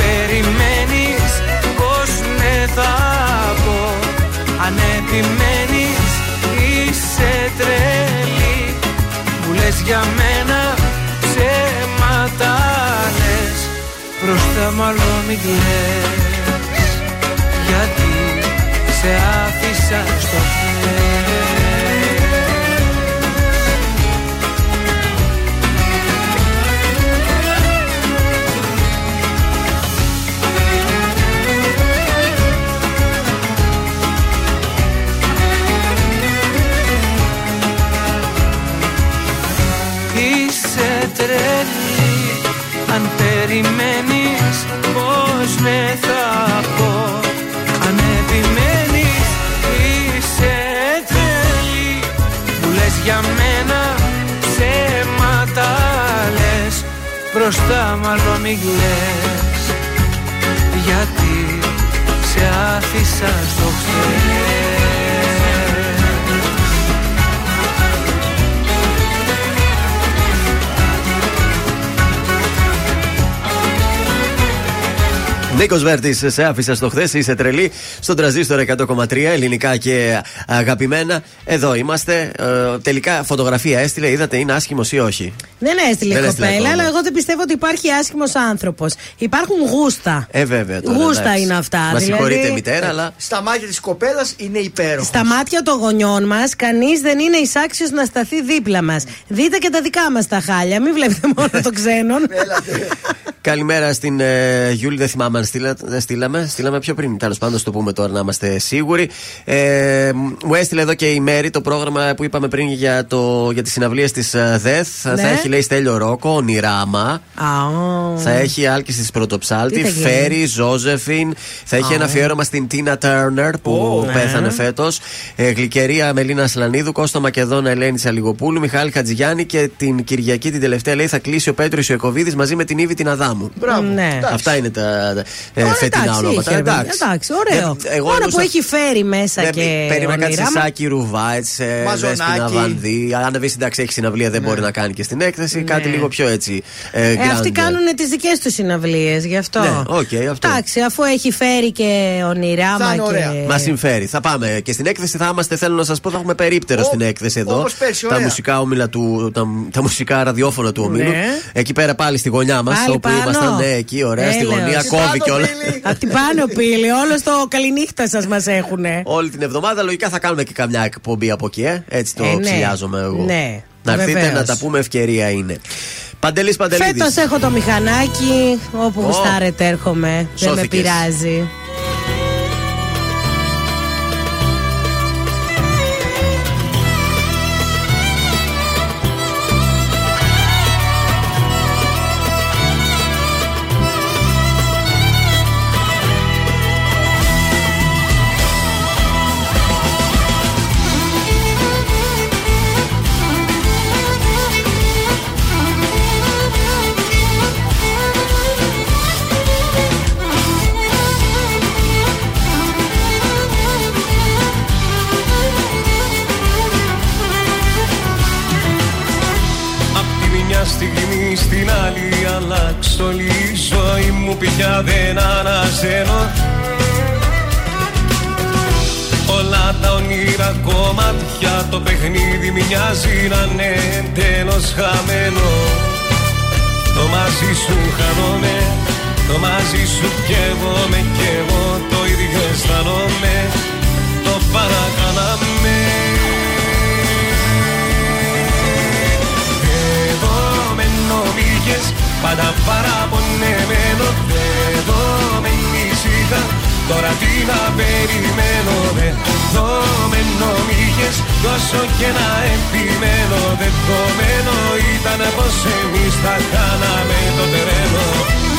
περιμένεις πως ναι θα πω. Αν επιμένεις είσαι τρελή. Μου λες για μένα ψέματα λες. Μπροστά μάλλον μην κλαις. Γιατί σε άφησα στο χθες περιμένεις πως ναι θα πω. Αν επιμένεις είσαι τρελή Μου λες για μένα ψέματα λες. Μπροστά μάλλον μην κλαις Γιατί σε άφησα στο χθες Νίκος Βέρτης, σε άφησα στο χθες, είσαι τρελή. Στον τραζίστορ 100,3 ελληνικά και αγαπημένα. Εδώ είμαστε. Ε, τελικά φωτογραφία έστειλε, είδατε, είναι άσχημος ή όχι; Δεν έστειλε Δεν η έστειλε κοπέλα, ακόμα. αλλά εγώ δεν πιστεύω ότι υπάρχει άσχημος άνθρωπος. Υπάρχουν γούστα. Ε, βέβαια. Τώρα, Γούστα εντάξει. είναι αυτά, Μα δηλαδή- συγχωρείτε, μητέρα, αλλά. Στα μάτια της κοπέλας είναι υπέροχος. Στα μάτια των γονιών μας, κανείς δεν είναι εισάξιος να σταθεί δίπλα μας. Δείτε και τα δικά μας τα χάλια. Μην βλέπετε μόνο των ξένων. Καλημέρα στην ε, Γιούλη, δεν θυμάμαι αν στείλα, δεν στείλαμε. Στείλαμε πιο πριν. Τέλος πάντων, στο πούμε τώρα να είμαστε σίγουροι. Ε, μου έστειλε εδώ και η Μέρη το πρόγραμμα που είπαμε πριν για, το, για τις συναυλίες της ΔΕΘ. Ναι. Θα έχει, λέει, Στέλιο Ρόκο, Ονειράμα. Α, ω. Θα έχει άλκης της Πρωτοψάλτη, Τι θα γίνει; Φέρι, Ζώζεφιν. Θα έχει Α. ένα αφιέρωμα στην Τίνα Τέρνερ που Ω, ναι. πέθανε φέτος. Ε, γλυκερία Μελίνα Σλανίδου, Κώστα Μακεδόνα Ελένη Αλιγοπούλου, Μιχάλη Χατζηγιάννη και την Κυριακή την τελευταία λέει θα κλείσει ο Πέτρο Ιωκοβίδης μαζί με την Ήβη την Αδάμου. Μπράβο. Ναι. Εντάξει. Αυτά είναι τα ε, Ωραία, φετινά εντάξει, ονόματα. είχε, ρε παιδί. εντάξει, ωραίο. Ε, εγώ Μόνο εννοούσα- που έχει φέρει μέσα Δεν και. Περίμενα κάτι όνειρα, σε μα- Σάκη Ρουβάιτς, σε Μαζονάκη. Δέσποινα Βανδύ. Αν δεν εντάξει έχει συναυλία, δεν μπορεί να κάνει και στην έκθεση. Κάτι λίγο πιο έτσι. Ε, Ε, αυτοί grande. κάνουν τις δικές τους συναυλίες, γι' αυτό. Ναι, οκ, αυτό. Εντάξει, αφού έχει φέρει και ονειράμα Θα είναι ωραία. και. Μα συμφέρει. Θα πάμε και στην έκθεση. Θα είμαστε, θέλω να σας πω, θα έχουμε περίπτερο Ω, στην έκθεση εδώ. όπως πέρσι, τα ωραία. μουσικά όμιλα του, τα, τα μουσικά ραδιόφωνα του ομίλου. Ναι. Εκεί πέρα πάλι στη γωνιά μας. Πάλι Όπου πάνω. ήμασταν, ναι, εκεί ωραία, στη Έλεος. γωνία. Τι Κόβει πάνω, κιόλας. Πύλη. Απ' την πάνω πύλη, όλο το καληνύχτα σας μας έχουνε. Όλη την εβδομάδα λογικά θα κάνουμε και καμιά εκπομπή από εκεί, ε. Έτσι το Ε, ναι. ψηλιάζομαι εγώ. Ναι, Να έρθετε βεβαίως. να τα πούμε, ευκαιρία είναι. Παντελής Παντελίδης. Φέτος έχω το μηχανάκι, όπου Ω. γουστάρετε έρχομαι. Δεν με Σώθηκες. πειράζει. Αναζένω Όλα τα όνειρα κομμάτια το παιχνίδι μοιάζει να είναι τέλος χαμένο. Το μαζί σου χάνομαι, το μαζί σου κι εγώ με κι εγώ το ίδιο αισθάνομαι. Το παρακάναμε πάντα παραπονεμένο Εδώ με ήσυχα. Τώρα τι να περιμένω Εδώ με νομίγες τόσο και να επιμένω Δεδομένο ήταν πως εμείς θα κάναμε το τρένο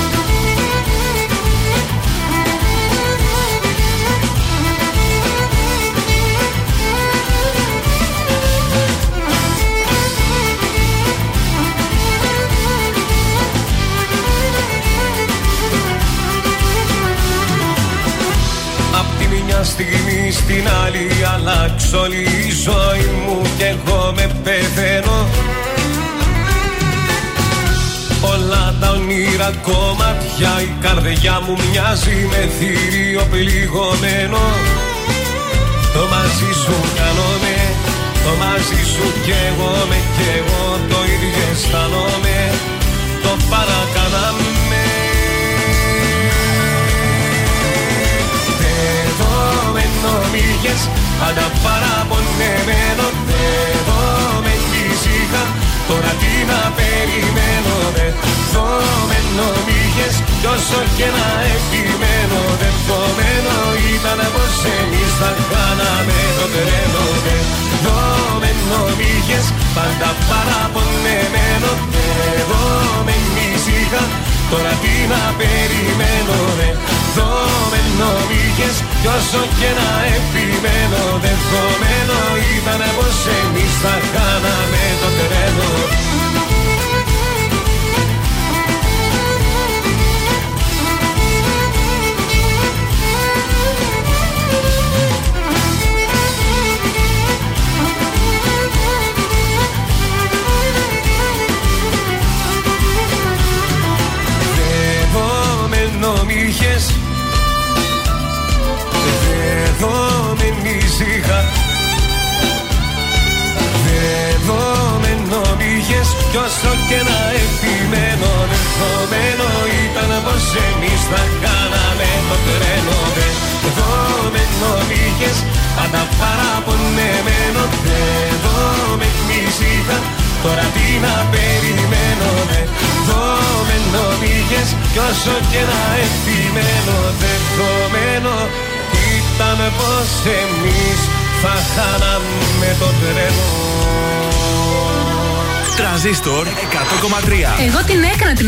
μια στιγμή στην άλλη αλλάξω όλη η ζωή μου και εγώ με πεθαίνω. Όλα τα όνειρα κομμάτια η καρδιά μου μοιάζει με θηρίο πληγωμένο. Το μαζί σου κάνομαι, το μαζί σου κι εγώ με κι εγώ το ίδιο αισθάνομαι. Το παρακάναμε με νομίγες πάντα παραπονεμένο Εδώ με ήσυχα τώρα τι να περιμένω Εδώ με νομίγες κι όσο και να επιμένω Δεδομένο ήταν πως εμείς θα κάναμε το τρένο Εδώ με νομίγες πάντα παραπονεμένο Εδώ με ήσυχα τώρα τι να περιμένω Εδώ με νομίγες κι όσο και να επιμένω Δεδομένο ήταν πως εμείς θα κάναμε το τρένο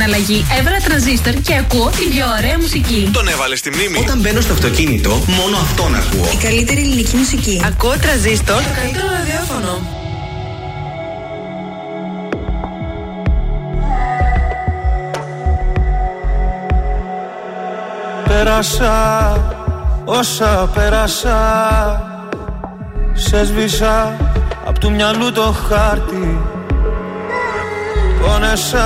αλλαγή. Έβαλα τρανζίστορ και ακούω την πιο ωραία μουσική. Τον έβαλες στη μνήμη. Όταν μπαίνω στο αυτοκίνητο, μόνο αυτόν ακούω. Η καλύτερη ελληνική μουσική. Ακούω τρανζίστορ. Το καλύτερο ραδιόφωνο. Πέρασα όσα πέρασα Σε σβήσα απ' του μυαλού το χάρτη Πόνεσα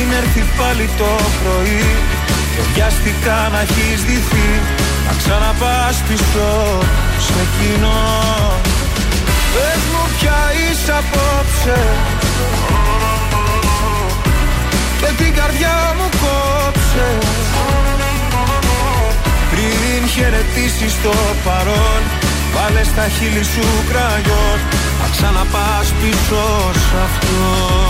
Πριν έρθει πάλι το πρωί. Και βιάστηκα να έχεις δυθεί. Να ξαναπάς πίσω σε κοινό Πες μου ποια είσαι απόψε. Και την καρδιά μου κόψε. Πριν χαιρετήσεις το παρόν Βάλες στα χείλη σου κραγιόν. Να ξαναπάς πίσω σ' αυτό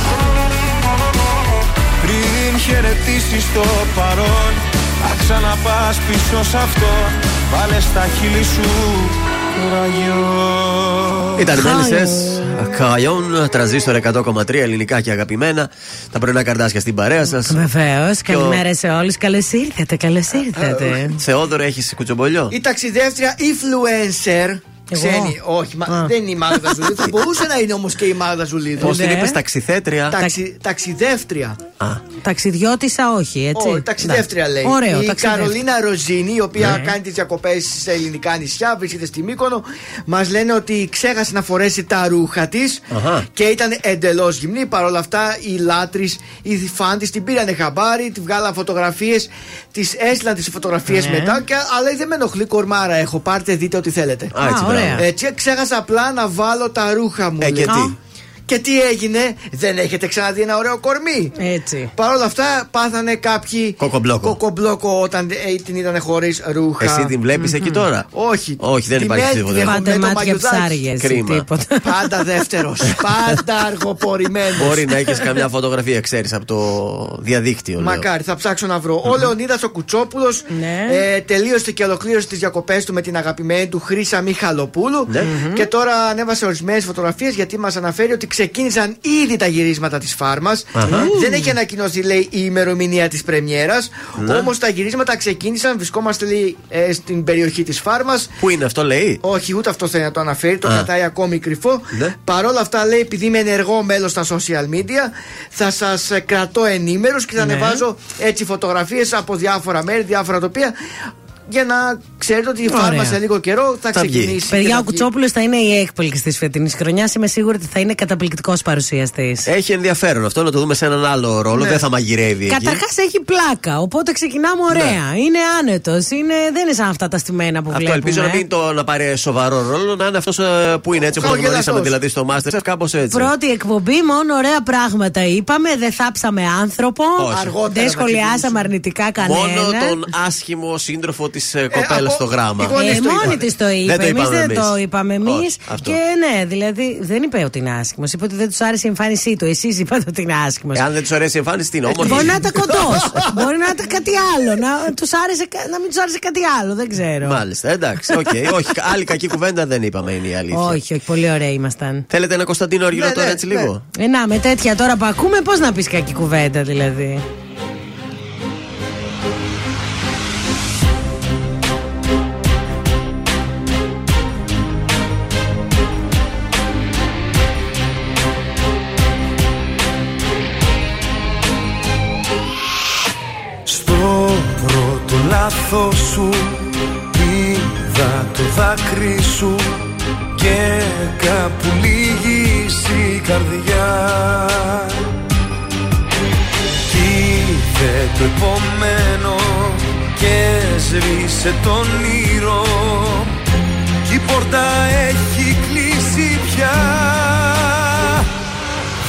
Πριν χαιρετήσεις το παρόν Θα ξαναπάς πίσω σ' αυτό Βάλε στα χείλη σου ραγιό Ήταν μέλισσες. Καϊόν, τραζίστορ 100,3 ελληνικά και αγαπημένα. Τα πρωινά καρδάσια στην παρέα σας. Βεβαίως. Καλημέρα σε όλους. Καλώς ήρθατε, καλώς ήρθατε. Θεόδωρο, έχεις κουτσομπολιό; Η ταξιδεύτρια influencer. Ξένη, όχι, μα, Α. δεν είναι η Μάγδα Ζουλίδου. Θα μπορούσε να είναι όμως και η Μάγδα Ζουλίδου. Πώς την είπες, ταξιθέτρια; Ταξι, ταξιδεύτρια. Ταξιδιώτησα, όχι, έτσι. Όχι, ταξιδεύτρια λέει. Ωραίο, η ταξιδεύτρια. Καρολίνα Ροζίνη, η οποία Ναι. κάνει τις διακοπές σε ελληνικά νησιά, βρίσκεται στη Μύκονο, μας λένε ότι ξέχασε να φορέσει τα ρούχα της Αχα. και ήταν εντελώς γυμνή. Παρ' όλα αυτά, οι λάτρε, οι φαν της την πήρανε χαμπάρι, τη βγάλαν φωτογραφίες, τη έστειλαν τις φωτογραφίες Ναι. μετά. Και, αλλά δεν με ενοχλεί, κορμάρα έχω. Πάρτε, δείτε ό,τι θέλετε. Α, έτσι, Α, ωραία. μπράβο. Έτσι, ξέχασα απλά να βάλω τα ρούχα μου. Ε, και λέει. τι. Και τι έγινε, δεν έχετε ξαναδεί ένα ωραίο κορμί. Έτσι. Παρ' όλα αυτά, πάθανε κάποιοι Κοκομπλόκο. κοκομπλόκο όταν ε, την είδανε χωρίς ρούχα. Εσύ την βλέπεις εκεί τώρα; Όχι. Όχι, δεν Τη υπάρχει με- τίποτα. δεχομένο Πάτε μάτια μαγιουδάκι. ψάρια. εσύ, Κρίμα. τίποτα. Πάντα δεύτερος. Πάντα αργοπορημένος. Μπορεί να έχεις καμιά φωτογραφία, ξέρεις, από το διαδίκτυο. λέω. Μακάρι, θα ψάξω να βρω. Ο Λεωνίδας ο Κουτσόπουλος Ναι. ε, τελείωσε και ολοκλήρωσε τις διακοπές του με την αγαπημένη του Χρήσα Μιχαλοπούλου. Ναι. Και τώρα ανέβασε ορισμένες φωτογραφίες γιατί μας αναφέρει ότι ξεκίνησαν ήδη τα γυρίσματα της φάρμας. Δεν έχει ανακοινωθεί, λέει, η ημερομηνία της Πρεμιέρας. Ναι. Όμως τα γυρίσματα ξεκίνησαν. Βρισκόμαστε, λέει, ε, στην περιοχή της φάρμας. Πού είναι αυτό, λέει; Όχι, ούτε αυτό θέλει να το αναφέρει, το Α. κρατάει ακόμη κρυφό. Ναι. Παρ' όλα αυτά, λέει, επειδή είμαι ενεργό μέλος στα social media, θα σας κρατώ ενήμερου και θα Ναι. ανεβάζω έτσι φωτογραφίες από διάφορα μέρη, διάφορα τοπία. Για να ξέρετε ότι η Ωραία. φάρμα σε λίγο καιρό θα, Θα βγει. ξεκινήσει. και Παιδιά, θα ο βγει. Κουτσόπουλος θα είναι η έκπληξη της φετινής χρονιάς. Είμαι σίγουρη ότι θα είναι καταπληκτικός παρουσιαστής. Έχει ενδιαφέρον αυτό να το δούμε σε έναν άλλο ρόλο. Ναι. Δεν θα μαγειρεύει εκεί. Καταρχάς έχει πλάκα, οπότε ξεκινάμε ωραία. Είναι άνετος, είναι, δεν είναι σαν αυτά τα στημένα που Αυτό βλέπουμε. ελπίζω να μην το να πάρει σοβαρό ρόλο, να είναι αυτός που είναι έτσι όπω το Χαμογελαστός. γνωρίσαμε δηλαδή στο Masterchef, κάπως έτσι. Πρώτη εκπομπή, μόνο ωραία πράγματα είπαμε. Δεν θάψαμε άνθρωπο. Όχι. Αργότερα Δεν θα σχολιάσαμε ξεκινήσουμε. αρνητικά κανένα. Μόνο τον άσχημο σύντροφο της κοπέλα από- στο γράμμα. οι γονείς Ε, το μόνη είπανε. τη το είπε. Δεν το Εμεί είπαμε δεν εμείς. το είπαμε εμείς. Όχι, αυτό. Και ναι, δηλαδή δεν είπε ότι είναι άσχημο. Είπε ότι δεν του άρεσε η εμφάνισή του. Εσείς είπατε ότι είναι άσχημο. Εάν δεν του αρέσει η εμφάνιση, τι είναι όμορφη. Μπορεί να ήταν κοντό. Μπορεί να ήταν κάτι άλλο. Να, τους άρεσε, κα- να μην του άρεσε κάτι άλλο. Δεν ξέρω. Μάλιστα, εντάξει, οκ. όχι, άλλη κακή κουβέντα δεν είπαμε, είναι η αλήθεια. όχι, όχι, πολύ ωραία ήμασταν. Θέλετε ένα Κωνσταντίνο Αργυρό Ναι, τώρα ναι, έτσι ναι. λίγο. Ε, να, με τέτοια τώρα που ακούμε, πώς να πει κακή κουβέντα δηλαδή. Σου. Είδα το δάκρυ σου και κάπου λύγεις η καρδιά. Κι είδε το επόμενο και σβήσε το όνειρο κι η πόρτα έχει κλείσει πια.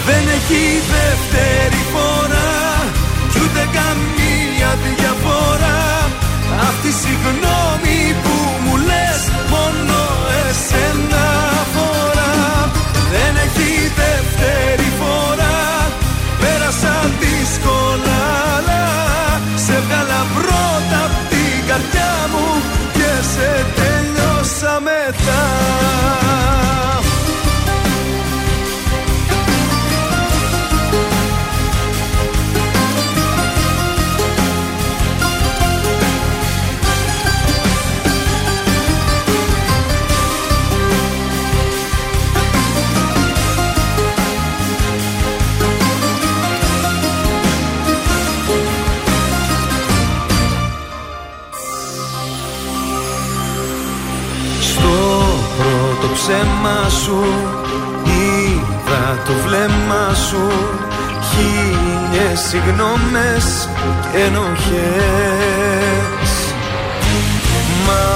Δεν έχει δεύτερη φορά. Κι ούτε καμία διαφορά. Αυτή η συγγνώμη που ψέμα σου είδα το βλέμμα σου Χίλιες συγγνώμες και ενοχές. Μα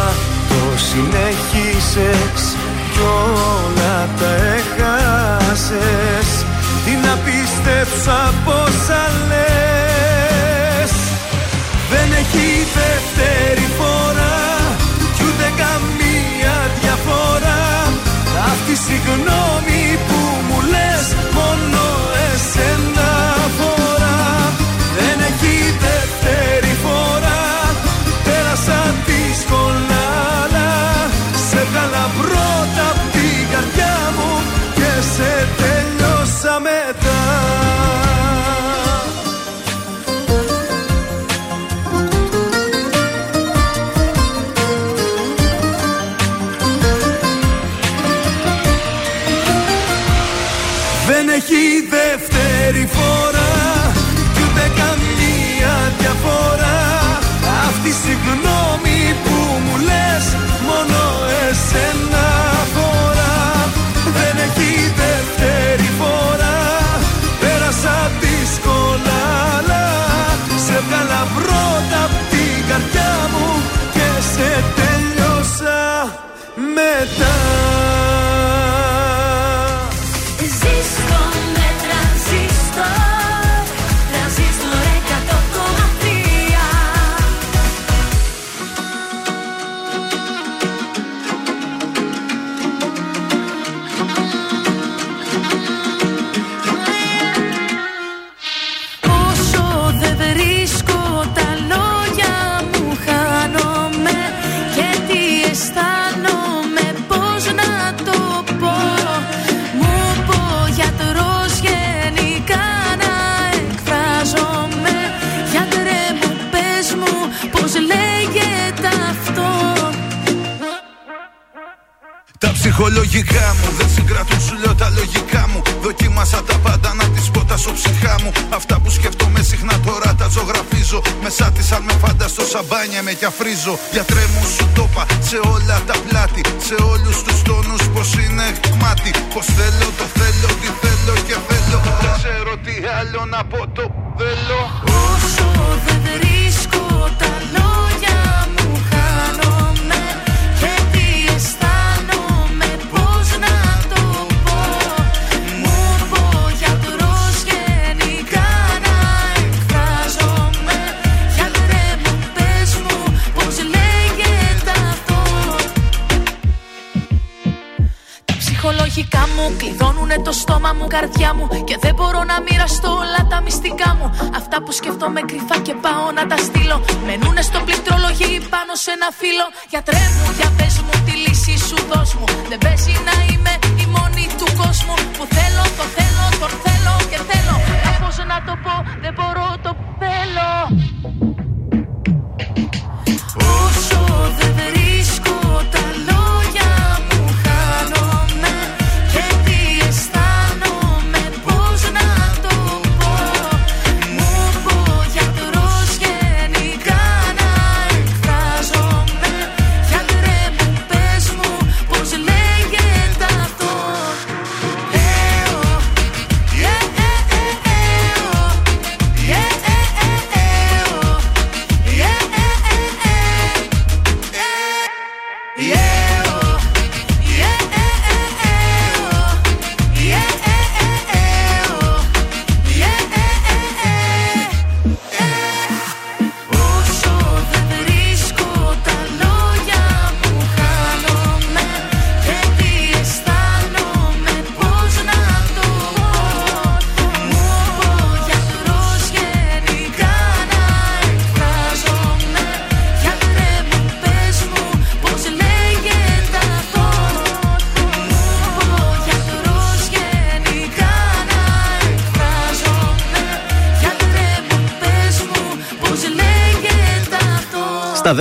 το συνέχισες κι όλα τα έχασες. Τι να πιστέψω από όσα λες. Δεν έχει δεύτερη συγγνώμη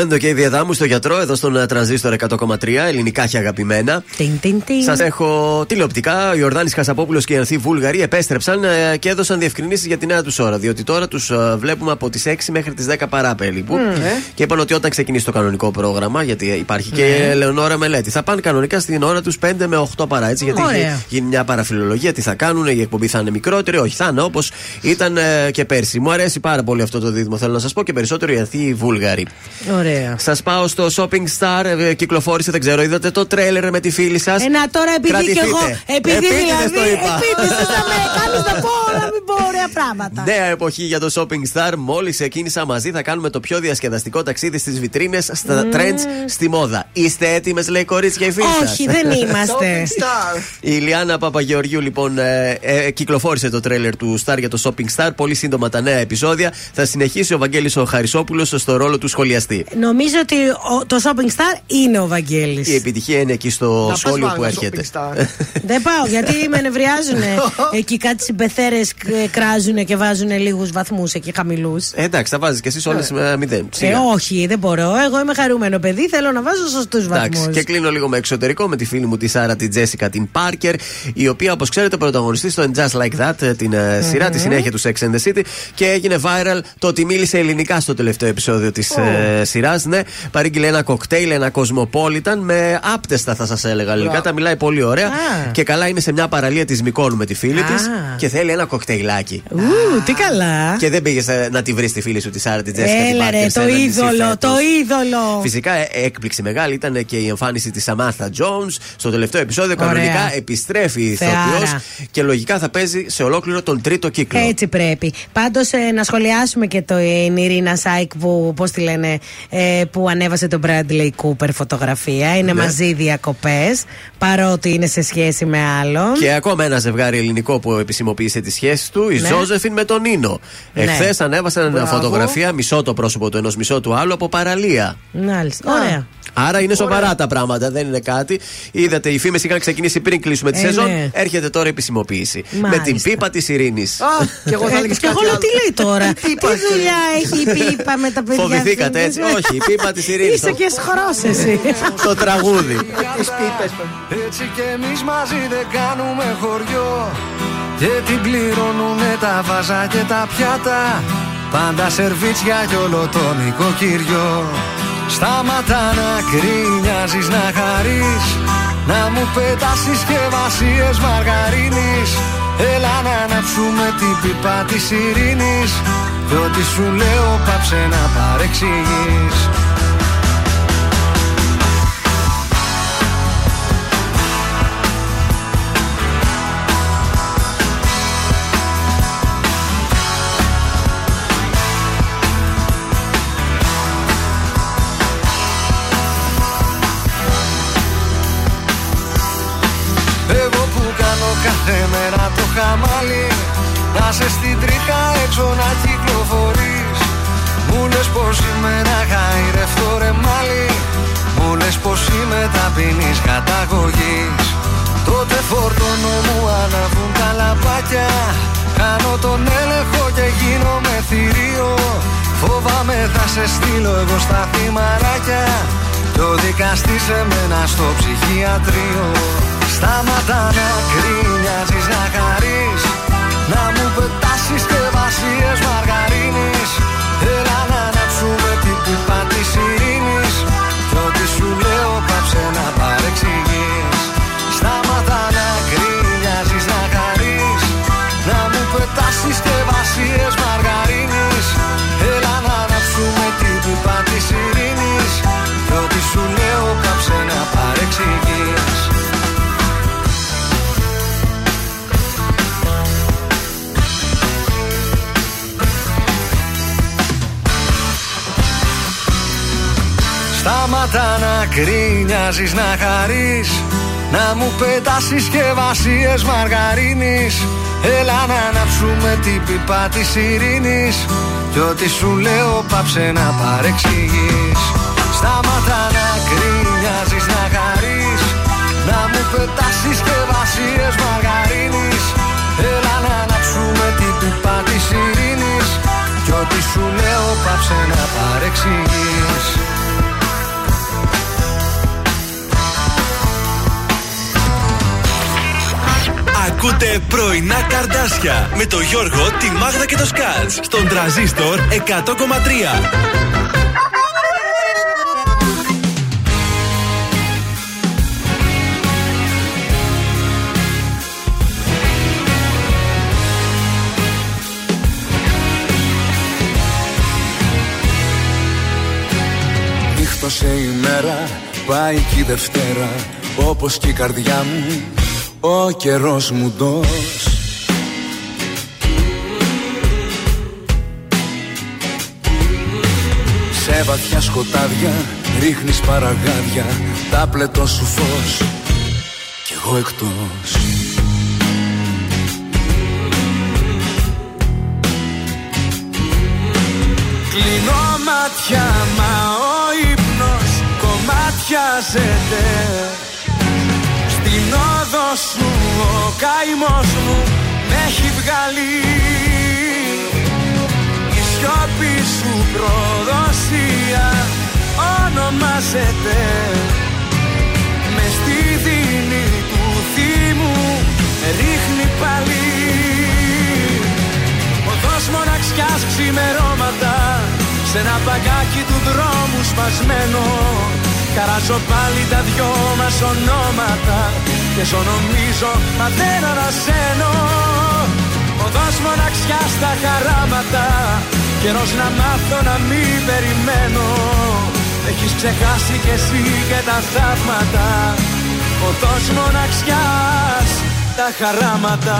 Στα δέντο και η διαδάμου στο γιατρό, εδώ στον ε, τρανζίστορ 100,3, ελληνικά και αγαπημένα. Τιν, τιν, τιν. Σας έχω τηλεοπτικά. Ο Ιορδάνης Χασαπόπουλος και η Ανθή Βούλγαρη επέστρεψαν ε, και έδωσαν διευκρινήσεις για τη νέα τους ώρα. Διότι τώρα τους βλέπουμε από τις 6 μέχρι τις 10 παρά περίπου. Μμμ. Ε. Και είπαν ότι όταν ξεκινήσει το κανονικό πρόγραμμα, γιατί υπάρχει και Ναι. Ελεονόρα Μελέτη, θα πάνε κανονικά στην ώρα τους 5 με 8 παρά. Έτσι, γιατί Ωραία. έχει γίνει μια παραφιλολογία. Τι θα κάνουν, η εκπομπή θα είναι μικρότερη. Όχι, θα είναι όπως ήταν ε, και πέρσι. Μου αρέσει πάρα πολύ αυτό το δίδυμο, θέλω να σας πω και περισσότερο η Ανθή Βούλγαρη. Ωραία. Σας πάω στο Shopping Star. ε, Κυκλοφόρησε, δεν ξέρω, είδατε το τρέλερ με τη φίλη σας; Ε, να τώρα επειδή και εγώ. Επειδή Επίτηδες δηλαδή. το είπα. Επίτηδες να με κάνει να πω όλα, μην πω ωραία πράγματα. Νέα εποχή για το Shopping Star. Μόλις ξεκίνησα μαζί, θα κάνουμε το πιο διασκεδαστικό ταξίδι στις βιτρίνες, στα Μμμ. trends, στη μόδα. Είστε έτοιμες, λέει κορίτσια, οι φίλοι σας; Όχι, δεν είμαστε. Η Ιλιάνα Παπαγεωργιού, λοιπόν, ε, ε, κυκλοφόρησε το τρέλερ του Star για το Shopping Star. Πολύ σύντομα τα νέα επεισόδια. Θα συνεχίσει ο Βαγγέλης ο Χαρισόπουλο στο ρόλο του σχολιαστή. Νομίζω ότι ο- το shopping star είναι ο Βαγγέλης. Η επιτυχία είναι εκεί στο πας σχόλιο μάλλον που στο έρχεται. Shopping Star. Δεν πάω γιατί με νευριάζουν. εκεί κάτι συμπεθέρες κράζουν και βάζουν λίγους βαθμούς εκεί χαμηλούς. Ε, εντάξει, θα βάζεις και εσύ όλες με μηδέν. Ε, Σιγά. όχι, δεν μπορώ. Εγώ είμαι χαρούμενο παιδί. Θέλω να βάζω σωστούς Εντάξει, βαθμούς. και κλείνω λίγο με εξωτερικό με τη φίλη μου τη Σάρα, την Τζέσικα, την Πάρκερ, η οποία όπως ξέρετε πρωταγωνιστεί στο And Just Like That, ε, την ε, σειρά, τη συνέχεια του Sex and the City και έγινε viral το ότι μίλησε ελληνικά στο τελευταίο επεισόδιο της Oh. ε, σειράς. Ναι, παρήγγειλε ένα κοκτέιλ, ένα κοσμοπόλιταν με άπτεστα θα σας έλεγα ελληνικά. Μπράβο. Τα μιλάει πολύ ωραία. Α. Και καλά είναι σε μια παραλία της Μικόνου με τη φίλη της Α. και θέλει ένα κοκτέιλάκι. Ου, τι καλά. Και δεν πήγε να τη βρεις τη φίλη σου τη Σάρα, την Τζέσικα. την Έλα Πάρκερ, ρε, σε το ένα νησί είδωλο, φέτος. το είδωλο. Φυσικά ε, έκπληξη μεγάλη ήταν και η εμφάνιση της Σαμάθα Jones στο τελευταίο επεισόδιο. Ωραία. Κανονικά επιστρέφει η ηθοποιός Θεάρα. και λογικά θα παίζει σε ολόκληρο τον τρίτο κύκλο. Έτσι πρέπει. Πάντως να σχολιάσουμε και το ε, Ιρίνα Σάικ που, πώς τη λένε, ε, που ανέβασε τον Bradley Cooper φωτογραφία. Είναι Ναι. μαζί διακοπές, παρότι είναι σε σχέση με άλλον. Και ακόμα ένα ζευγάρι ελληνικό που επισημοποίησε τις σχέσεις του, η Ναι. Ζώζεφιν με τον Νίνο. Ναι. Εχθές ανέβασαν Μπράβο. φωτογραφία μισό το πρόσωπο του ενός, μισό του άλλου από παραλία. Μάλιστα. Ωραία. Άρα είναι σοβαρά τα πράγματα, δεν είναι κάτι. Είδατε, οι φήμες είχαν ξεκινήσει πριν κλείσουμε τη Ε, σεζόν. ναι. Έρχεται τώρα επισημοποίηση. Μάλιστα. Με την πίπα της Ειρήνης. Α, και εγώ θα Ε, έλεγες και εγώ κάτι λέω άλλο. τι λέει τώρα; τι είπα, δουλειά έχει η πίπα με τα παιδιά. Φοβηθήκατε της έτσι; ζωής. Όχι, η πίπα της Ειρήνης. Είσαι και σχρός εσύ. Το τραγούδι. Τις πίπες. Έτσι κι εμείς μαζί δεν κάνουμε χωριό Και την πληρώνουνε τα βάζα και τα πιάτα Πάντα σερβίτσια κι όλο το νοικοκυριό Σταματά να κρίνιαζεις να χαρείς Να μου πετάς συσκευασίες μαργαρίνης Έλα να αναψούμε την πίπα της ειρήνης Κι ό,τι σου λέω πάψε να παρεξηγείς Εγώ που κάνω κάθε μέρα το χαμάλι Να σε στην τρίχα έξω να κυκλοφορείς Μου λες πως είμαι να χαϊρευτώ ρε μάλι. Μου λες πως είμαι ταπεινής καταγωγής. Τότε φορτώνω μου αναβούν τα λαπάκια Κάνω τον έλεγχο και γίνομαι θηρίο. Φοβάμαι θα σε στείλω εγώ στα θυμαράκια. Κι ο δικαστής σε μένα στο ψυχιατρίο. Σταματά να κρίνιαζεις να χαρείς. Να μου πετάς συσκευασίες μαργαρίνης. Έλα να ανάψουμε την πίπα της ειρήνης Σταματά να κρίνιαζεις να χαρείς Να μου πετάς συσκευασίες μαργαρίνης. Έλα να αναψούμε την πίπα της ειρήνης Κι ό,τι σου λέω πάψε να παρεξηγείς. Σταματά να κρίνιαζεις να χαρείς Να μου πετάς συσκευασίες μαργαρίνης. Έλα να αναψούμε την πίπα της ειρήνης Κι ό,τι σου λέω πάψε να παρεξηγείς Ακούτε πρωινά καρδάσια με το Γιώργο, τη Μάγδα και το Σκάτς στον τραζίστορ 100,3. Νύχτωσε η μέρα, πάει και η Δευτέρα Όπως και η καρδιά μου, ο καιρός μου ντός. Σε βαθιά σκοτάδια ρίχνεις παραγάδια Τα πλετό σου φως. Κι εγώ εκτός. Κλείνω μάτια μα ο ύπνος κομμάτιαζεται. Στην όδο σου ο καημός μου με έχει βγάλει. Η σιώπη σου προδοσία ονομάζεται. Μες στη δίνη του θύμου ρίχνει πάλι. Οδός μοναξιάς ξημερώματα Σ' ένα παγκάκι του δρόμου σπασμένο. Καράζω πάλι τα δυο μας ονόματα Και ζω νομίζω μα δεν ανασένω. Οδός μοναξιάς στα χαράματα. Καιρός να μάθω να μην περιμένω. Έχεις ξεχάσει κι εσύ και τα θαύματα. Οδός μοναξιάς τα χαράματα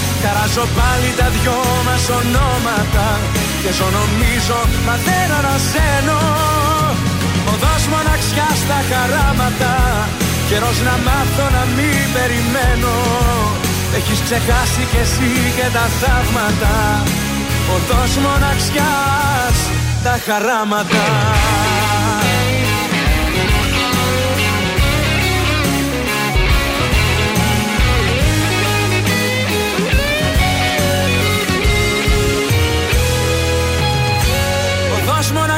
Χαράζω πάλι τα δυο μας ονόματα και ζω νομίζω μα δεν ανασένω. Οδός μοναξιάς στα χαράματα καιρός να μάθω να μην περιμένω. Έχεις ξεχάσει κι εσύ και τα θαύματα Οδός μοναξιάς τα χαράματα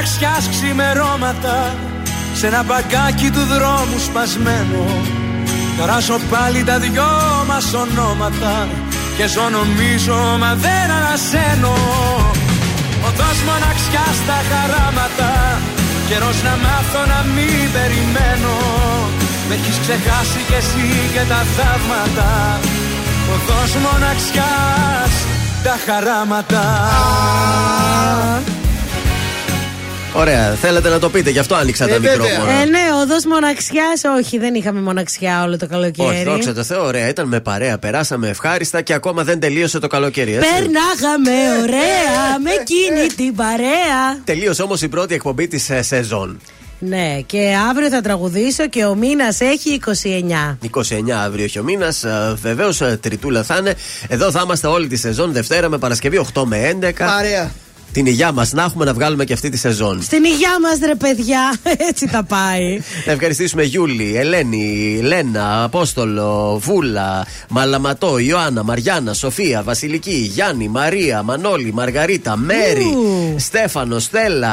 μοναξιάς ξημερώματα σε ένα μπαγκάκι του δρόμου σπασμένο. Καράσω πάλι τα δυο μας ονόματα Και ζω νομίζω μα δεν ανασένω. Οδός μοναξιά στα χαράματα Καιρός να μάθω να μην περιμένω. Με έχεις ξεχάσει κι εσύ και τα θαύματα. Οδός μοναξιάς τα χαράματα Ωραία, θέλετε να το πείτε, γι' αυτό άνοιξα τα μικρόφωνα. Ε, ναι, οδός μοναξιάς. Όχι, δεν είχαμε μοναξιά όλο το καλοκαίρι. Όχι, δόξα τω Θεώ, ωραία. Ήταν με παρέα, περάσαμε ευχάριστα και ακόμα δεν τελείωσε το καλοκαίρι. Έτσι. Περνάγαμε ωραία με εκείνη την παρέα. Τελείωσε όμως η πρώτη εκπομπή της σεζόν. Ναι, και αύριο θα τραγουδήσω και ο μήνας έχει 29. 29 αύριο έχει ο μήνας. Βεβαίως τριτούλα θα είναι. Εδώ θα είμαστε όλη τη σεζόν, Δευτέρα με Παρασκευή 8 με 11. Παρέα. Την υγειά μας να έχουμε να βγάλουμε και αυτή τη σεζόν. Στην υγειά μας, ρε παιδιά. Έτσι θα πάει. να ευχαριστήσουμε Γιούλη, Ελένη, Λένα, Απόστολο, Βούλα, Μαλαματό, Ιωάννα, Μαριάννα, Σοφία, Βασιλική, Γιάννη, Μαρία, Μανώλη, Μαργαρίτα, Μέρη, Στέφανο, Στέλλα,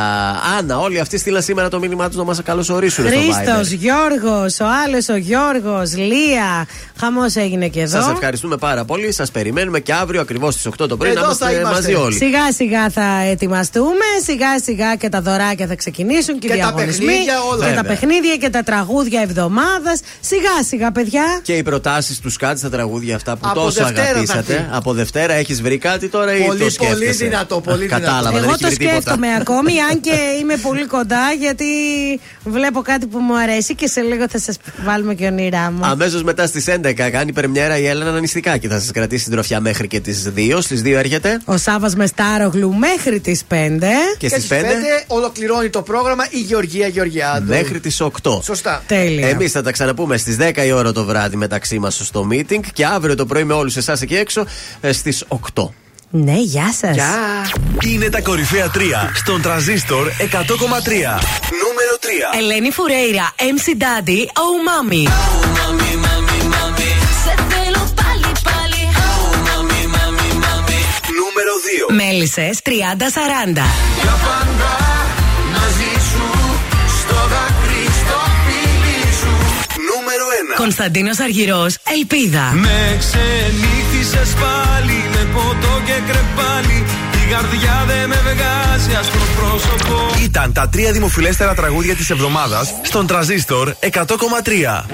Άννα. Όλοι αυτοί στείλαν σήμερα το μήνυμά τους να μας καλωσορίσουν. Χρήστος, Γιώργος, ο άλλος ο Γιώργος, Λία. Χαμός έγινε και εδώ. Σας ευχαριστούμε πάρα πολύ. Σας περιμένουμε και αύριο ακριβώς στις 8 το πρωί να είμαστε μαζί όλοι. Σιγά σιγά θα ετοιμαστούμε. Σιγά σιγά και τα δωράκια θα ξεκινήσουν και, και οι διαγωνισμοί. Τα παιχνίδια, όλα. Και τα παιχνίδια και τα τραγούδια εβδομάδας. Σιγά σιγά, παιδιά. Και οι προτάσεις του Σκάτ στα τραγούδια αυτά που Από τόσο αγαπήσατε. Από Δευτέρα έχεις βρει κάτι τώρα ή πολύ, το σκέφτεσαι; Πολύ δυνατό, πολύ Κατάλαβα, Εγώ το σκέφτομαι τίποτα. ακόμη, αν και είμαι πολύ κοντά, γιατί βλέπω κάτι που μου αρέσει και σε λίγο θα σας βάλουμε και ονειρά μου. Αμέσως μετά στις 11 κάνει πρεμιέρα η Έλενα Νηστικάκη. Θα σας κρατήσει την τροφιά μέχρι και τις 2. Στις 2 έρχεται. Ο Σάβα με Στάρογλου μέχρι τι 5. Και, και στις 5 ολοκληρώνει το πρόγραμμα η Γεωργία Γεωργιάδου. Μέχρι τις 8. Σωστά. Τέλεια. Εμείς θα τα ξαναπούμε στις 10 η ώρα το βράδυ μεταξύ μας στο meeting και αύριο το πρωί με όλους εσάς εκεί έξω στις 8. Ναι, γεια σας. Είναι τα κορυφαία 3 στον τραζίστορ 100,3. Νούμερο 3. Ελένη Φουρέιρα, MC Daddy, Oh Mami. Σε Μέλισσες 30-40. Για πάντα μαζί σου στο δάκρυ στο φίλι σου Νούμερο 1. Κωνσταντίνος Αργυρός, Ελπίδα. Με ξενύχτησες πάλι με ποτό και κρεπάλι. Η καρδιά δεν με βγάζει άσπρο πρόσωπο. Ήταν τα τρία δημοφιλέστερα τραγούδια της εβδομάδας στον τραζίστορ 100,3.